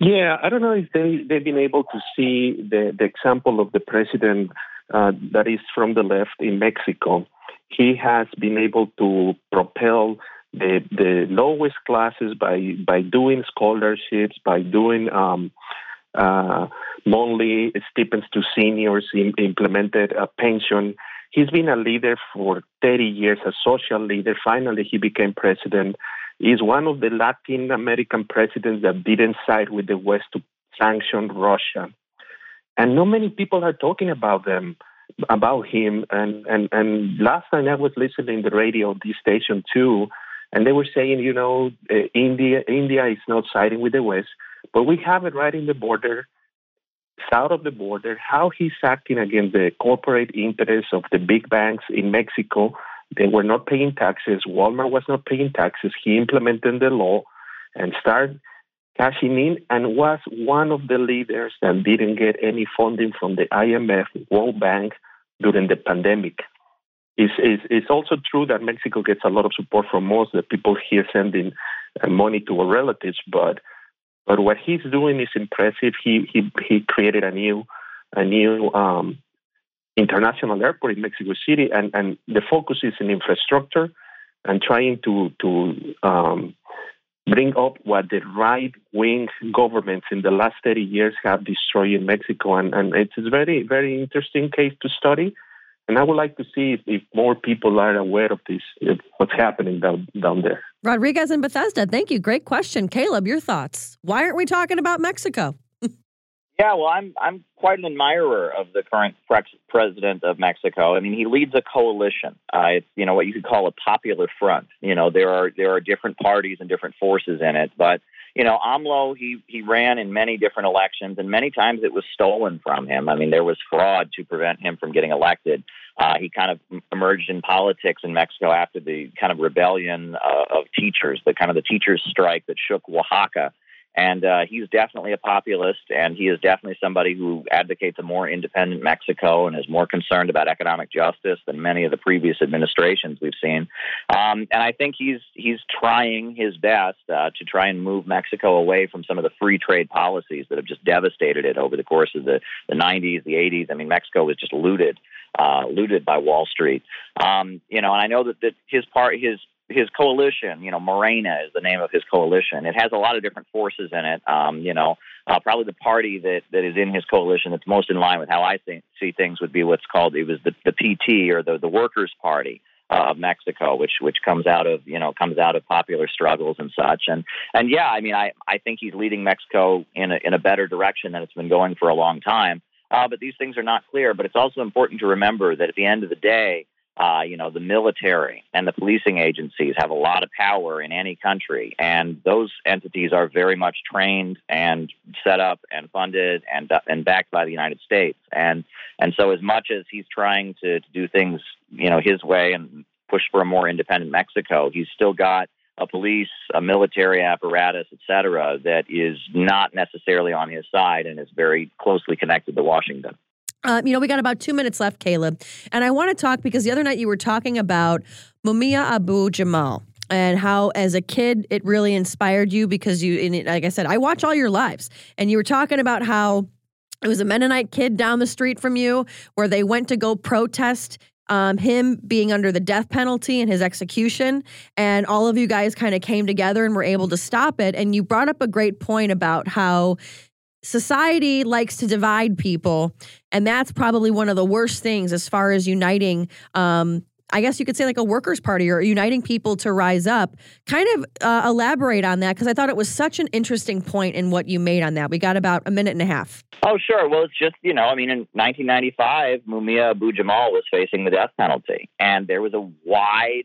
Yeah, I don't know if they, they've been able to see the, the example of the president uh, that is from the left in Mexico. He has been able to propel the the lowest classes by by doing scholarships, by doing um, uh, monthly stipends to seniors, implemented a pension. He's been a leader for 30 years, a social leader. Finally, he became president. He's one of the Latin American presidents that didn't side with the West to sanction Russia. And not many people are talking about them, about him. And, and, and last time I was listening to the radio, this station too, and they were saying, you know, uh, India India is not siding with the West, but we have it right in the border, south of the border. How he's acting against the corporate interests of the big banks in Mexico They were not paying taxes. Walmart was not paying taxes. He implemented the law and started cashing in and was one of the leaders that didn't get any funding from the IMF, World Bank during the pandemic. It's, it's, it's also true that Mexico gets a lot of support from most the people here sending uh, money to our relatives, but but what he's doing is impressive. He he he created a new a new um, international airport in Mexico City, and, and the focus is in infrastructure and trying to to um, bring up what the right wing governments in the last 30 years have destroyed in Mexico. And, and it's a very, very interesting case to study. And I would like to see if, if more people are aware of this, what's happening down, down there. Rodriguez and Bethesda, thank you. Great question. Caleb, your thoughts. Why aren't we talking about Mexico? Yeah, well, I'm I'm quite an admirer of the current president of Mexico. I mean, he leads a coalition. Uh, it's you know what you could call a popular front. You know, there are there are different parties and different forces in it, but you know, AMLO he he ran in many different elections, and many times it was stolen from him. I mean, there was fraud to prevent him from getting elected. Uh, he kind of emerged in politics in Mexico after the kind of rebellion uh, of teachers, the kind of the teachers' strike that shook Oaxaca and uh, he's definitely a populist, and he is definitely somebody who advocates a more independent Mexico and is more concerned about economic justice than many of the previous administrations we've seen. Um, and I think he's he's trying his best uh, to try and move Mexico away from some of the free trade policies that have just devastated it over the course of the, the 90s, the 80s. I mean, Mexico was just looted. Uh, looted by Wall Street, um, you know, and I know that, that his part, his his coalition, you know, Morena is the name of his coalition. It has a lot of different forces in it. Um, you know, uh, probably the party that, that is in his coalition that's most in line with how I think, see things would be what's called it was the, the PT or the the Workers' Party uh, of Mexico, which which comes out of you know comes out of popular struggles and such. And and yeah, I mean, I I think he's leading Mexico in a in a better direction than it's been going for a long time. Uh, but these things are not clear. But it's also important to remember that at the end of the day uh, you know, the military and the policing agencies have a lot of power in any country, and those entities are very much trained and set up and funded and uh, and backed by the United States. And and so, as much as he's trying to, to do things, you know, his way and push for a more independent Mexico, he's still got a police, a military apparatus, et cetera, that is not necessarily on his side and is very closely connected to Washington. Uh, you know, we got about two minutes left, Caleb. And I want to talk because the other night you were talking about Mumia Abu Jamal and how, as a kid, it really inspired you because you, like I said, I watch all your lives. And you were talking about how it was a Mennonite kid down the street from you where they went to go protest um, him being under the death penalty and his execution. And all of you guys kind of came together and were able to stop it. And you brought up a great point about how society likes to divide people and that's probably one of the worst things as far as uniting um, I guess you could say like a workers' party or uniting people to rise up. Kind of uh, elaborate on that because I thought it was such an interesting point in what you made on that. We got about a minute and a half. Oh, sure. Well, it's just, you know, I mean, in 1995, Mumia Abu Jamal was facing the death penalty, and there was a wide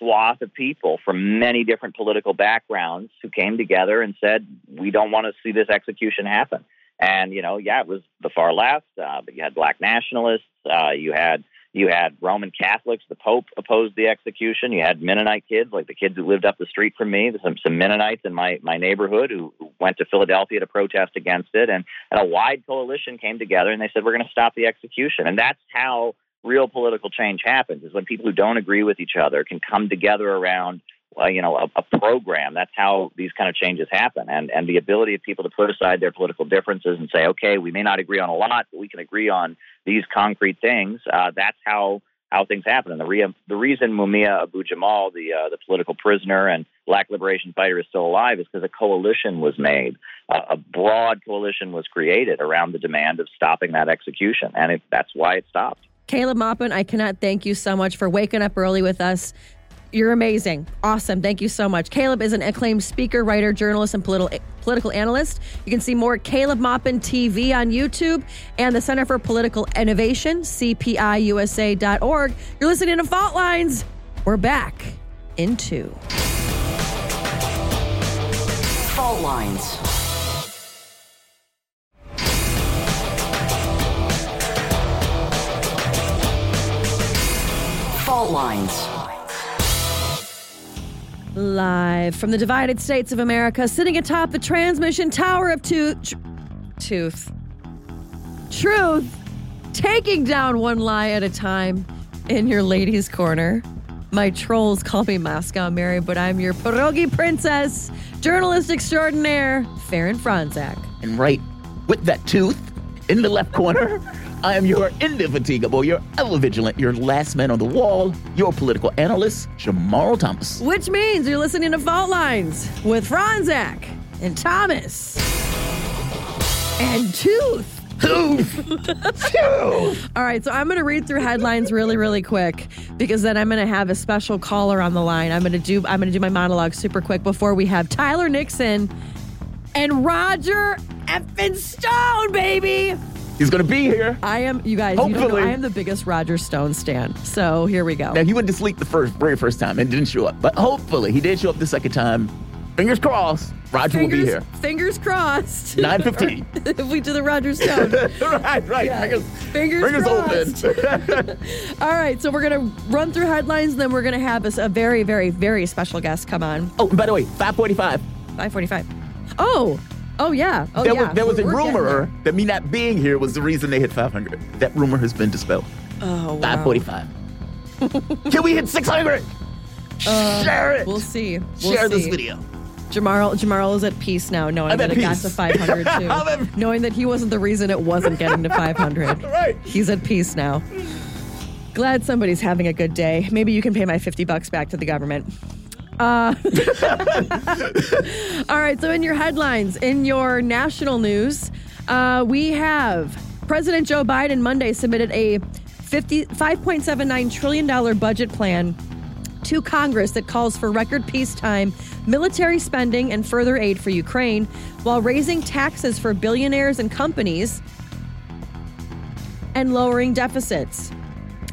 swath of people from many different political backgrounds who came together and said, we don't want to see this execution happen. And, you know, yeah, it was the far left, uh, but you had black nationalists, uh, you had you had Roman Catholics. The Pope opposed the execution. You had Mennonite kids, like the kids who lived up the street from me. Some some Mennonites in my my neighborhood who, who went to Philadelphia to protest against it, and and a wide coalition came together and they said we're going to stop the execution. And that's how real political change happens is when people who don't agree with each other can come together around uh, you know a, a, program. That's how these kind of changes happen. And and the ability of people to put aside their political differences and say okay we may not agree on a lot but we can agree on these concrete things uh, that's how how things happen. And the re- the reason Mumia Abu Jamal the uh, the political prisoner and black liberation fighter is still alive is because a coalition was made. A broad coalition was created around the demand of stopping that execution. And it, that's why it stopped Caleb Maupin, I cannot thank you so much for waking up early with us. You're amazing. Awesome. Thank you so much. Caleb is an acclaimed speaker, writer, journalist, and political political analyst. You can see more Caleb Maupin TV on YouTube and the Center for Political Innovation, CPIUSA.org. You're listening to Fault Lines. We're back into. Fault Lines. Fault Fault lines. Live from the divided states of America, sitting atop the transmission tower of tooth. Tr- tooth. Truth. Taking down one lie at a time in your ladies' corner. My trolls call me Moscow Mary, but I'm your pierogi princess, journalist extraordinaire, Faran Fronczak. And right with that tooth in the left corner, I am your indefatigable, your ever vigilant, your last man on the wall, your political analyst, Jamarl Thomas. Which means you're listening to Fault Lines with Fronczak and Thomas and Tooth. Tooth. All right, so I'm going to read through headlines really, really quick because then I'm going to have a special caller on the line. I'm going to do I'm going to do my monologue super quick before we have Tyler Nixon and Roger effing Stone, baby. He's going to be here. I am, you guys. You don't know, Hopefully. I am the biggest Roger Stone stan. So here we go. Now, he went to sleep the first, very first time and didn't show up. But hopefully, he did show up the second time. Fingers crossed, Roger will be here. Fingers crossed. 9:15. if we do the Roger Stone. right, right. Yeah. Fingers, Fingers, fingers crossed. open. All right, so we're gonna run through headlines, and then we're gonna have a, a very, very, very special guest come on. oh, by the way, 545. 545. Oh, oh yeah. Oh there yeah. was, there was a We're rumor that me not being here was the reason they hit 500. That rumor has been dispelled. Oh wow. 545. Can we hit 600? Uh, Share it. We'll see. We'll Share this video. Jamarl, Jamarl is at peace now, knowing I'm that at it got to 500 I'm too. knowing that he wasn't the reason it wasn't getting to 500. right. He's at peace now. Glad somebody's having a good day. Maybe you can pay my 50 bucks back to the government. Uh, all right, so in your headlines, in your national news, uh, we have President Joe Biden Monday submitted a 50, $5.79 trillion budget plan to Congress that calls for record peacetime military spending and further aid for Ukraine while raising taxes for billionaires and companies and lowering deficits.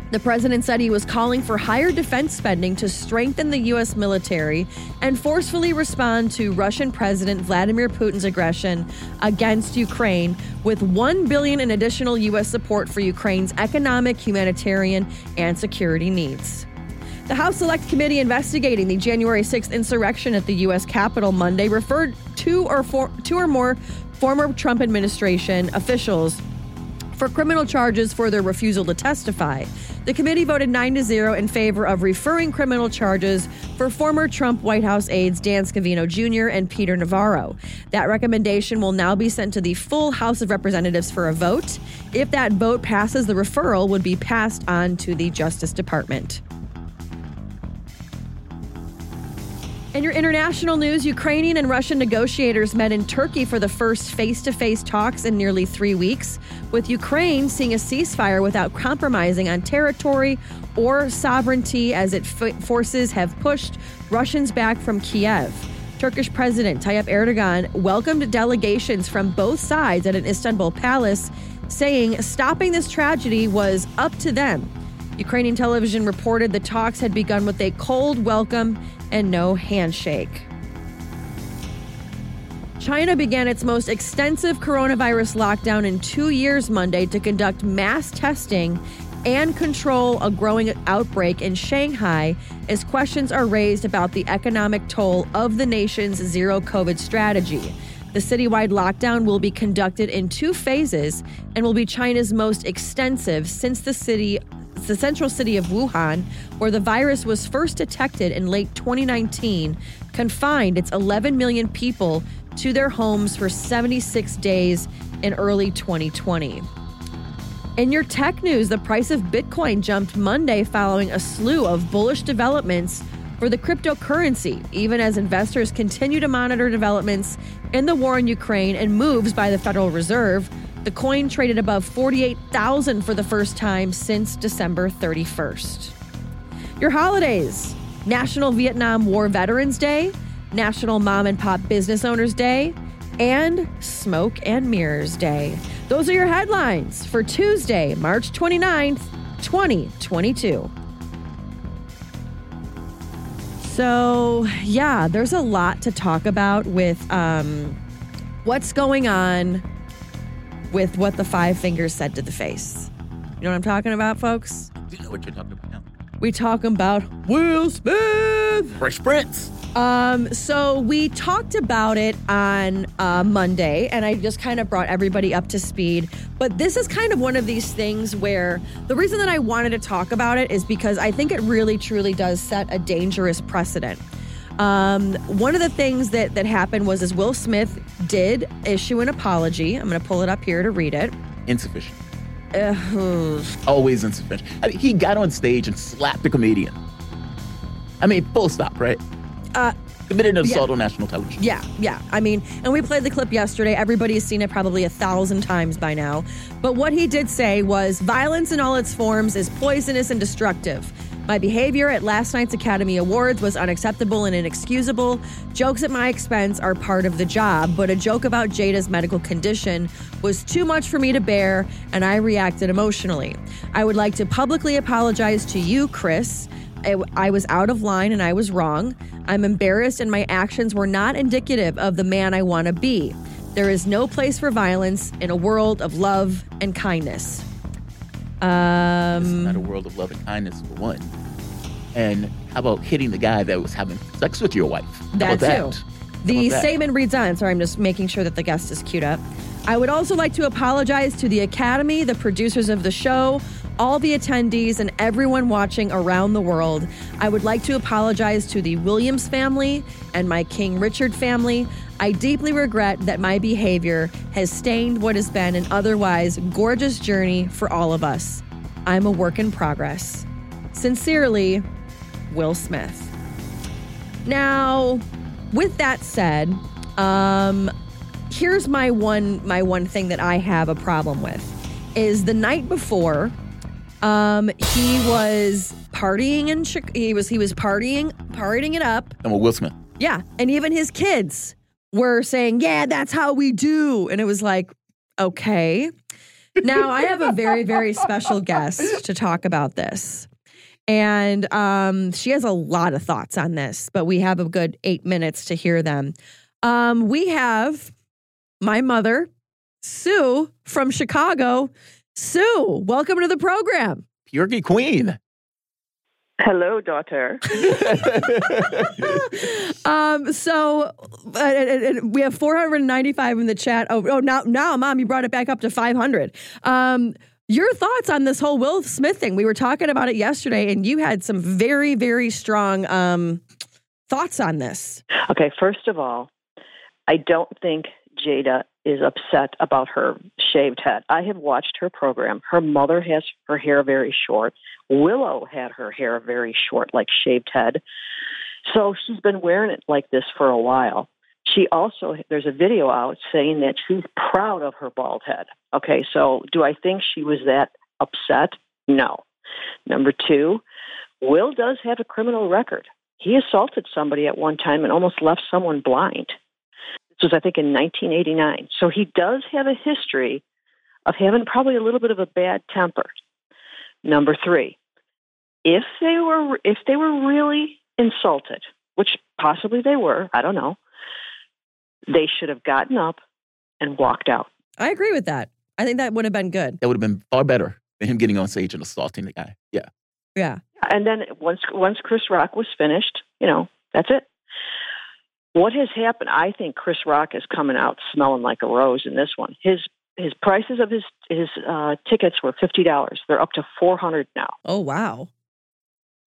The president said he was calling for higher defense spending to strengthen the U.S. military and forcefully respond to Russian President Vladimir Putin's aggression against Ukraine, with 1 billion in additional U.S. support for Ukraine's economic, humanitarian, and security needs. The House Select Committee investigating the January 6th insurrection at the U.S. Capitol Monday referred two or four, two or more former Trump administration officials for criminal charges for their refusal to testify. The committee voted 9 to 0 in favor of referring criminal charges for former Trump White House aides Dan Scavino Jr. and Peter Navarro. That recommendation will now be sent to the full House of Representatives for a vote. If that vote passes, the referral would be passed on to the Justice Department. In your international news, Ukrainian and Russian negotiators met in Turkey for the first face to face talks in nearly three weeks, with Ukraine seeing a ceasefire without compromising on territory or sovereignty as its forces have pushed Russians back from Kiev. Turkish President Tayyip Erdogan welcomed delegations from both sides at an Istanbul palace, saying stopping this tragedy was up to them. Ukrainian television reported the talks had begun with a cold welcome and no handshake. China began its most extensive coronavirus lockdown in two years Monday to conduct mass testing and control a growing outbreak in Shanghai as questions are raised about the economic toll of the nation's zero COVID strategy. The citywide lockdown will be conducted in two phases and will be China's most extensive since the city the central city of Wuhan, where the virus was first detected in late 2019, confined its 11 million people to their homes for 76 days in early 2020. In your tech news, the price of Bitcoin jumped Monday following a slew of bullish developments for the cryptocurrency, even as investors continue to monitor developments in the war in Ukraine and moves by the Federal Reserve. The coin traded above 48,000 for the first time since December 31st. Your holidays National Vietnam War Veterans Day, National Mom and Pop Business Owners Day, and Smoke and Mirrors Day. Those are your headlines for Tuesday, March 29th, 2022. So, yeah, there's a lot to talk about with um, what's going on with what the five fingers said to the face. You know what I'm talking about, folks? You know what you're talking about? We talking about Will Smith. Fresh Prince. Um, so we talked about it on uh, Monday, and I just kind of brought everybody up to speed. But this is kind of one of these things where the reason that I wanted to talk about it is because I think it really, truly does set a dangerous precedent. Um, one of the things that that happened was is Will Smith did issue an apology. I'm going to pull it up here to read it. Insufficient. Uh, Always insufficient. I mean, he got on stage and slapped a comedian. I mean, full stop, right? uh, Committed an Yeah. assault on national television. Yeah, yeah. I mean, and we played the clip yesterday. Everybody's seen it probably a thousand times by now. But what he did say was violence in all its forms is poisonous and destructive. My behavior at last night's Academy Awards was unacceptable and inexcusable. Jokes at my expense are part of the job, but a joke about Jada's medical condition was too much for me to bear, and I reacted emotionally. I would like to publicly apologize to you, Chris. I, was out of line and I was wrong. I'm embarrassed, and my actions were not indicative of the man I want to be. There is no place for violence in a world of love and kindness. Um, Not a world of love and kindness for one. And how about hitting the guy that was having sex with your wife? How That too. How The that? statement reads on. Sorry, I'm just making sure that the guest is queued up. I would also like to apologize to the Academy, the producers of the show, all the attendees, and everyone watching around the world. I would like to apologize to the Williams family and my King Richard family. I deeply regret that my behavior has stained what has been an otherwise gorgeous journey for all of us. I'm a work in progress. Sincerely, Will Smith. Now, with that said, um, here's my one my one thing that I have a problem with is the night before, um, he was partying in he was he was partying partying it up. I'm a Will Smith. Yeah, and even his kids were saying, "Yeah, that's how we do," and it was like, okay. Now I have a very very special guest to talk about this. And um, she has a lot of thoughts on this, but we have a good eight minutes to hear them. Um, we have my mother, Sue from Chicago. Sue, welcome to the program. Pierogi Queen. Hello, daughter. Um, so uh, and- and we have 495 in the chat. Oh, oh, now, now, mom, you brought it back up to 500. Um, your thoughts on this whole Will Smith thing? We were talking about it yesterday, and you had some very, very strong um, thoughts on this. Okay, first of all, I don't think Jada is upset about her shaved head. I have watched her program. Her mother has her hair very short. Willow had her hair very short, like shaved head. So she's been wearing it like this for a while. She also, there's a video out saying that she's proud of her bald head. Okay, so do I think she was that upset? No. Number two, Will does have a criminal record. He assaulted somebody at one time and almost left someone blind. This was, I think, in 1989. So he does have a history of having probably a little bit of a bad temper. Number three, if they were if they were really insulted, which possibly they were, I don't know, they should have gotten up and walked out. I agree with that. I think that would have been good. That would have been far better than him getting on stage and assaulting the guy. Yeah. Yeah. And then once once Chris Rock was finished, you know, that's it. What has happened? I think Chris Rock is coming out smelling like a rose in this one. His his prices of his his uh, tickets were fifty dollars. They're up to four hundred now. Oh wow,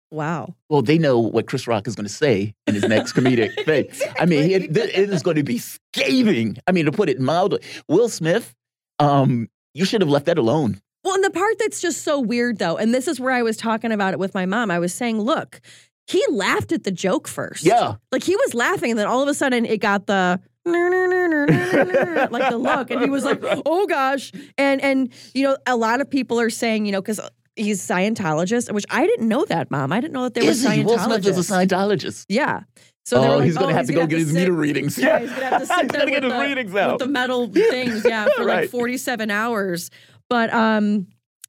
wow. Well, they know what Chris Rock is going to say in his next comedic thing. I mean, it, it is going to be scathing. I mean, to put it mildly, Will Smith, um, you should have left that alone. Well, and the part that's just so weird, though, and this is where I was talking about it with my mom. I was saying, look, he laughed at the joke first. Yeah. Like he was laughing, and then all of a sudden it got the like the look, and he was like, oh gosh. And and you know, a lot of people are saying, you know, because he's Scientologist, which I didn't know that, mom. I didn't know that there he? Scientologists. Will Smith is a Scientologist. Yeah. So oh, like, he's going to oh, have to go get his sit- meter readings. Yeah, he's gonna have to sit He's there gonna get with his the, readings with the metal things, yeah, for like 47 hours. But um,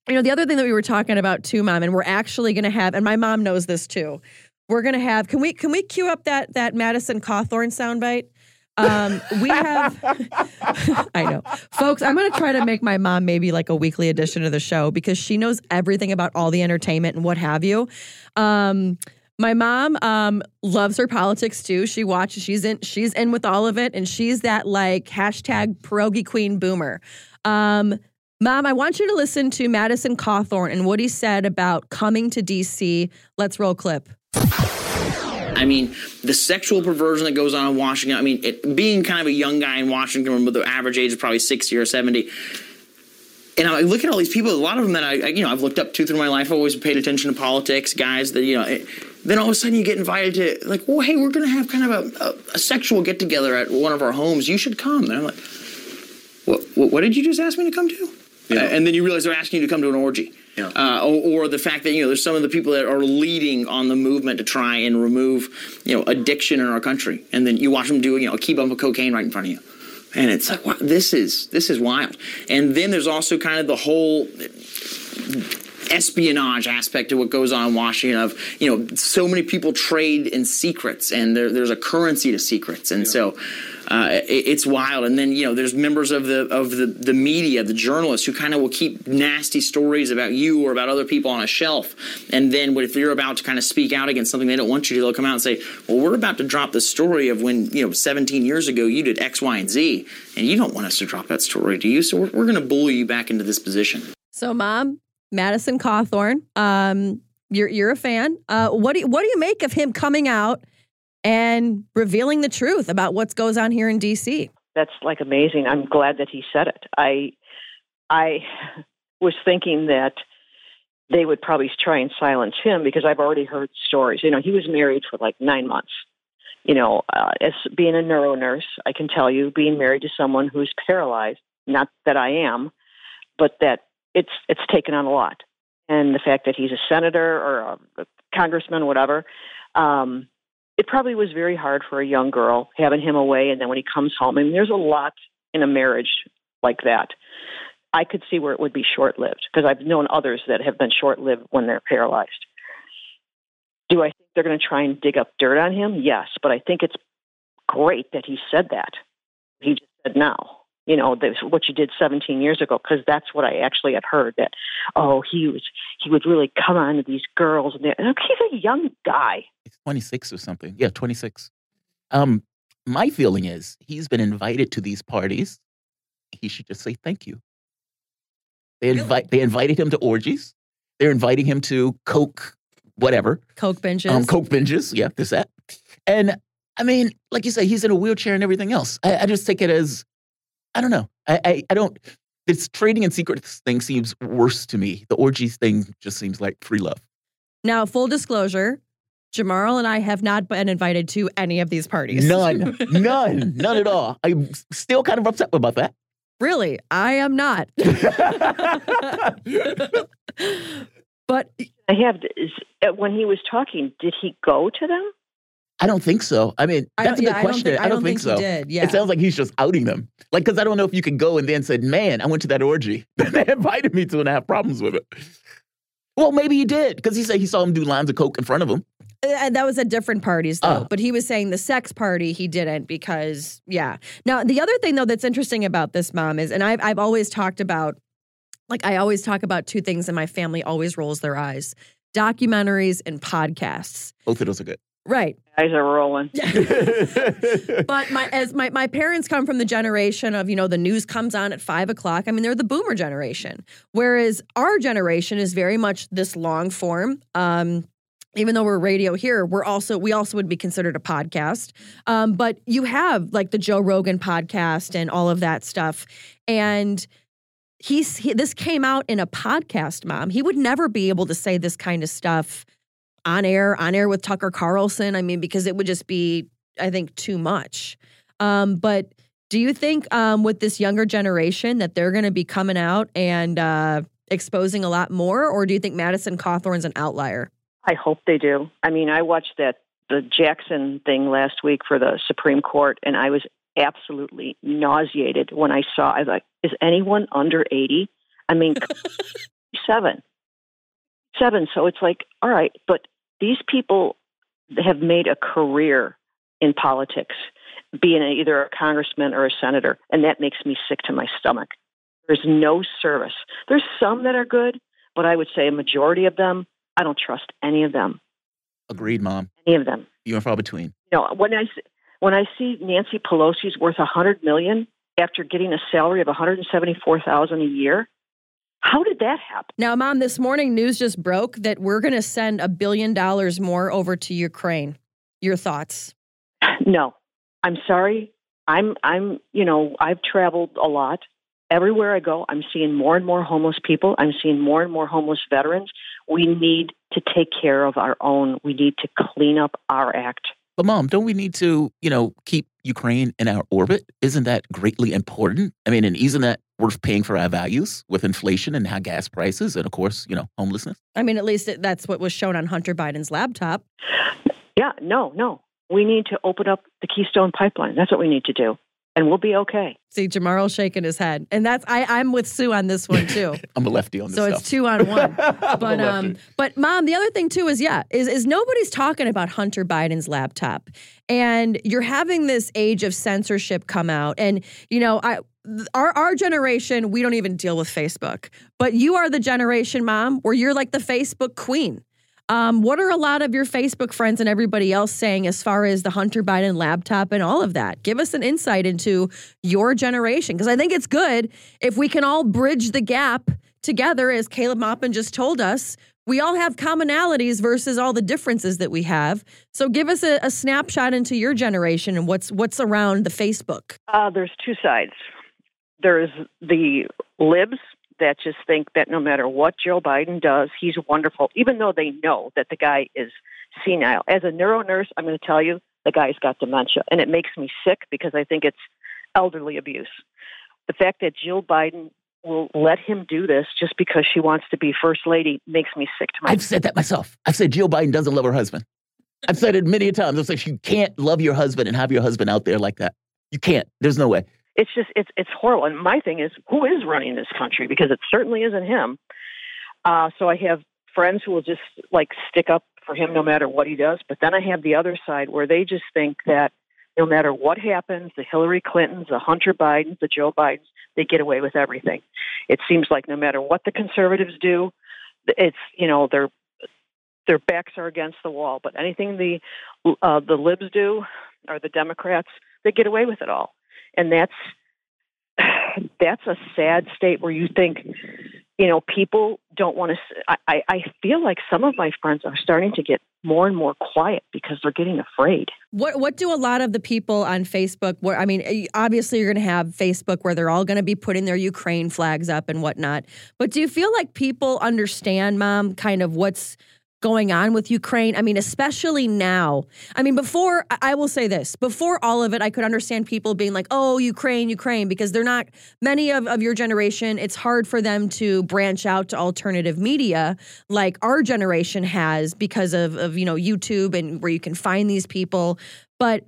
you know, the other thing that we were talking about too, mom, and we're actually gonna have, and my mom knows this too. We're gonna have. Can we can we cue up that that Madison Cawthorn soundbite? Um, we have, I know, folks. I'm going to try to make my mom maybe like a weekly edition of the show because she knows everything about all the entertainment and what have you. Um, my mom um, loves her politics too. She watches. She's in. She's in with all of it, and she's that like hashtag pierogi queen boomer. Um, Mom, I want you to listen to Madison Cawthorn and what he said about coming to DC. Let's roll clip. I mean, the sexual perversion that goes on in Washington. I mean, it, being kind of a young guy in Washington, with the average age is probably sixty or seventy. And I look at all these people. A lot of them that I, you know, I've looked up to through my life. I've always paid attention to politics, guys. That you know. It, then all of a sudden you get invited to like, well, hey, we're going to have kind of a, a, a sexual get together at one of our homes. You should come. And I'm like, what, what, what did you just ask me to come to? Yeah. Uh, and then you realize they're asking you to come to an orgy. Yeah. Uh, or, or, the fact that you know there's some of the people that are leading on the movement to try and remove you know addiction in our country, and then you watch them do you know a key bump of cocaine right in front of you, and it's like wow, this is this is wild. And then there's also kind of the whole espionage aspect of what goes on in Washington of, you know, so many people trade in secrets and there, there's a currency to secrets. And yeah. so uh, it, it's wild. And then, you know, there's members of the of the, the media, the journalists who kind of will keep nasty stories about you or about other people on a shelf. And then if you're about to kind of speak out against something they don't want you to, they'll come out and say, well, we're about to drop the story of when, you know, 17 years ago you did X, Y, and Z. And you don't want us to drop that story, do you? So we're, we're going to bully you back into this position. So, mom, Madison Cawthorn. Um, you're you're a fan. Uh, what do you, what do you make of him coming out and revealing the truth about what goes on here in D.C.? That's like amazing. I'm glad that he said it. I I was thinking that they would probably try and silence him because I've already heard stories. You know, he was married for like nine months. You know, uh, as being a neuro nurse, I can tell you, being married to someone who's paralyzed. Not that I am, but that it's it's taken on a lot. And the fact that he's a senator or a, congressman, whatever, um, it probably was very hard for a young girl having him away, and then when he comes home, I mean, there's a lot in a marriage like that. I could see where it would be short lived because I've known others that have been short lived when they're paralyzed. Do I think they're going to try and dig up dirt on him? Yes, but I think it's great that he said that. He just said now you know what you did 17 years ago because that's what I actually had heard that oh he was he would really come on to these girls and, and he's a young guy. He's 26 or something. Yeah, 26. Um, my feeling is he's been invited to these parties. He should just say thank you. They invite they invited him to orgies. They're inviting him to coke whatever coke binges. Um, coke binges. Yeah, this that. And I mean, like you say, he's in a wheelchair and everything else. I, I just take it as I don't know. I, I, I don't. This trading in secrets thing seems worse to me. The orgies thing just seems like free love. Now, full disclosure, Jamarl and I have not been invited to any of these parties. None, none, none at all. I'm still kind of upset about that. Really, I am not. but I have. Uh, when he was talking, did he go to them? I don't think so. I mean, that's a good yeah, question. I don't think, I don't think, so. Did, yeah. It sounds like he's just outing them. Like, because I don't know if you can go and then said, man, I went to that orgy. That they invited me to and I have problems with it. Well, maybe he did because he said he saw him do lines of coke in front of him. And that was at different parties, though. Uh, but he was saying the sex party he didn't because, yeah. Now, the other thing, though, that's interesting about this mom is, and I've, I've always talked about, like, I always talk about two things, and my family always rolls their eyes documentaries and podcasts. Both of those are good. Right. Eyes are rolling. but my as my, my parents come from the generation of, you know, the news comes on at five o'clock. I mean, they're the boomer generation. Whereas our generation is very much this long form. Um, even though we're radio here, we're also we also would be considered a podcast. Um, but you have like the Joe Rogan podcast and all of that stuff. And he's he, this came out in a podcast, mom. He would never be able to say this kind of stuff on air, on air with Tucker Carlson. I mean, because it would just be, I think, too much. Um, but do you think um, with this younger generation that they're going to be coming out and uh, exposing a lot more, or do you think Madison Cawthorn's an outlier? I hope they do. I mean, I watched that the Jackson thing last week for the Supreme Court, and I was absolutely nauseated when I saw. I was like, "Is anyone under eighty? I mean, seven seven. So it's like, all right, but these people have made a career in politics being either a congressman or a senator, and that makes me sick to my stomach. There's no service. There's some that are good, but I would say a majority of them, I don't trust any of them. Agreed, Mom. Any of them. You and far between. You know, when I when I see Nancy Pelosi's worth a hundred million after getting a salary of one hundred and seventy four thousand a year, how did that happen? Now, Mom, this morning news just broke that we're going to send a billion dollars more over to Ukraine. Your thoughts? No, I'm sorry. I'm I'm you know I've traveled a lot. Everywhere I go, I'm seeing more and more homeless people. I'm seeing more and more homeless veterans. We need to take care of our own. We need to clean up our act. But mom, don't we need to, you know, keep Ukraine in our orbit? Isn't that greatly important? I mean, and isn't that worth paying for our values with inflation and high gas prices and of course, you know, homelessness? I mean, at least that's what was shown on Hunter Biden's laptop. Yeah, no, no. We need to open up the Keystone Pipeline. That's what we need to do, and we'll be okay. See, Jamarl shaking his head, and that's I, I'm with Sue on this one too. I'm a lefty on this one. so stuff. it's two on one. But um, but mom, the other thing too is yeah, is is nobody's talking about Hunter Biden's laptop, and you're having this age of censorship come out, and you know I. Our our generation, we don't even deal with Facebook, but you are the generation, mom, where you're like the Facebook queen. Um, what are a lot of your Facebook friends and everybody else saying as far as the Hunter Biden laptop and all of that? Give us an insight into your generation because I think it's good if we can all bridge the gap together, as Caleb Maupin just told us. We all have commonalities versus all the differences that we have. So give us a, a snapshot into your generation and what's what's around the Facebook. Uh, there's two sides. There's the libs that just think that no matter what Joe Biden does, he's wonderful, even though they know that the guy is senile. As a neuro nurse, I'm going to tell you the guy's got dementia, and it makes me sick because I think it's elderly abuse. The fact that Jill Biden will let him do this just because she wants to be first lady makes me sick to my I've said that myself. I've said Jill Biden doesn't love her husband. I've said it many times. I've said you can't love your husband and have your husband out there like that. You can't. There's no way. It's just it's it's horrible. And my thing is, who is running this country? Because it certainly isn't him. Uh, so I have friends who will just like stick up for him no matter what he does. But then I have the other side where they just think that no matter what happens, the Hillary Clintons, the Hunter Bidens, the Joe Bidens, they get away with everything. It seems like no matter what the conservatives do, it's you know their their backs are against the wall. But anything the uh, the libs do or the Democrats, they get away with it all and that's that's a sad state where you think you know people don't want to I, I feel like some of my friends are starting to get more and more quiet because they're getting afraid What what do a lot of the people on Facebook? Where I mean, obviously you're going to have Facebook where they're all going to be putting their Ukraine flags up and whatnot. But do you feel like people understand, Mom, kind of what's going on with Ukraine? I mean, especially now. I mean, before I will say this: before all of it, I could understand people being like, "Oh, Ukraine, Ukraine," because they're not many of of your generation. It's hard for them to branch out to alternative media like our generation has because of of you know YouTube and where you can find these people. But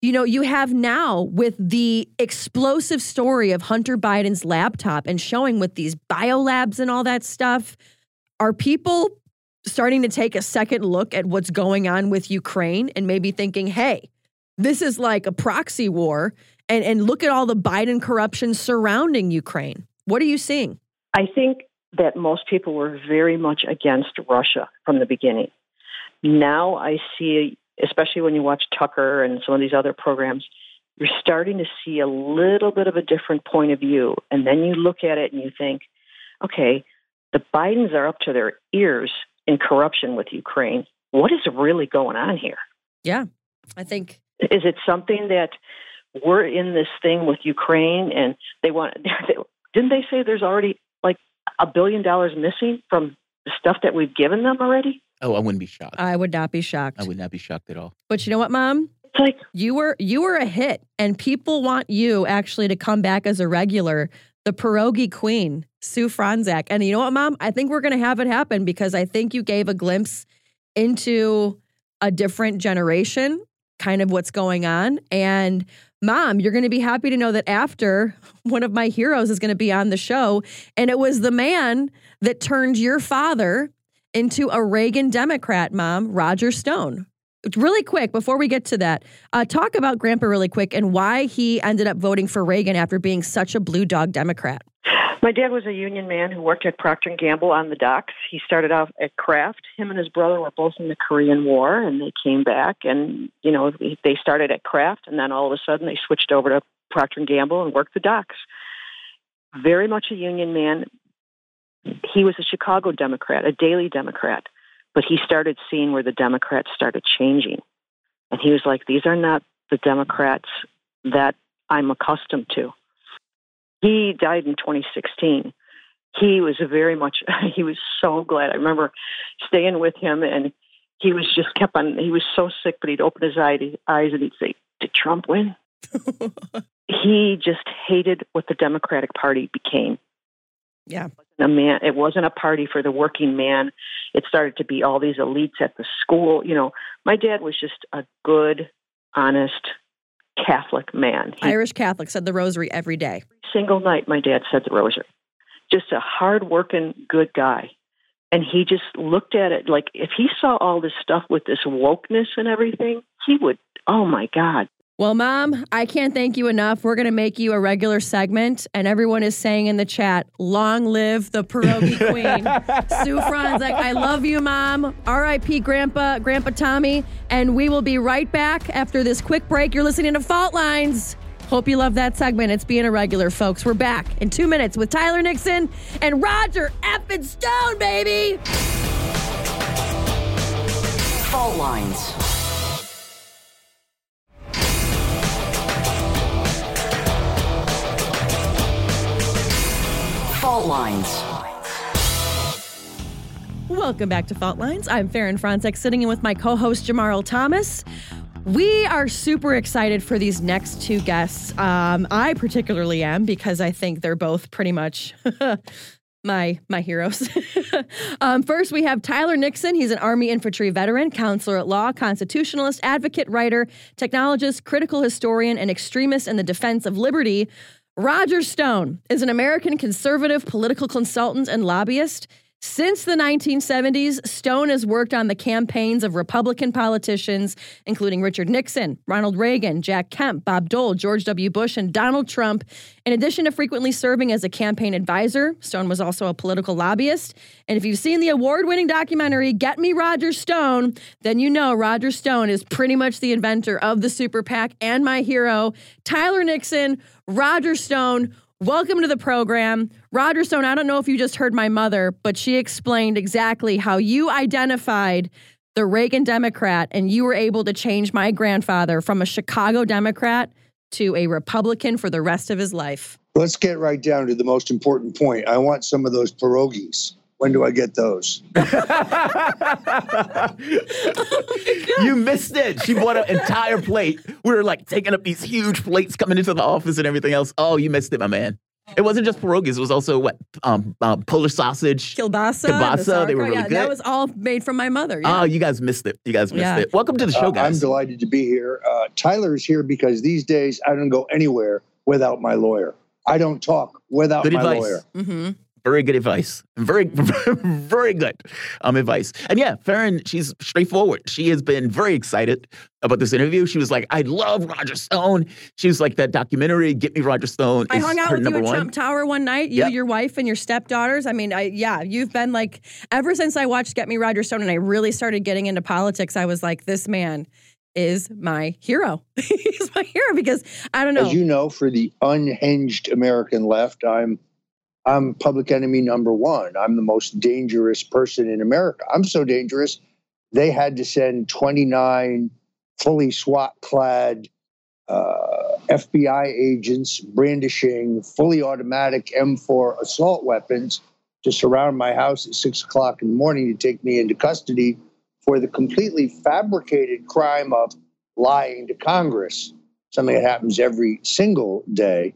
you know, you have now with the explosive story of Hunter Biden's laptop and showing with these biolabs and all that stuff. Are people starting to take a second look at what's going on with Ukraine and maybe thinking, hey, this is like a proxy war and, and look at all the Biden corruption surrounding Ukraine? What are you seeing? i think that most people were very much against russia from the beginning now i see especially when you watch tucker and some of these other programs you're starting to see a little bit of a different point of view and then you look at it and you think okay the bidens are up to their ears in corruption with ukraine what is really going on here Yeah, I think is it something that we're in this thing with Ukraine and they want? Didn't they say there's already like a billion dollars missing from the stuff that we've given them already? Oh, I wouldn't be shocked. I would not be shocked. I would not be shocked at all. But you know what, Mom? It's like you were you were a hit, and people want you actually to come back as a regular, the pierogi queen, Sue Fronczak. And you know what, Mom? I think we're going to have it happen because I think you gave a glimpse into a different generation, kind of what's going on. And Mom, you're going to be happy to know that after one of my heroes is going to be on the show, and it was the man that turned your father into a Reagan Democrat, Mom, Roger Stone. Really quick, before we get to that, uh, talk about Grandpa really quick and why he ended up voting for Reagan after being such a blue dog Democrat. My dad was a union man who worked at Procter and Gamble on the docks. He started off at Kraft. Him and his brother were both in the Korean War, and they came back. And you know, they started at Kraft, and then all of a sudden they switched over to Procter and Gamble and worked the docks. Very much a union man. He was a Chicago Democrat, a Daley Democrat, but he started seeing where the Democrats started changing, and he was like, "These are not the Democrats that I'm accustomed to." He died in 2016. He was very much, he was so glad. I remember staying with him and he was just kept on, he was so sick, but he'd open his eyes and he'd say, Did Trump win? he just hated what the Democratic Party became. Yeah. A man, it wasn't a party for the working man. It started to be all these elites at the school. You know, my dad was just a good, honest Catholic man. He, Irish Catholic said the rosary every day. Single night, my dad said the rosary. Just a hard-working, good guy. And he just looked at it like if he saw all this stuff with this wokeness and everything, he would, oh my God, well, Mom, I can't thank you enough. We're going to make you a regular segment. And everyone is saying in the chat, long live the pierogi queen. Sue Fronczak, I love you, Mom. R.I.P. Grandpa, Grandpa Tommy. And we will be right back after this quick break. You're listening to Fault Lines. Hope you love that segment. It's being a regular, folks. We're back in two minutes with Tyler Nixon and Roger Effin Stone, baby. Fault Lines. Fault Lines. Welcome back to Fault Lines. I'm Faran Fronczak, sitting in with my co-host Jamarl Thomas. We are super excited for these next two guests. Um, I particularly am because I think they're both pretty much my my heroes. um, first, we have Tyler Nixon. He's an Army infantry veteran, counselor at law, constitutionalist, advocate, writer, technologist, critical historian, and extremist in the defense of liberty. Roger Stone is an American conservative political consultant and lobbyist. Since the 1970s, Stone has worked on the campaigns of Republican politicians, including Richard Nixon, Ronald Reagan, Jack Kemp, Bob Dole, George W. Bush, and Donald Trump. In addition to frequently serving as a campaign advisor, Stone was also a political lobbyist. And if you've seen the award winning documentary, Get Me Roger Stone, then you know Roger Stone is pretty much the inventor of the super PAC and my hero, Tyler Nixon, Roger Stone Welcome to the program. Roger Stone, I don't know if you just heard my mother, but she explained exactly how you identified the Reagan Democrat and you were able to change my grandfather from a Chicago Democrat to a Republican for the rest of his life. Let's get right down to the most important point. I want some of those pierogies. When do I get those? you missed it. She bought an entire plate. We were like taking up these huge plates coming into the office and everything else. Oh, you missed it, my man. It wasn't just pierogies. It was also what um, uh, Polish sausage, kielbasa. Kielbasa. They were really yeah, good. That was all made from my mother. Yeah. Oh, you guys missed it. You guys missed Yeah. it. Welcome to the show, Uh, guys. I'm delighted to be here. Uh, Tyler is here because these days I don't go anywhere without my lawyer. I don't talk without Good my advice. lawyer. Mm-hmm. Very good advice. Very, very good um, advice. And yeah, Faran, she's straightforward. She has been very excited about this interview. She was like, I love Roger Stone. She was like, that documentary, Get Me Roger Stone, I is hung out her with you number at one. Trump Tower one night. You, Yep. your wife, and your stepdaughters. I mean, I, yeah, you've been like ever since I watched Get Me Roger Stone, and I really started getting into politics. I was like, this man is my hero. He's my hero because I don't know. As you know, for the unhinged American left, I'm I'm public enemy number one. I'm the most dangerous person in America. I'm so dangerous, they had to send 29 fully SWAT clad uh, FBI agents brandishing fully automatic M4 assault weapons to surround my house at six o'clock in the morning to take me into custody for the completely fabricated crime of lying to Congress, something that happens every single day.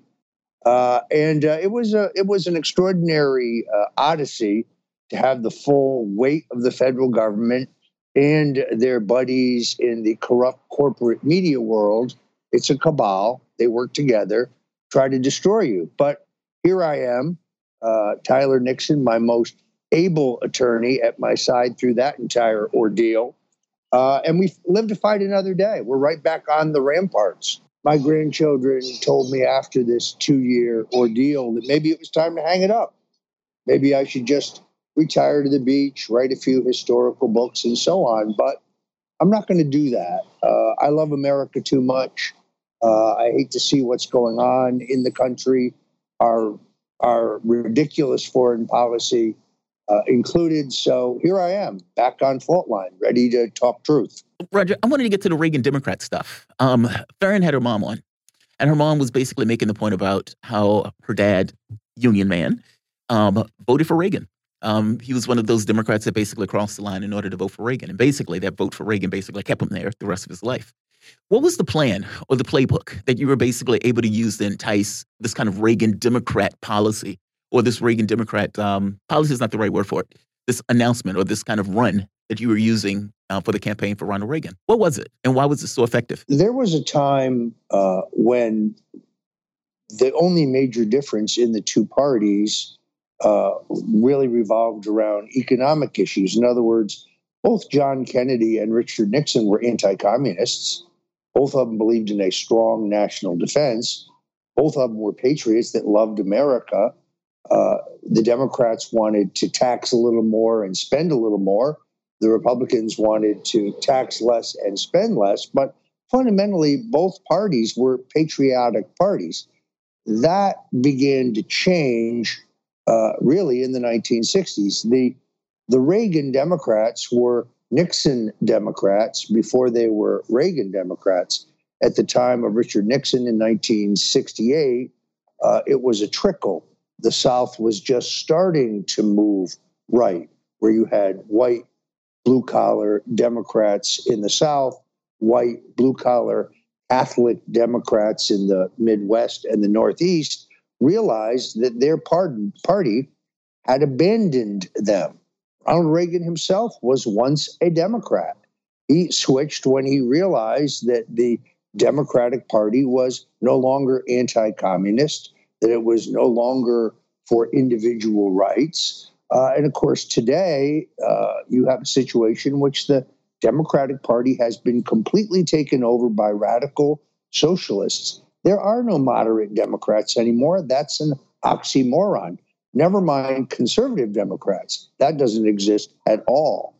Uh, and uh, it was a it was an extraordinary uh, odyssey to have the full weight of the federal government and their buddies in the corrupt corporate media world. It's a cabal. They work together, try to destroy you. But here I am, uh, Tyler Nixon, my most able attorney at my side through that entire ordeal. Uh, and we live to fight another day. We're right back on the ramparts. My grandchildren told me after this two year ordeal that maybe it was time to hang it up. Maybe I should just retire to the beach, write a few historical books, and so on. But I'm not going to do that. Uh, I love America too much. Uh, I hate to see what's going on in the country. Our our ridiculous foreign policy uh, included. So here I am, back on fault line, ready to talk truth. Roger, I wanted to get to the Reagan Democrat stuff. Um, Faran had her mom on, and her mom was basically making the point about how her dad, Union man, um, voted for Reagan. Um, he was one of those Democrats that basically crossed the line in order to vote for Reagan. And basically, that vote for Reagan basically kept him there the rest of his life. What was the plan or the playbook that you were basically able to use to entice this kind of Reagan Democrat policy or this Reagan Democrat um, policy is not the right word for it, this announcement or this kind of run that you were using uh, for the campaign for Ronald Reagan? What was it and why was it so effective? There was a time uh, when the only major difference in the two parties uh, really revolved around economic issues. In other words, both John Kennedy and Richard Nixon were anti communists. Both of them believed in a strong national defense. Both of them were patriots that loved America. Uh, the Democrats wanted to tax a little more and spend a little more. The Republicans wanted to tax less and spend less. But fundamentally, both parties were patriotic parties. That began to change uh, really in the 1960s. The the Reagan Democrats were Nixon Democrats before they were Reagan Democrats. At the time of Richard Nixon in 1968, uh, it was a trickle. The South was just starting to move right, where you had white, blue collar Democrats in the South, white, blue collar Catholic Democrats in the Midwest and the Northeast realized that their party had abandoned them. Ronald Reagan himself was once a Democrat. He switched when he realized that the Democratic Party was no longer anti communist, that it was no longer for individual rights. Uh, and of course, today uh, you have a situation in which the Democratic Party has been completely taken over by radical socialists. There are no moderate Democrats anymore. That's an oxymoron. Never mind conservative Democrats. That doesn't exist at all.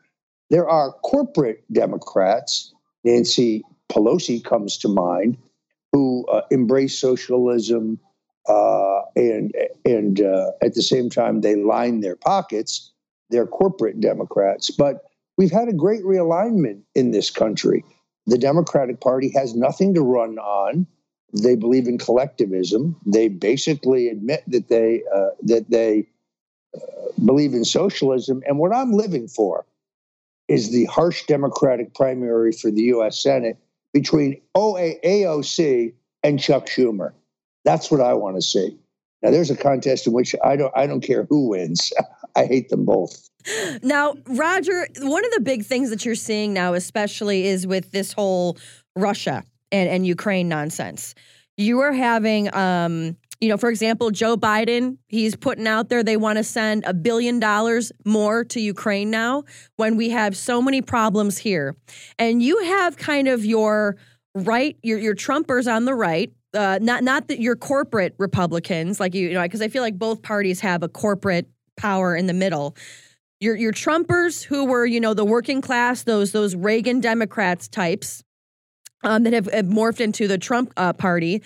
There are corporate Democrats, Nancy Pelosi comes to mind, who uh, embrace socialism uh, and and uh, at the same time they line their pockets. They're corporate Democrats, but we've had a great realignment in this country. The Democratic Party has nothing to run on they believe in collectivism. They basically admit that they uh, that they uh, believe in socialism. And what I'm living for is the harsh Democratic primary for the U.S. Senate between OA- AOC and Chuck Schumer. That's what I want to see. Now, there's a contest in which I don't I don't care who wins. I hate them both. Now, Roger, one of the big things that you're seeing now, especially, is with this whole Russia and, and Ukraine nonsense. You are having, um, you know, for example, Joe Biden, he's putting out there they want to send a billion dollars more to Ukraine now when we have so many problems here. And you have kind of your right, your, your Trumpers on the right, uh, not not that your corporate Republicans, like you, you know, because I feel like both parties have a corporate power in the middle. Your your Trumpers who were, you know, the working class, those those Reagan Democrats types, um, that have, have, morphed into the Trump uh, party.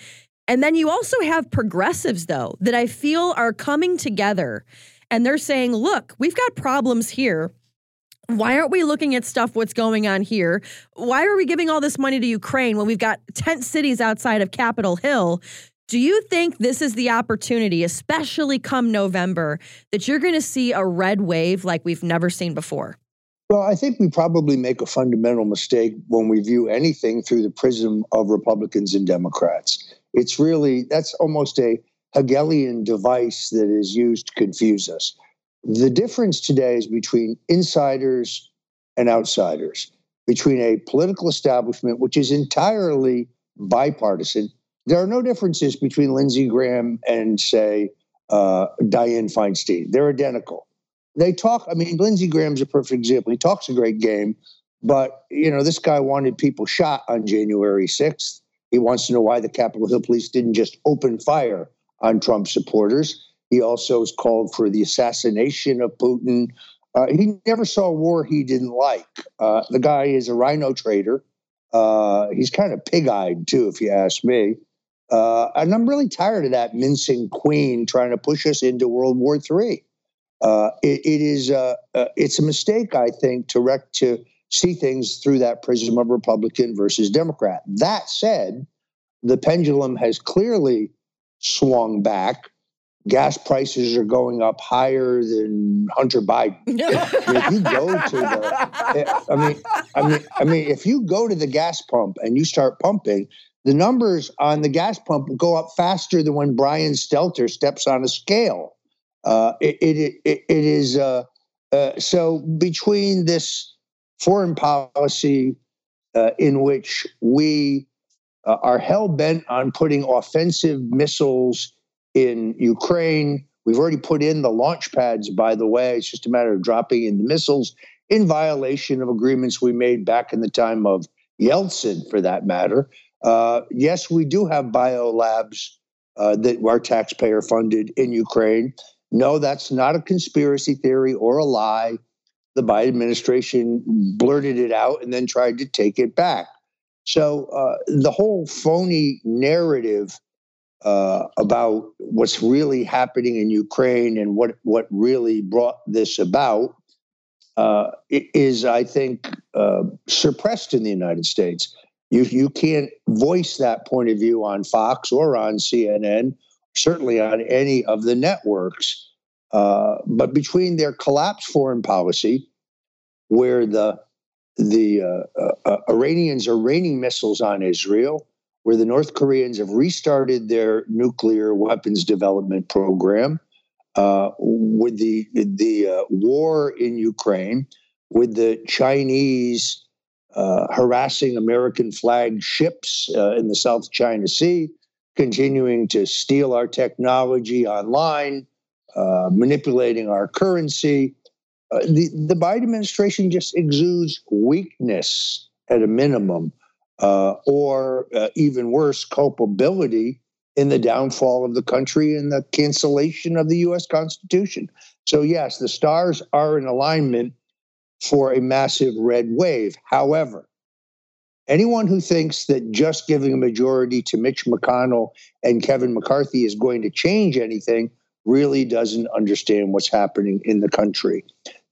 And then you also have progressives, though, that I feel are coming together and they're saying, look, we've got problems here. Why aren't we looking at stuff, what's going on here? Why are we giving all this money to Ukraine when we've got tent cities outside of Capitol Hill? Do you think this is the opportunity, especially come November, that you're going to see a red wave like we've never seen before? Well, I think we probably make a fundamental mistake when we view anything through the prism of Republicans and Democrats. It's really, that's almost a Hegelian device that is used to confuse us. The difference today is between insiders and outsiders, between a political establishment, which is entirely bipartisan. There are no differences between Lindsey Graham and, say, uh, Dianne Feinstein. They're identical they talk. I mean, Lindsey Graham's a perfect example. He talks a great game, But, you know, this guy wanted people shot on January 6th. He wants to know why the Capitol Hill police didn't just open fire on Trump supporters. He also has called for the assassination of Putin. Uh, he never saw a war he didn't like. Uh, the guy is a rhino trader. Uh, he's kind of pig eyed, too, if you ask me. Uh, and I'm really tired of that mincing queen trying to push us into World War III. Uh, it, it is uh, it's a mistake, I think, to rec- to see things through that prism of Republican versus Democrat. That said, the pendulum has clearly swung back. Gas prices are going up higher than Hunter Biden. if you go to the, I mean, I mean, I mean, if you go to the gas pump and you start pumping, the numbers on the gas pump go up faster than when Brian Stelter steps on a scale. Uh, it, it, it, it is uh, uh, so between this foreign policy uh, in which we uh, are hell bent on putting offensive missiles in Ukraine. We've already put in the launch pads, by the way. It's just a matter of dropping in the missiles in violation of agreements we made back in the time of Yeltsin, for that matter. Uh, yes, we do have biolabs uh, that are taxpayer funded in Ukraine. No, that's not a conspiracy theory or a lie the Biden administration blurted it out and then tried to take it back. So uh, the whole phony narrative uh, about what's really happening in Ukraine and what what really brought this about uh, is, I think, uh, suppressed in the United States. You you can't voice that point of view on Fox or on CNN, certainly on any of the networks. Uh, but between their collapsed foreign policy, where the the uh, uh, Iranians are raining missiles on Israel, where the North Koreans have restarted their nuclear weapons development program, uh, with the the uh, war in Ukraine, with the Chinese harassing American flagged ships in the South China Sea, continuing to steal our technology online, manipulating our currency. Uh, the, the Biden administration just exudes weakness at a minimum, uh, or uh, even worse, culpability in the downfall of the country and the cancellation of the U.S. Constitution. So, yes, the stars are in alignment for a massive red wave. However, anyone who thinks that just giving a majority to Mitch McConnell and Kevin McCarthy is going to change anything really doesn't understand what's happening in the country.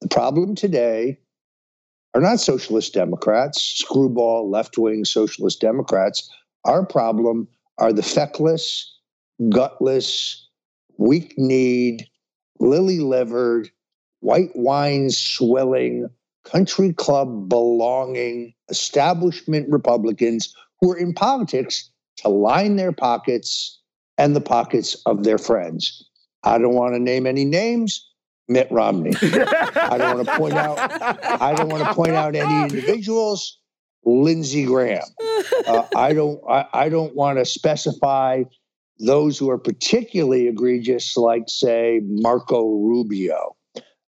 The problem today are not socialist Democrats, screwball left wing socialist Democrats. Our problem are the feckless, gutless, weak kneed, lily livered, white wine swilling, country club belonging establishment Republicans who are in politics to line their pockets and the pockets of their friends. I don't want to name any names, Mitt Romney. I don't want to point out. I don't want to point out any individuals. Lindsey Graham. Uh, I don't. I, I don't want to specify those who are particularly egregious, like say Marco Rubio.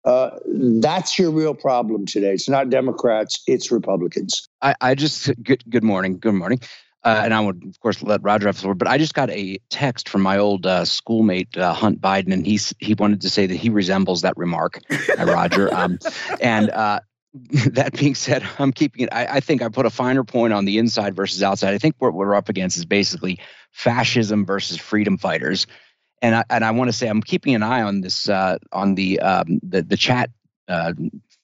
Uh, that's your real problem today. It's not Democrats; it's Republicans. I, I just good. Good morning. Good morning. Uh, and I would, of course, let Roger have the floor. But I just got a text from my old uh, schoolmate uh, Hunt Biden, and he's he wanted to say that he resembles that remark, Roger. Um, and uh, that being said, I'm keeping it. I, I, think I put a finer point on the inside versus outside. I think what we're up against is basically fascism versus freedom fighters. And I, and I want to say I'm keeping an eye on this uh, on the um, the the chat uh,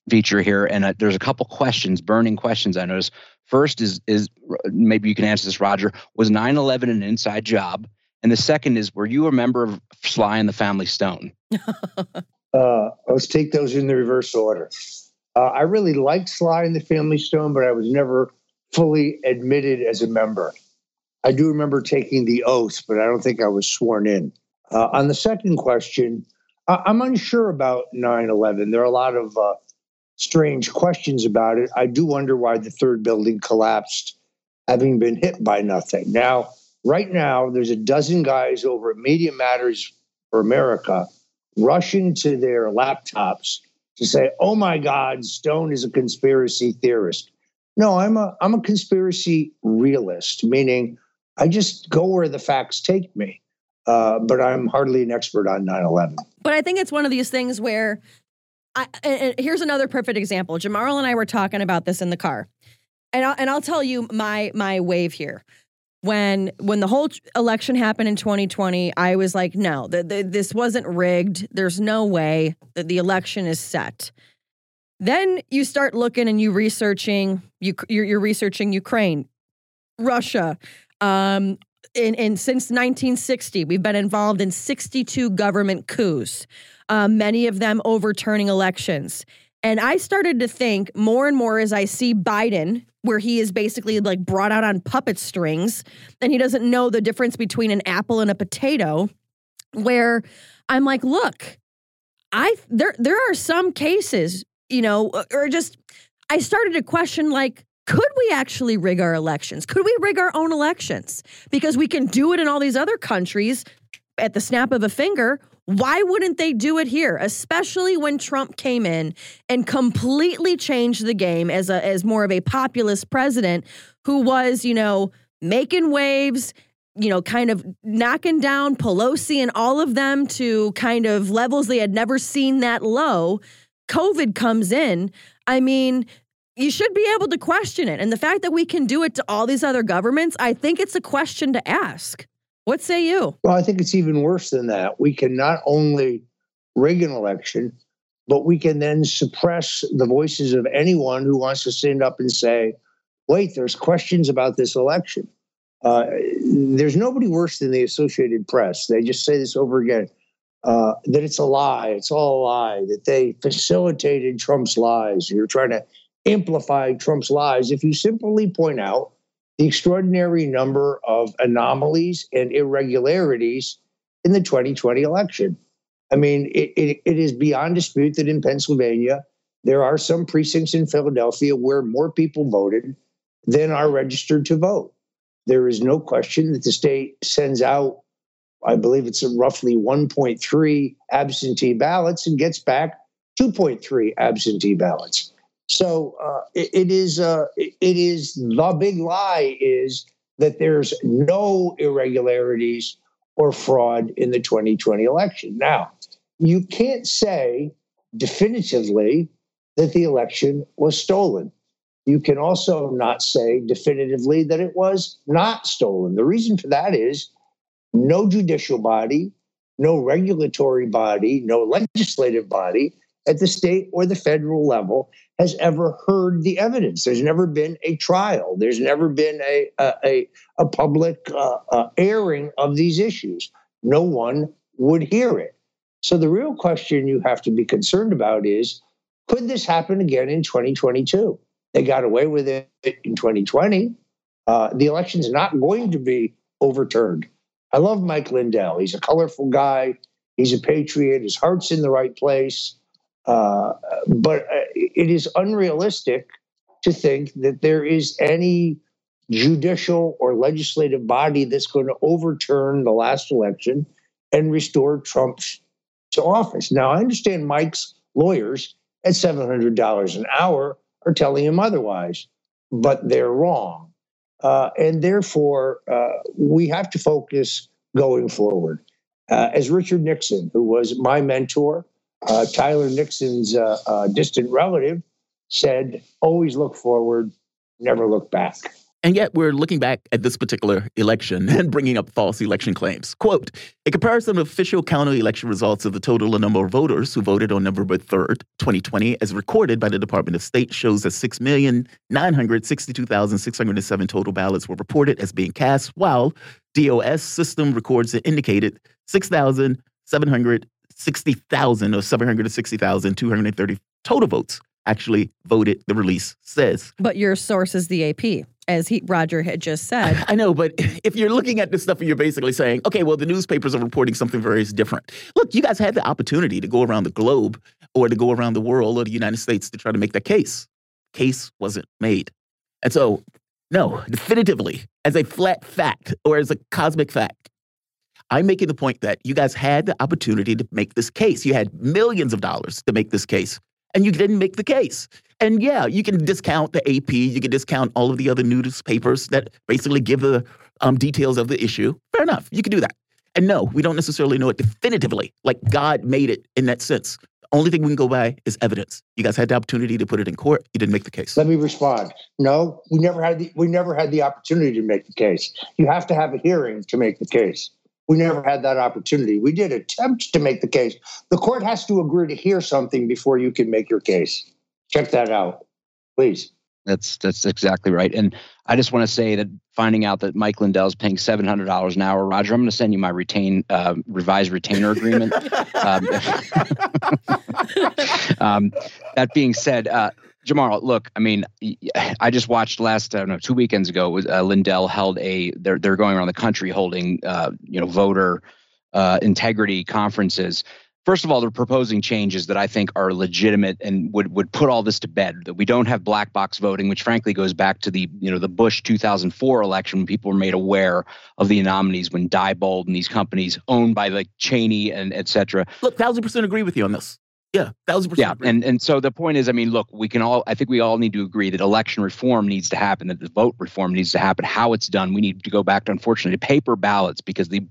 feature here, and there's a couple questions, burning questions I noticed First is is maybe you can answer this, Roger. Was 9/11 an inside job? And the second is, were you a member of Sly and the Family Stone? uh, let's take those in the reverse order. Uh, I really liked Sly and the Family Stone, but I was never fully admitted as a member. I do remember taking the oath, but I don't think I was sworn in. Uh, on the second question, I- am unsure about 9 11. There are a lot of uh, strange questions about it. I do wonder why the third building collapsed, having been hit by nothing. Now, right now, there's a dozen guys over at Media Matters for America rushing to their laptops to say, oh my God, Stone is a conspiracy theorist. No, I'm a I'm a conspiracy realist, meaning I just go where the facts take me. Uh, but I'm hardly an expert on 9/11. But I think it's one of these things where, I, and, here's another perfect example. Jamarl and I were talking about this in the car, and I'll, and I'll tell you my my wave here. When when the whole election happened in 2020, I was like, no, the, the, this wasn't rigged. There's no way that the election is set. Then you start looking and you researching you you're, you're researching Ukraine, Russia, um, and, and since 1960, we've been involved in 62 government coups, uh, many of them overturning elections. And I started to think more and more as I see Biden, where he is basically like brought out on puppet strings and he doesn't know the difference between an apple and a potato, where I'm like, look, I there there are some cases, you know, or just I started to question like could we actually rig our elections? Could we rig our own elections? Because we can do it in all these other countries at the snap of a finger. Why wouldn't they do it here? Especially when Trump came in and completely changed the game as a as more of a populist president who was, you know, making waves, you know, kind of knocking down Pelosi and all of them to kind of levels they had never seen that low. COVID comes in. I mean, you should be able to question it. And the fact that we can do it to all these other governments, I think it's a question to ask. What say you? Well, I think it's even worse than that. We can not only rig an election, but we can then suppress the voices of anyone who wants to stand up and say, wait, there's questions about this election. Uh, there's nobody worse than the Associated Press. They just say this over again uh, that it's a lie, it's all a lie, that they facilitated Trump's lies. You're trying to amplify Trump's lies if you simply point out the extraordinary number of anomalies and irregularities in the 2020 election. I mean, it, it, it is beyond dispute that in Pennsylvania, there are some precincts in Philadelphia where more people voted than are registered to vote. There is no question that the state sends out, I believe it's roughly 1.3 absentee ballots and gets back 2.3 absentee ballots. So uh, it, it is uh, it is the big lie is that there's no irregularities or fraud in the 2020 election. Now, you can't say definitively that the election was stolen. You can also not say definitively that it was not stolen. The reason for that is no judicial body, no regulatory body, no legislative body at the state or the federal level has ever heard the evidence. There's never been a trial. There's never been a a, a public uh, uh, airing of these issues. No one would hear it. So the real question you have to be concerned about is: Could this happen again in 2022? They got away with it in 2020. Uh, the election's not going to be overturned. I love Mike Lindell. He's a colorful guy. He's a patriot. His heart's in the right place. Uh, but uh, it is unrealistic to think that there is any judicial or legislative body that's going to overturn the last election and restore Trump to office. Now, I understand Mike's lawyers at $700 an hour are telling him otherwise, but they're wrong. Uh, and therefore, uh, we have to focus going forward. Uh, as Richard Nixon, who was my mentor, uh, Tyler Nixon's uh, uh, distant relative, said, always look forward, never look back. And yet we're looking back at this particular election and bringing up false election claims. Quote, a comparison of official county election results of the total number of voters who voted on November 3rd, 2020, as recorded by the Department of State, shows that 6,962,607 total ballots were reported as being cast, while DOS system records that indicated 6,700 60,000 or 760,230 total votes actually voted, the release says. But your source is the AP, as he, Roger had just said. I know, but if you're looking at this stuff and you're basically saying, okay, well, the newspapers are reporting something very different. Look, you guys had the opportunity to go around the globe or to go around the world or the United States to try to make that case. Case wasn't made. And so, no, definitively, as a flat fact or as a cosmic fact, I'm making the point that you guys had the opportunity to make this case. You had millions of dollars to make this case, and you didn't make the case. And yeah, you can discount the AP, you can discount all of the other newspapers that basically give the um, details of the issue. Fair enough, you can do that. And no, we don't necessarily know it definitively, like God made it in that sense. The only thing we can go by is evidence. You guys had the opportunity to put it in court. You didn't make the case. Let me respond. No, we never had the we never had the opportunity to make the case. You have to have a hearing to make the case. We never had that opportunity. We did attempt to make the case. The court has to agree to hear something before you can make your case. Check that out, please. That's that's exactly right. And I just want to say that finding out that Mike Lindell's paying seven hundred dollars an hour, Roger, I'm going to send you my retain uh, revised retainer agreement. um, um, that being said, uh, Jamarl, look, I mean, I just watched last, I don't know, two weekends ago, was uh, Lindell held a, they're, they're going around the country holding, uh, you know, voter uh, integrity conferences. First of all, they're proposing changes that I think are legitimate and would, would put all this to bed. That we don't have black box voting, which frankly goes back to the you know the Bush 2004 election when people were made aware of the anomalies when Diebold and these companies owned by like Cheney and et cetera. Look, thousand percent agree with you on this. Yeah, thousand percent. Yeah, agree. and and so the point is, I mean, look, we can all, I think we all need to agree that election reform needs to happen, that the vote reform needs to happen. How it's done, we need to go back to unfortunately paper ballots because the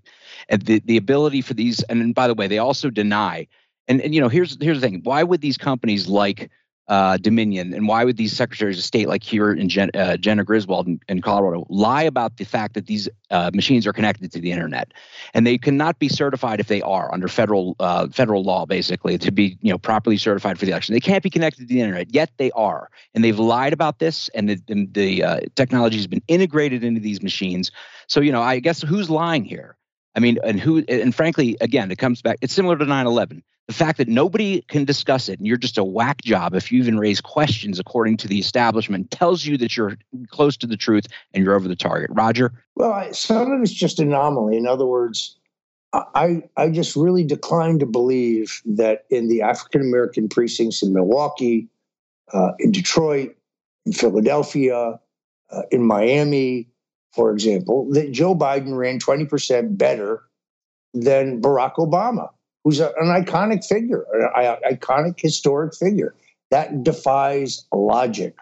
the the ability for these, and by the way, they also deny, and and you know, here's here's the thing, why would these companies like uh, Dominion, and why would these secretaries of state, like here in Jen, uh, Jena Griswold in, in, Colorado, lie about the fact that these uh, machines are connected to the internet, and they cannot be certified if they are under federal uh, federal law, basically, to be you know properly certified for the election. They can't be connected to the internet, yet they are, and they've lied about this, and the, and the uh, technology has been integrated into these machines. So you know, I guess who's lying here? I mean, and who, and frankly, again, it comes back. It's similar to 9/11 the fact that nobody can discuss it and you're just a whack job if you even raise questions according to the establishment tells you that you're close to the truth and you're over the target. Roger? Well some of it's just anomaly. In other words I, I just really decline to believe that in the African American precincts in Milwaukee, uh, in Detroit, in Philadelphia, uh, in Miami, for example, that Joe Biden ran 20% better than Barack Obama who's a, an iconic figure, an iconic historic figure. That defies logic.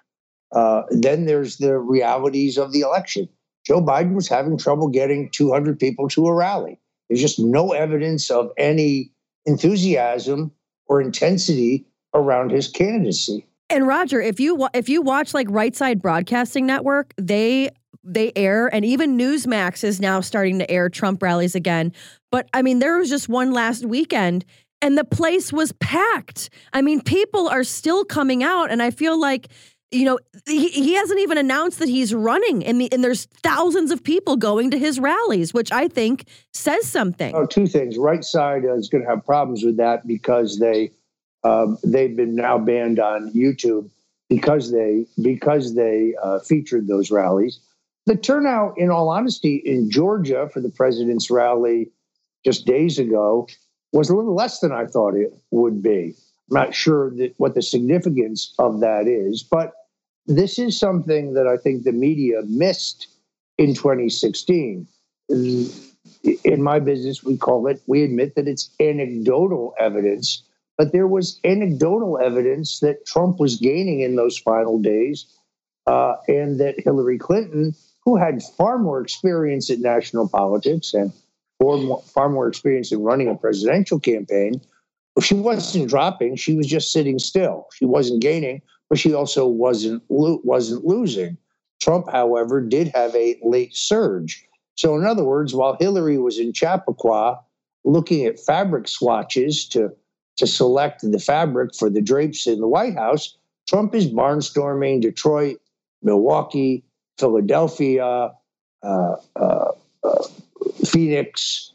Uh, then there's the realities of the election. Joe Biden was having trouble getting 200 people to a rally. There's just no evidence of any enthusiasm or intensity around his candidacy. And Roger, if you if you watch like Right Side Broadcasting Network, they they air, and even Newsmax is now starting to air Trump rallies again. But I mean, there was just one last weekend, and the place was packed. I mean, people are still coming out, and I feel like you know he, he hasn't even announced that he's running and, the, and there's thousands of people going to his rallies which i think says something oh two things right side is going to have problems with that because they um, they've been now banned on youtube because they because they uh, featured those rallies the turnout, in all honesty, in Georgia for the president's rally just days ago was a little less than I thought it would be. I'm not sure that what the significance of that is, but this is something that I think the media missed in 2016. In my business, we call it, we admit that it's anecdotal evidence, but there was anecdotal evidence that Trump was gaining in those final days uh, and that Hillary Clinton who had far more experience in national politics and far more experience in running a presidential campaign. She wasn't dropping; she was just sitting still. She wasn't gaining, but she also wasn't wasn't losing. Trump, however, did have a late surge. So, in other words, while Hillary was in Chappaqua looking at fabric swatches to to select the fabric for the drapes in the White House, Trump is barnstorming Detroit, Milwaukee, Philadelphia, uh, uh, uh, Phoenix,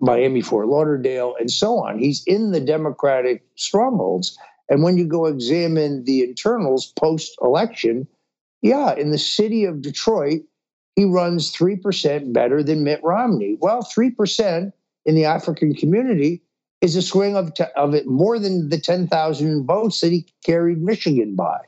Miami, Fort Lauderdale, and so on. He's in the Democratic strongholds. And when you go examine the internals post election, yeah, in the city of Detroit, he runs 3% better than Mitt Romney. Well, 3% in the African community is a swing of, t- of it more than the 10,000 votes that he carried Michigan by.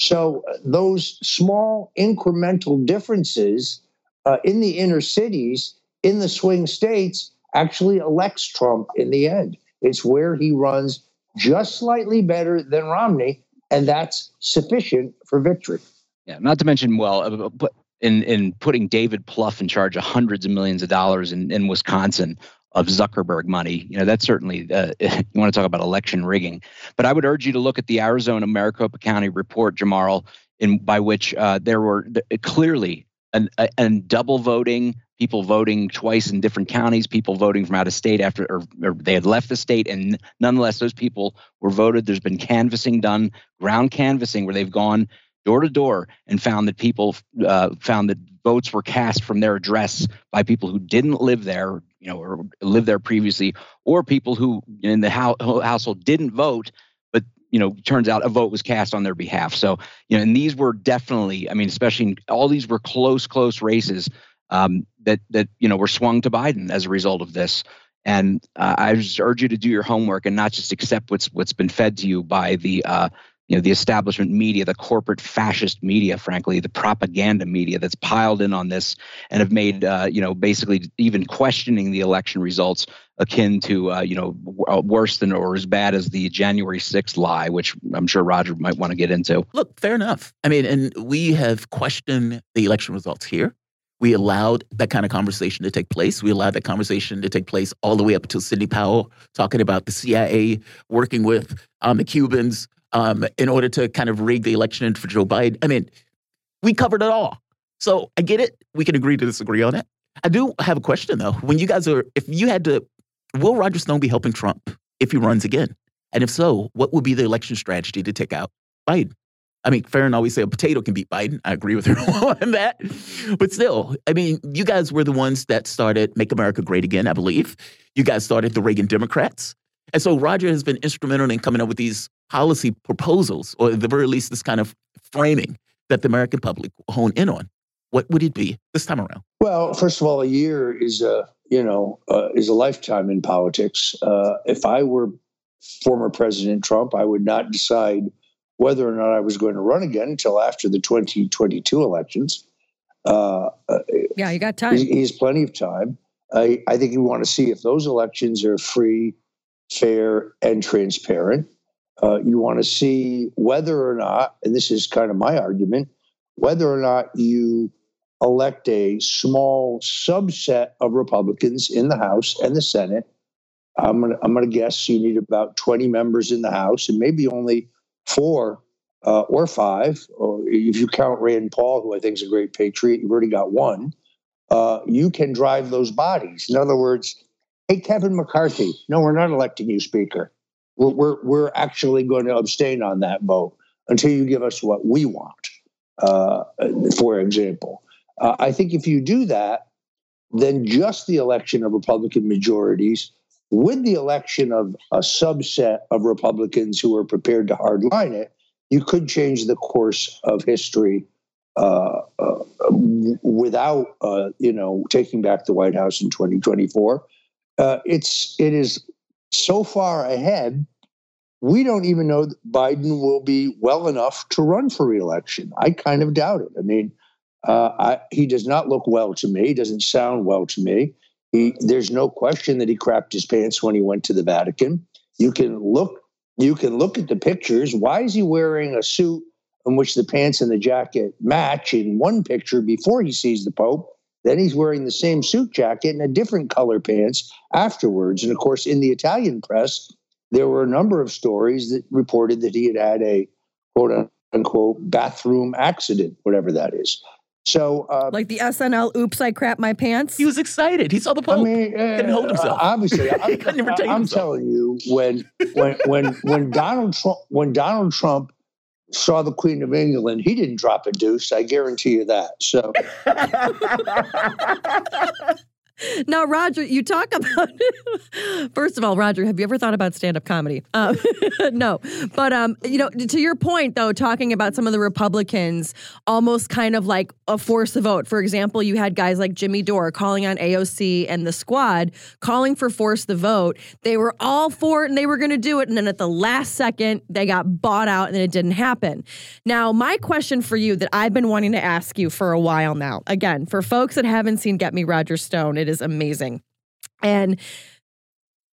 So uh, those small incremental differences uh, in the inner cities, in the swing states, actually elects Trump in the end. It's where he runs just slightly better than Romney, and that's sufficient for victory. Yeah, not to mention, well, uh, in in putting David Plouffe in charge of hundreds of millions of dollars in, in Wisconsin of Zuckerberg money, you know, that's certainly uh, you want to talk about election rigging. But I would urge you to look at the Arizona Maricopa County report, Jamarl, in by which uh, there were clearly an, and double voting, people voting twice in different counties, people voting from out of state after or, or, they had left the state, and nonetheless those people were voted. There's been canvassing done, ground canvassing, where they've gone door to door and found that people uh, found that votes were cast from their address by people who didn't live there, you know, or lived there previously, or people who in the house, household didn't vote but you know, turns out a vote was cast on their behalf. So, you know, and these were definitely, I mean, especially all these were close, close races um, that that you know were swung to Biden as a result of this. And uh, I just urge you to do your homework and not just accept what's what's been fed to you by the uh, you know the establishment media the corporate fascist media frankly the propaganda media that's piled in on this and have made uh, you know basically even questioning the election results akin to uh, you know uh, worse than or as bad as the January 6th lie which I'm sure Roger might want to get into. Look fair enough. I mean and we have questioned the election results here. We allowed that kind of conversation to take place. We allowed that conversation to take place all the way up to Sidney Powell talking about the CIA working with um, the Cubans um, in order to kind of rig the election for Joe Biden. I mean, we covered it all. So I get it. We can agree to disagree on it. I do have a question though. When you guys are, if you had to, will Roger Stone be helping Trump if he runs again? And if so, what would be the election strategy to take out Biden? I mean, Faran always say a potato can beat Biden. I agree with her on that. But still, I mean, you guys were the ones that started Make America Great Again, I believe. You guys started the Reagan Democrats. And so Roger has been instrumental in coming up with these policy proposals, or at the very least, this kind of framing that the American public will hone in on. What would it be this time around? Well, first of all, a year is a you know uh, is a lifetime in politics. Uh, if I were former President Trump, I would not decide whether or not I was going to run again until after the 2022 elections. Uh, uh, yeah, you got time. He, has plenty of time. I, I think you want to see if those elections are free, fair, and transparent. Uh, you want to see whether or not, and this is kind of my argument, whether or not you elect a small subset of Republicans in the House and the Senate. I'm gonna, I'm gonna guess you need about 20 members in the House and maybe only four uh, or five. Or if you count Rand Paul, who I think is a great patriot, you've already got one. Uh, you can drive those bodies. In other words, hey, Kevin McCarthy, no, we're not electing you Speaker. We're, we're, we're actually going to abstain on that vote until you give us what we want, uh, for example. Uh, I think if you do that, then just the election of Republican majorities with the election of a subset of Republicans who are prepared to hardline it, you could change the course of history uh, uh, without, uh, you know, taking back the White House in 2024. Uh, it's it is so far ahead we don't even know that Biden will be well enough to run for reelection. I kind of doubt it. I mean, uh, I, he does not look well to me. He doesn't sound well to me. He, there's no question that he crapped his pants when he went to the Vatican. You can look. You can look at the pictures. Why is he wearing a suit in which the pants and the jacket match in one picture before he sees the Pope? Then he's wearing the same suit jacket and a different color pants afterwards. And of course, in the Italian press, there were a number of stories that reported that he had had a quote unquote bathroom accident, whatever that is. So, uh, like the SNL "Oops, I crap my pants." He was excited. He saw the Pope. I mean, uh, couldn't hold himself. Obviously, I, am telling you, when when when when Donald Trump when Donald Trump saw the Queen of England, he didn't drop a deuce. I guarantee you that. So. Now, Roger, you talk about. first of all, Roger, have you ever thought about stand-up comedy? Um, no, but um, you know, to your point though, talking about some of the Republicans almost kind of like a force the vote. For example, you had guys like Jimmy Dore calling on AOC and the Squad, calling for force the vote. They were all for it and they were going to do it, and then at the last second, they got bought out and it didn't happen. Now, my question for you that I've been wanting to ask you for a while now, again, for folks that haven't seen Get Me Roger Stone, it is amazing. And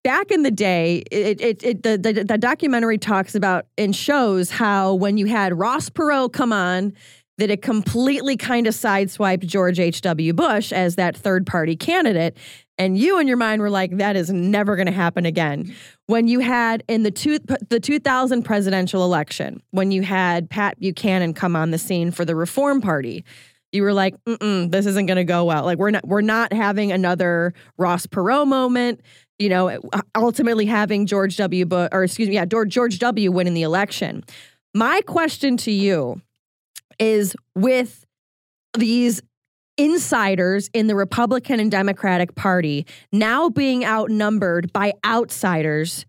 back in the day, it, it, it the, the the documentary talks about and shows how when you had Ross Perot come on, that it completely kind of sideswiped George H.W. Bush as that third party candidate. And you in your mind were like, that is never going to happen again. When you had in the two, the 2000 presidential election, when you had Pat Buchanan come on the scene for the Reform Party, you were like, this isn't going to go well. Like we're not we're not having another Ross Perot moment. You know, uh, ultimately having George W. Bush, or excuse me, yeah, George W. winning the election. My question to you is with these insiders in the Republican and Democratic Party now being outnumbered by outsiders,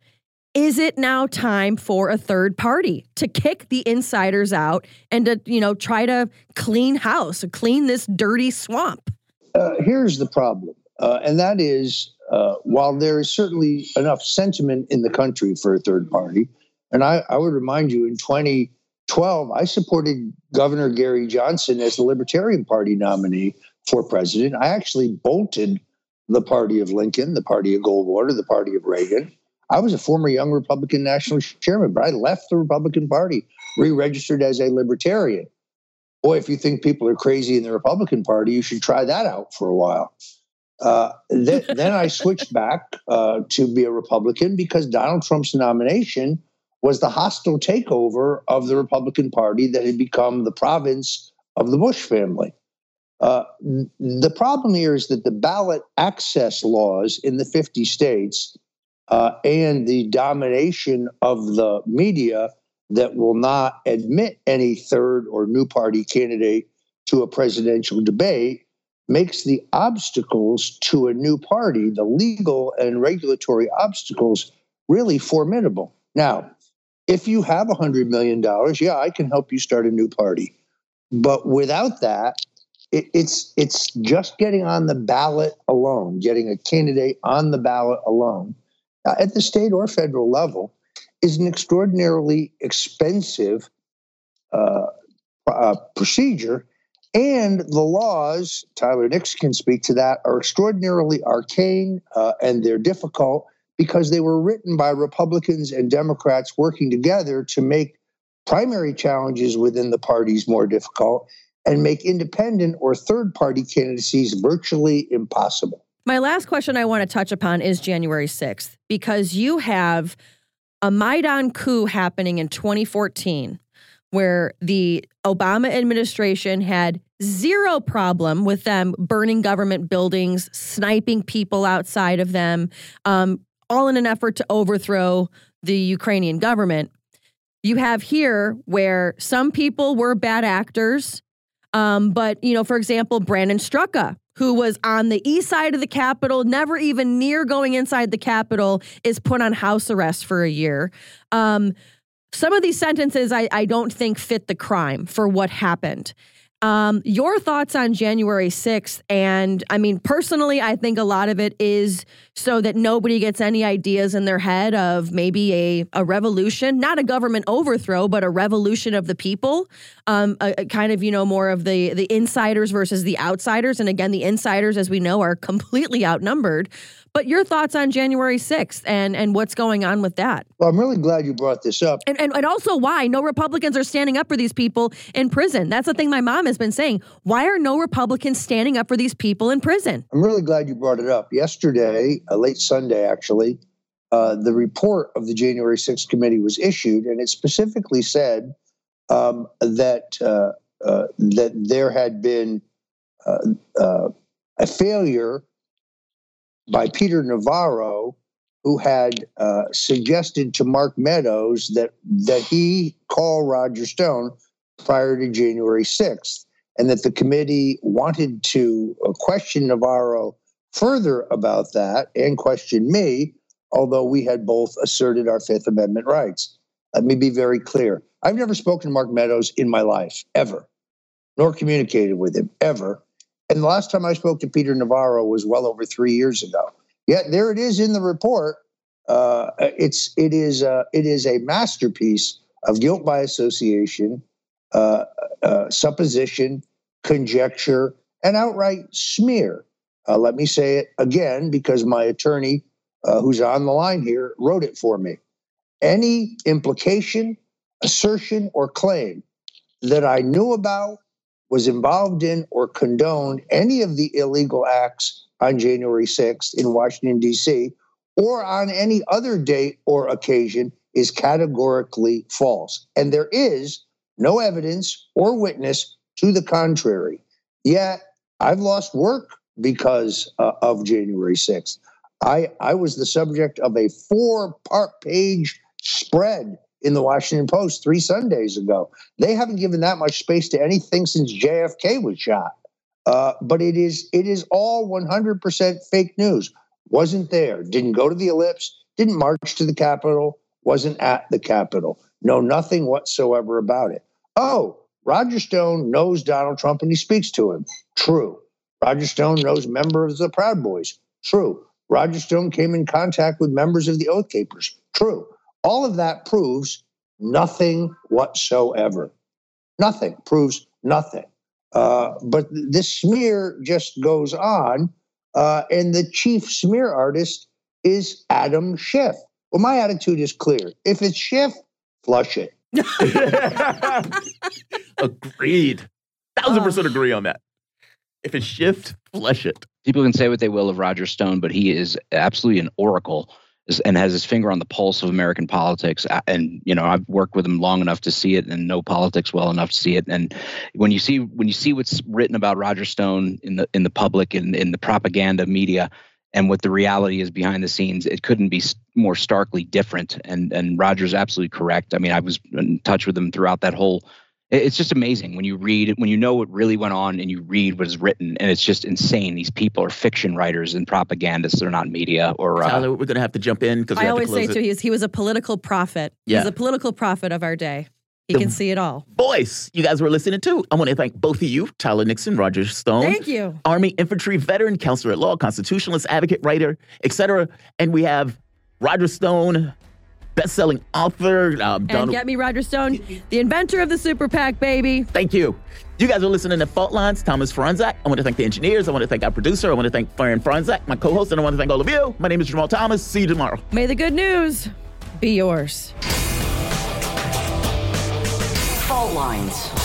is it now time for a third party to kick the insiders out and to, you know, try to clean house, clean this dirty swamp? Uh, here's the problem, uh, and that is uh, while there is certainly enough sentiment in the country for a third party, and I, I would remind you in 2012, I supported Governor Gary Johnson as the Libertarian Party nominee for president. I actually bolted the party of Lincoln, the party of Goldwater, the party of Reagan. I was a former young Republican national chairman, but I left the Republican Party, re registered as a libertarian. Boy, if you think people are crazy in the Republican Party, you should try that out for a while. Uh, then, then, I switched back uh, to be a Republican because Donald Trump's nomination was the hostile takeover of the Republican Party that had become the province of the Bush family. Uh, the problem here is that the ballot access laws in the 50 states uh, and the domination of the media that will not admit any third or new party candidate to a presidential debate makes the obstacles to a new party, the legal and regulatory obstacles, really formidable. Now, if you have $100 million, yeah, I can help you start a new party. But without that, it, it's it's just getting on the ballot alone, getting a candidate on the ballot alone, uh, at the state or federal level, is an extraordinarily expensive uh, uh, procedure. And the laws, Tyler Nix can speak to that, are extraordinarily arcane uh, and they're difficult because they were written by Republicans and Democrats working together to make primary challenges within the parties more difficult and make independent or third party candidacies virtually impossible. My last question I want to touch upon is January 6th, because you have a Maidan coup happening in 2014 where the Obama administration had zero problem with them burning government buildings, sniping people outside of them, um, all in an effort to overthrow the Ukrainian government. You have here where some people were bad actors um, but, you know, for example, Brandon Straka, who was on the east side of the Capitol, never even near going inside the Capitol, is put on house arrest for a year. Um, some of these sentences I, I don't think fit the crime for what happened. Um, your thoughts on January 6th? And I mean, personally, I think a lot of it is so that nobody gets any ideas in their head of maybe a, a revolution, not a government overthrow, but a revolution of the people. Um, a, a kind of, you know, more of the, the insiders versus the outsiders. And again, the insiders, as we know, are completely outnumbered. But your thoughts on January 6th and, and what's going on with that? Well, I'm really glad you brought this up. And, and, and also why no Republicans are standing up for these people in prison. That's the thing my mom has been saying. Why are no Republicans standing up for these people in prison? I'm really glad you brought it up. Yesterday, uh, late Sunday actually, uh, the report of the January 6th committee was issued, and it specifically said um, that uh, uh, that there had been uh, uh, a failure by Peter Navarro, who had uh, suggested to Mark Meadows that that he call Roger Stone prior to January 6th, and that the committee wanted to uh, question Navarro further about that and question me, although we had both asserted our Fifth Amendment rights. Let me be very clear. I've never spoken to Mark Meadows in my life, ever, nor communicated with him, ever. And the last time I spoke to Peter Navarro was well over three years ago. Yet there it is in the report. Uh, it's it is uh, it is a masterpiece of guilt by association, uh, uh supposition, conjecture, and outright smear. Uh, let me say it again because my attorney uh, who's on the line here, wrote it for me. Any implication, assertion, or claim that I knew about, was involved in, or condoned any of the illegal acts on January 6th in Washington, D.C., or on any other date or occasion is categorically false. And there is no evidence or witness to the contrary. Yet I've lost work because uh, of January 6th. I, I was the subject of a four part page spread in the Washington Post three Sundays ago. They haven't given that much space to anything since JFK was shot. Uh, but it is it is all 100% fake news. Wasn't there. Didn't go to the ellipse. Didn't march to the Capitol. Wasn't at the Capitol. Know nothing whatsoever about it. Oh, Roger Stone knows Donald Trump and he speaks to him. True. Roger Stone knows members of the Proud Boys. True. Roger Stone came in contact with members of the Oath Keepers. True. All of that proves nothing whatsoever. Nothing proves nothing. Uh, but this smear just goes on, uh, and the chief smear artist is Adam Schiff. Well, my attitude is clear. If it's Schiff, flush it. Agreed. Thousand percent agree on that. If it's Schiff, flush it. People can say what they will of Roger Stone, but he is absolutely an oracle and has his finger on the pulse of American politics. And you know, I've worked with him long enough to see it, and know politics well enough to see it. And when you see when you see what's written about Roger Stone in the in the public and in, in the propaganda media, and what the reality is behind the scenes, it couldn't be more starkly different. And and Roger's absolutely correct. I mean, I was in touch with him throughout that whole it's just amazing when you read when you know what really went on and you read what is written and it's just insane these people are fiction writers and propagandists they're not media or uh, Tyler, we're gonna have to jump in because i always say too he's, he was a political prophet yeah. he's a political prophet of our day he the can see it all. Voice you guys were listening to. I want to thank both of you, Tyler Nixon, Roger Stone. Thank you. Army infantry veteran, counselor at law, constitutionalist, advocate, writer, etc. And we have Roger Stone, best-selling author. Uh, and Donald- get me Roger Stone, the inventor of the super PAC, baby. Thank you. You guys are listening to Fault Lines. Thomas Fronczak. I want to thank the engineers. I want to thank our producer. I want to thank Faran Fronczak, my co-host, and I want to thank all of you. My name is Jamarl Thomas. See you tomorrow. May the good news be yours. Fault Lines.